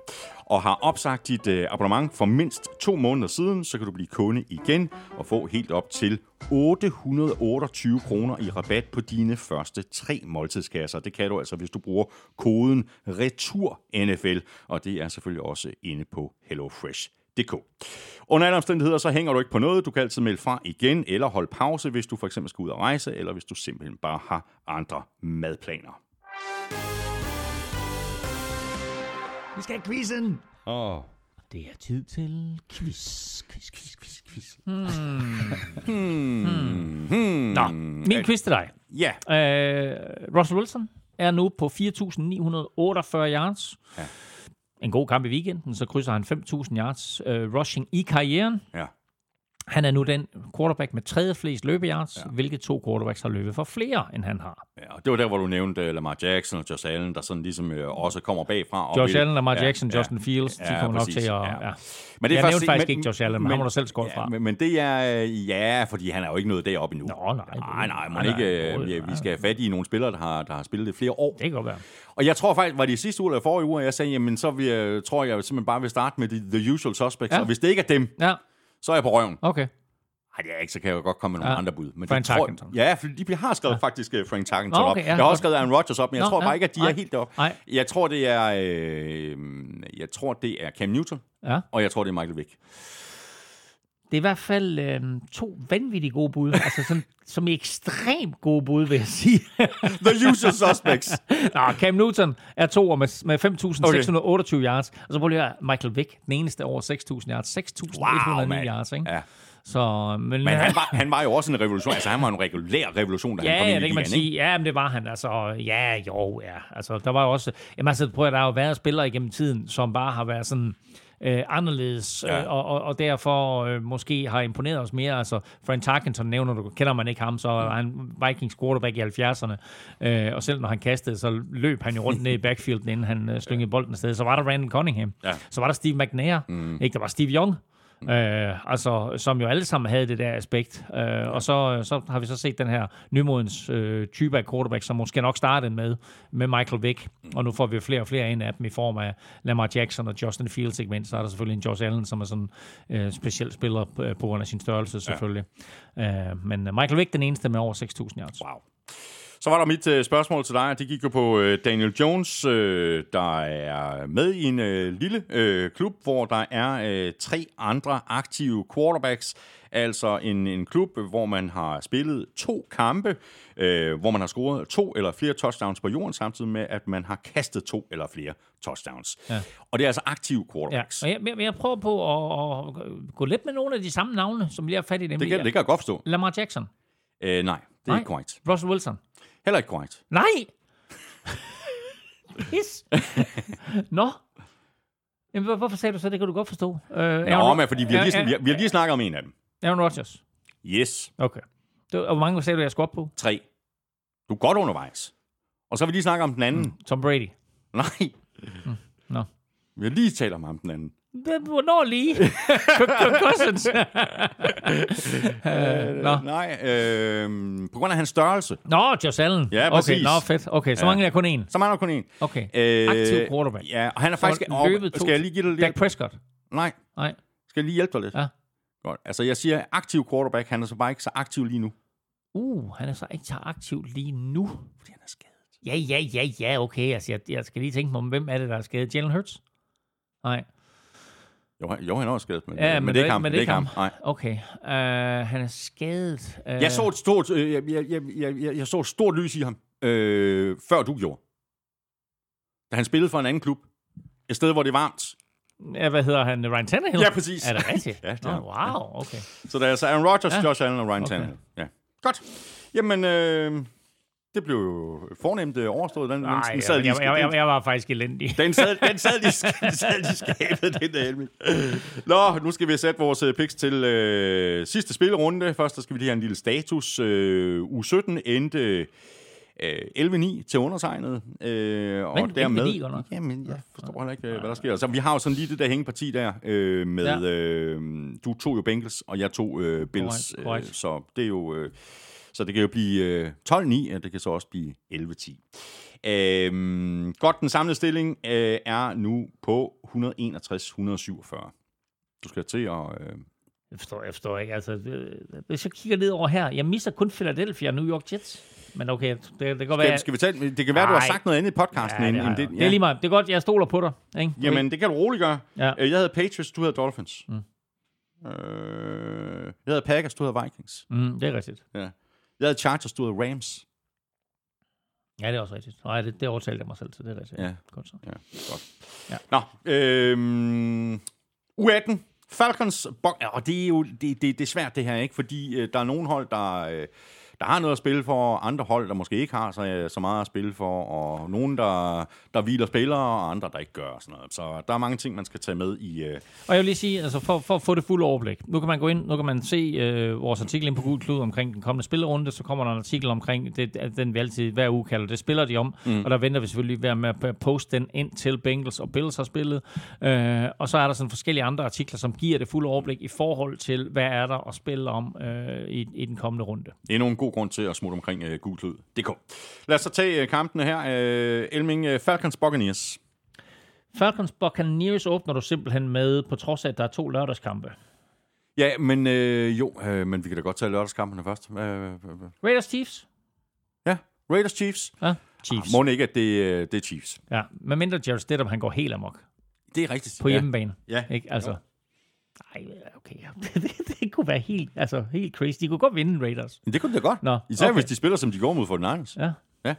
og har opsagt dit øh, abonnement for mindst to måneder siden, så kan du blive kunde igen og få helt op til 828 kroner i rabat på dine første tre måltidskasser. Det kan du altså, hvis du bruger koden RETURNFL, og det er selvfølgelig også inde på HelloFresh.dk. Under alle omstændigheder, så hænger du ikke på noget. Du kan altid melde fra igen, eller holde pause, hvis du for eksempel skal ud og rejse, eller hvis du simpelthen bare har andre madplaner. Vi skal have quizzen. Åh, oh. Det er tid til quiz, quiz, quiz, quiz, quiz. Hmm. Nå, min quiz til dig. Ja, Øh, Russell Wilson er nu på 4.948 yards. Ja. En god kamp i weekenden, så krydser han 5.000 yards øh, rushing i karrieren. ja. Han er nu den quarterback med tredje flest løbeyards, ja. hvilke to quarterbacks har løbet for flere, end han har. Ja, og det var der, hvor du nævnte uh, Lamar Jackson og Josh Allen, der sådan ligesom uh, også kommer bagfra. Og Josh vil- Allen, Lamar Ja, Jackson, ja, Justin Fields, de ja, kommer nok til at... ja. Ja. Men Jeg først- nævnte faktisk ikke Josh Allen, men ham må du selv skåle fra. Men, men det er, øh, ja, fordi han er jo ikke nået deroppe endnu. Nå, nej. Nej, nej, man ikke, nej, øh, nej, ja, vi skal have fat i nogle spillere, der har, der har spillet det flere år. Det kan godt være. Og jeg tror faktisk, var det i sidste uge eller forrige uge, jeg sagde, jamen så jeg, tror jeg simpelthen bare vil starte med the, the usual suspects. Ja. Og hvis det ikke er dem, Ja, så er jeg på røven. okay. Nej, det er ikke, så kan jeg jo godt komme med nogle Ja. andre bud. Men Frank tror, Tarkenton. Ja, for de har skrevet ja. faktisk uh, Frank Tarkenton Nå, op. okay, ja, jeg har også skrevet Aaron Rodgers op, men jeg Nå, tror bare ja. ikke, at de Nej. er helt deroppe. Nej. Jeg tror, det er, øh, jeg tror, det er Cam Newton, Ja. og jeg tror, det er Michael Vick. Det er i hvert fald øh, to vanvittigt gode bud. altså sådan, som er ekstremt gode bud, vil jeg sige. (laughs) The usual suspects. Nå, Cam Newton er to med, med 5.628 yards. Og så prøv lige at Michael Vick, den eneste over 6.000 yards. 6.109 Wow, yards, ikke? Ja. Så, men, Men han var, han var jo også en revolution. Altså, han var en regulær revolution, da han Ja, kom ja, ind det i kan man ikke? sige. Ja, men det var han. Altså, ja, jo, ja. Altså, der var jo også... Jamen, altså, prøv at der har jo været spillere igennem tiden, som bare har været sådan øh, anderledes, Ja. øh, og, og, og derfor øh, måske har imponeret os mere. Altså, Frank Tarkenton nævner du, kender man ikke ham, så er han Vikings quarterback i 70'erne, øh, og selv når han kastede, så løb han jo rundt ned i backfielden, inden han øh, slyngede bolden afsted. Så var der Randall Cunningham, Ja. så var der Steve McNair, mm. ikke? Der var Steve Young, Mm. Øh, altså, som jo alle sammen havde det der aspekt. Øh, og så, så har vi så set den her nymodens øh, type af quarterback, som måske nok startede med, med Michael Vick. Og nu får vi flere og flere ind af dem i form af Lamar Jackson og Justin Fields, ikke mindst. Så er der selvfølgelig en Josh Allen, som er sådan øh, speciel spiller på, på grund af sin størrelse, selvfølgelig. Ja. Øh, men Michael Vick, den eneste med over 6.000 yards. Wow. Så var der mit øh, spørgsmål til dig, det gik jo på øh, Daniel Jones, øh, der er med i en øh, lille øh, klub, hvor der er øh, tre andre aktive quarterbacks. Altså en, en klub, hvor man har spillet to kampe, øh, hvor man har scoret to eller flere touchdowns på jorden, samtidig med, at man har kastet to eller flere touchdowns. Ja. Og det er altså aktive Ja, quarterbacks. og jeg, jeg, jeg prøver på at, at gå lidt med nogle af de samme navne, som lige har fat i dem. Det, kan, det kan jeg godt forstå. Lamar Jackson. Øh, nej, det er Nej. ikke korrekt. Russell Wilson. Heller ikke korrekt. Nej! Pis! Nå. Jamen, hvor- hvorfor sagde du så? Det kan du godt forstå. Uh, Nå, men fordi vi har, lige, vi, har, vi har lige snakket om en af dem. Aaron Rodgers. Yes, Okay. Det, var- og hvor mange sagde du, jeg skulle op på? tre. Du er godt undervejs. Og så har vi lige snakket om den anden. Mm. Tom Brady. Nej. Nå. Vi har lige talt om ham, den anden. Hvornår lige? (laughs) Kirk Cousins. uh, nå. Nej, øh, på grund af hans størrelse. Nå, Josh Allen. Ja, Okay, præcis. nå, fedt. Okay, så Ja. mangler jeg kun en. Så mangler kun en. Okay. Øh, Aktiv quarterback. Ja, og han er faktisk... har løbet skal jeg lige give dig lidt? Dak Prescott. Nej, Nej. skal jeg lige hjælpe dig lidt? Ja. Godt. Altså, jeg siger aktiv quarterback, han er så bare ikke så aktiv lige nu. Uh, han er så ikke så aktiv lige nu. Fordi han er skadet. Ja, ja, ja, ja, okay. Altså, jeg, jeg skal lige tænke mig hvem er det, der er skadet? Jalen Hurts? Nej. Jo, jo, han er også skadet, men, Ja, men, men det er ikke ham. men Det er ikke ham. Nej. Okay. Uh, han er skadet. Uh, Jeg så et stort, øh, jeg, jeg, jeg, jeg, jeg, så et stort lys i ham, øh, før du gjorde. Da han spillede for en anden klub. Et sted, hvor det er varmt. Ja, hvad hedder han? Ryan Tannehill? Ja, præcis. Er det rigtigt? (laughs) Ja, det er- wow, okay. Så der er altså Aaron Rodgers, Ja. Josh Allen og Ryan okay. Tannehill. Ja. Godt. Jamen, øh, det blev jo fornemt øh, overstået. Den, Nej, den, sad jeg, lige, jeg, jeg, jeg, jeg var faktisk elendig. den sad, (laughs) den sad lige, den sad lige skabet, den der Helmut. Nå, nu skal vi sætte vores øh, picks til øh, sidste spillerunde. Først så skal vi lige have en lille status. Øh, U17 endte øh, 11-9 til undertegnet. Øh, og Men 11-9 godt nok. Jamen, jeg forstår heller ikke, øh, hvad der sker. Så vi har jo sådan lige det der hængeparti der øh, med... Ja. Øh, du tog jo Bengals, og jeg tog øh, Bills. Korrekt, korrekt. Øh, så det er jo... Øh, så det kan jo blive øh, 12-9, og det kan så også blive 11-10. Øhm, godt, den samlede stilling øh, er nu på 161-147. Du skal til at... Øh, Jeg forstår, jeg forstår ikke. Altså, det- hvis jeg kigger ned over her, jeg misser kun Philadelphia og New York Jets. Men okay, det, det kan godt være... skal, skal vi tage, det kan være, du har Nej. sagt noget andet i podcasten. ja, end, det, end det, det er lige meget. Det er godt, jeg stoler på dig. Ikke? Jamen, det kan du roligt gøre. Ja. Øh, Jeg havde Patriots, du havde Dolphins. Mm. Øh, jeg havde Packers, du havde Vikings. Mm, det er rigtigt. Ja. Jeg havde Chargers, du havde Rams. Ja, det er også rigtigt. Nej, det, det overtalte jeg mig selv til. Det er rigtigt. Ja. Godt så. Ja, godt. Ja. Nå, øhm, U18. Falcons, og det er jo det, det, det er svært det her, ikke? Fordi øh, der er nogle hold, der, øh, der har noget at spille for, og andre hold, der måske ikke har så, øh, så meget at spille for, og nogen, der, der hviler spillere, og andre, der ikke gør og sådan noget. Så der er mange ting, man skal tage med i... Øh, Og jeg vil lige sige, altså for, for at få det fulde overblik. Nu kan man gå ind, nu kan man se øh, vores artikel ind på Gud Klud omkring den kommende spillerunde. Så kommer der en artikel omkring, det, den vi altid hver uge kalder, det spiller de om. Mm. Og der venter vi selvfølgelig ved med at poste den ind til Bengals og Bills har spillet. Øh, og så er der sådan forskellige andre artikler, som giver det fulde overblik i forhold til, hvad er der at spille om øh, i, i den kommende runde. endnu en god grund til at smutte omkring øh, gulklud.dk. Lad os så tage øh, kampene her. Øh, Elming, øh, Falcons Buccaneers. Falcons Buccaneers åbner du simpelthen med, på trods af, at der er to lørdagskampe. Ja, men øh, jo, øh, men vi kan da godt tage lørdagskampene først. Øh, øh, øh. Raiders Chiefs? Ja, Raiders Chiefs. Ja, Chiefs. Må ikke, at det, øh, det er Chiefs. Ja, med mindre Jared Stidham, han går helt amok Det er rigtigt. på hjemmebane. Ja. Ikke? Altså, Jo. Nej, okay. (laughs) det, det, det, kunne være helt, altså, helt crazy. De kunne godt vinde Raiders. Men det kunne det da godt. Nå, Især okay. hvis de spiller, som de går mod for Niners. Ja. Ja.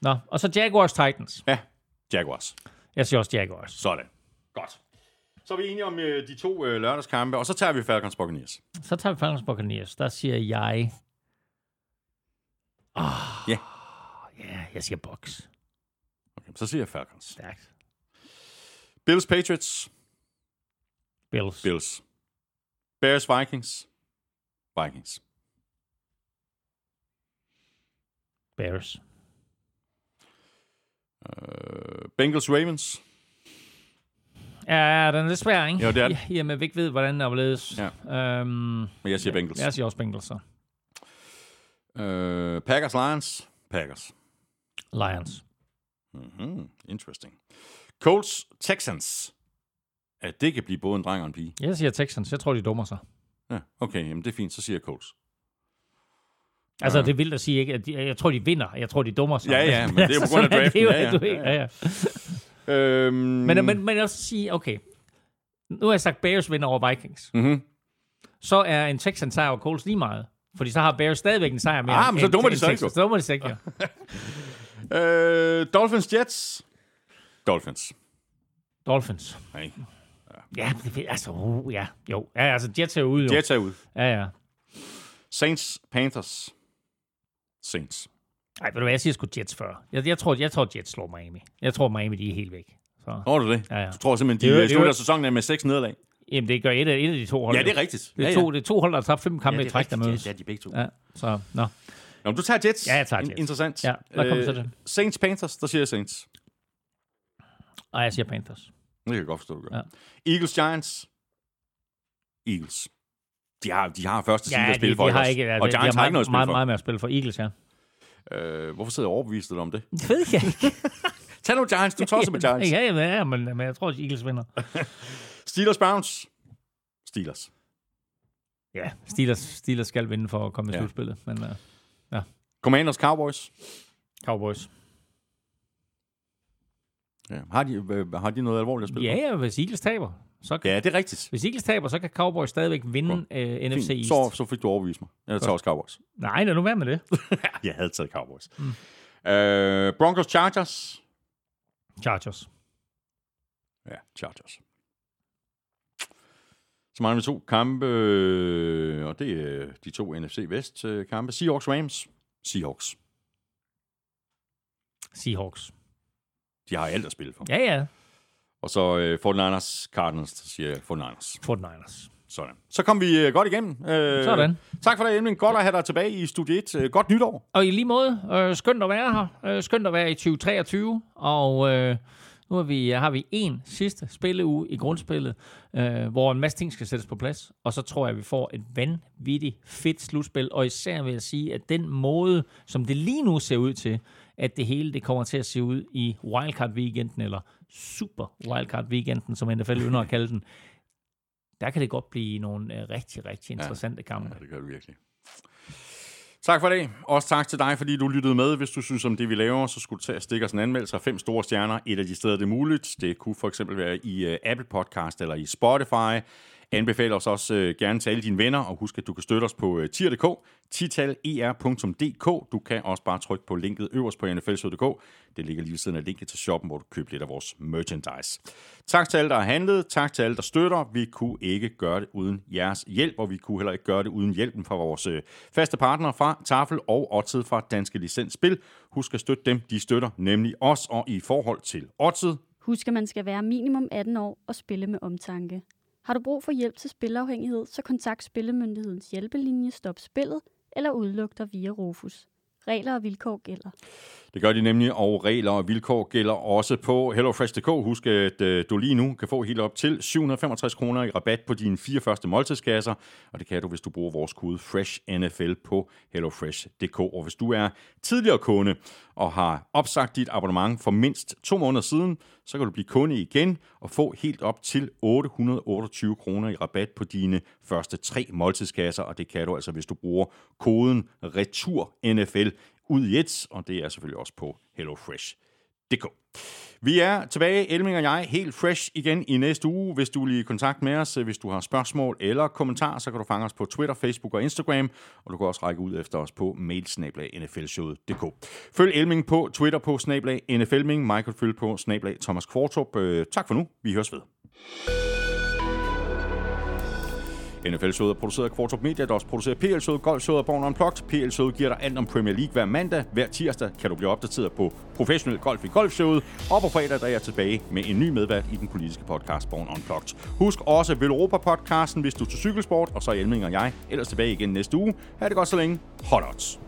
Nå, og så Jaguars Titans. Ja, Jaguars. Jeg siger også Jaguars. Sådan. Godt. Så er vi enige om øh, de to øh, lørdagskampe, og så tager vi Falcons Buccaneers. Så tager vi Falcons Buccaneers. Der siger jeg... Ja. Ja, jeg siger Bucks. Okay, så siger jeg Falcons. Stærkt. Bills Patriots. Bills. Bills. Bears Vikings. Vikings. Bears. Øh, Bengals Ravens. Ja, den er lidt svær, ikke? Jo, det er den. I, i og med, at vi ikke ved, hvordan den er overledes. Ja. Øhm, Men jeg siger Bengals. jeg siger også Bengals, så. Øh, Packers Lions. Packers. Lions. Mm-hmm. Interesting. Colts Texans. At det kan blive både en dreng og en pige. Jeg siger Texans. Jeg tror, de dummer sig. Ja, okay, jamen det er fint. Så siger jeg Colts. Altså, det er vildt at sige, ikke? At de, jeg tror, de vinder. Jeg tror, de dummer sig. Ja, ja, men det er på grund af (laughs) sådan draften. det jo, Ja, ja. ja, ja. Øhm, Men, men, men også sige, okay, nu har jeg sagt, Bears vinder over Vikings. Mm-hmm. Så er en Texans sejr over Colts lige meget. Fordi så har Bears stadigvæk en sejr mere. Ah, men så dummer de sig ikke. Så dummer de sig ikke, ja. (laughs) Øh, Dolphins Jets. Dolphins. Dolphins. Nej. Ja, det, altså, uh, ja, jo. Ja, altså, Jets er ude, jo. Jets er ude. Ja, ja. Saints Panthers. Saints. Ej, ved du hvad, jeg siger sgu Jets før. Jeg, jeg, tror, jeg tror, Jets slår Miami. Jeg tror, Miami, de er helt væk. Så, Tror du det? Ja, ja. Du tror simpelthen, Det er de øh, det er slutter sæsonen med seks nederlag? jamen, det gør et af, et af de to hold. Ja, det er rigtigt. Det er, ja, to, det er to hold, der har tabt fem kampe ja, i det træk, der mødes. Ja, de er begge to. Ja, så, nå. Nå, du tager Jets. Ja, jeg tager In- Jets. Interessant. Ja, hvad kommer så til? Saints Panthers, der siger jeg Saints. Og jeg siger Panthers. Det kan jeg godt forstå, du gør. Ja. Eagles Giants. Eagles. De har, de har første side Ja, at de, spille de, for. har også. ikke, ja, og de, Giants de har ikke noget at spille meget, for. meget mere at spille for Eagles, ja. Øh, hvorfor sidder jeg overbevist dig om det? Det ved jeg ikke. (laughs) Tag nu Giants, du tosser med Giants. (laughs) Ja, ja, ja men, men jeg tror, at Eagles vinder. (laughs) Steelers Browns. Steelers. Ja, Steelers, Steelers skal vinde for at komme i Ja. slutspillet, men uh, Commanders Cowboys. Cowboys. Ja. Har, de, øh, har de noget alvorligt at spille Ja, ja, hvis Eagles taber, så kan, Ja, det er rigtigt. hvis Eagles taber, så kan Cowboys stadigvæk vinde uh, NFC Fint. East. Så, så fik du overbevist mig. Jeg tager også Cowboys. Nej, lad nu være med det. (laughs) Jeg havde taget Cowboys. Mm. Øh, Broncos Chargers. Chargers. Ja, Chargers. Så mangler vi to kampe, øh, og det er de to NFC Vest øh, kampe. Seahawks Rams. Seahawks. Seahawks. De har alt at spille for. Ja, ja. Og så øh, 49ers Cardinals, der siger jeg 49ers. 49ers. Sådan. Så kom vi øh, godt igennem. Øh, Sådan. Tak for det, Emil. Godt at have dig tilbage i Studie 1. Øh, godt nytår. Og i lige måde, øh, skønt at være her. Øh, skønt at være i 2023. Og øh, nu har vi, har vi en sidste spilleuge i grundspillet, øh, hvor en masse ting skal sættes på plads. Og så tror jeg, at vi får et vanvittigt fedt slutspil. Og især vil jeg sige, at den måde, som det lige nu ser ud til, at det hele det kommer til at se ud i wildcard-weekenden, eller super wildcard-weekenden, som NFL ynder at kalde den. Der kan det godt blive nogle øh, rigtig, rigtig interessante ja. kampe. Ja, det gør det virkelig. Tak for det. Også tak til dig, fordi du lyttede med. Hvis du synes om det, vi laver, så skulle du tage og stikke os en anmeldelse af fem store stjerner. Et af de steder, det er muligt. Det kunne for eksempel være i uh, Apple Podcast eller i Spotify. Anbefaler os også øh, gerne til alle dine venner, og husk, at du kan støtte os på øh, tier.dk, titaler.dk. Du kan også bare trykke på linket øverst på nflshow.dk. Det ligger lige ved siden af linket til shoppen, hvor du køber lidt af vores merchandise. Tak til alle, der har handlet. Tak til alle, der støtter. Vi kunne ikke gøre det uden jeres hjælp, og vi kunne heller ikke gøre det uden hjælpen fra vores øh, faste partnere fra Tafel og Otted fra Danske Licensspil. Husk at støtte dem. De støtter nemlig os, og i forhold til Otted. Husk, at man skal være minimum 18 år og spille med omtanke. Har du brug for hjælp til spilafhængighed, så kontakt Spillemyndighedens hjælpelinje Stop Spillet eller udluk dig via Rufus. Regler og vilkår gælder. Det gør de nemlig, og regler og vilkår gælder også på HelloFresh.dk. Husk, at øh, du lige nu kan få helt op til 765 kroner i rabat på dine fire første måltidskasser, og det kan du, hvis du bruger vores kode FRESHNFL på HelloFresh.dk. Og hvis du er tidligere kunde og har opsagt dit abonnement for mindst to måneder siden, så kan du blive kunde igen og få helt op til 828 kroner i rabat på dine første tre måltidskasser, og det kan du altså, hvis du bruger koden RETURNFL ud i et, og det er selvfølgelig også på HelloFresh.dk. Vi er tilbage, Elming og jeg, helt fresh igen i næste uge. Hvis du vil i kontakt med os, hvis du har spørgsmål eller kommentarer, så kan du fange os på Twitter, Facebook og Instagram, og du kan også række ud efter os på mailsnablag.nflshowet.dk. Følg Elming på Twitter på snablag NFLming, Michael Følg på snablag Thomas Kvartrup. Øh, tak for nu, vi høres ved. NFL-showet er produceret af Kvartrup Media, der også producerer PL-showet, Golf-showet og Born Unplugged. PL-showet giver dig alt om Premier League hver mandag. Hver tirsdag kan du blive opdateret på professionel golf i Golf-showet. Og på fredag der er jeg tilbage med en ny medvært i den politiske podcast Born Unplugged. Husk også Velropa-podcasten, hvis du er til cykelsport, og så er Elming og jeg ellers tilbage igen næste uge. Ha' det godt så længe. Hot odds.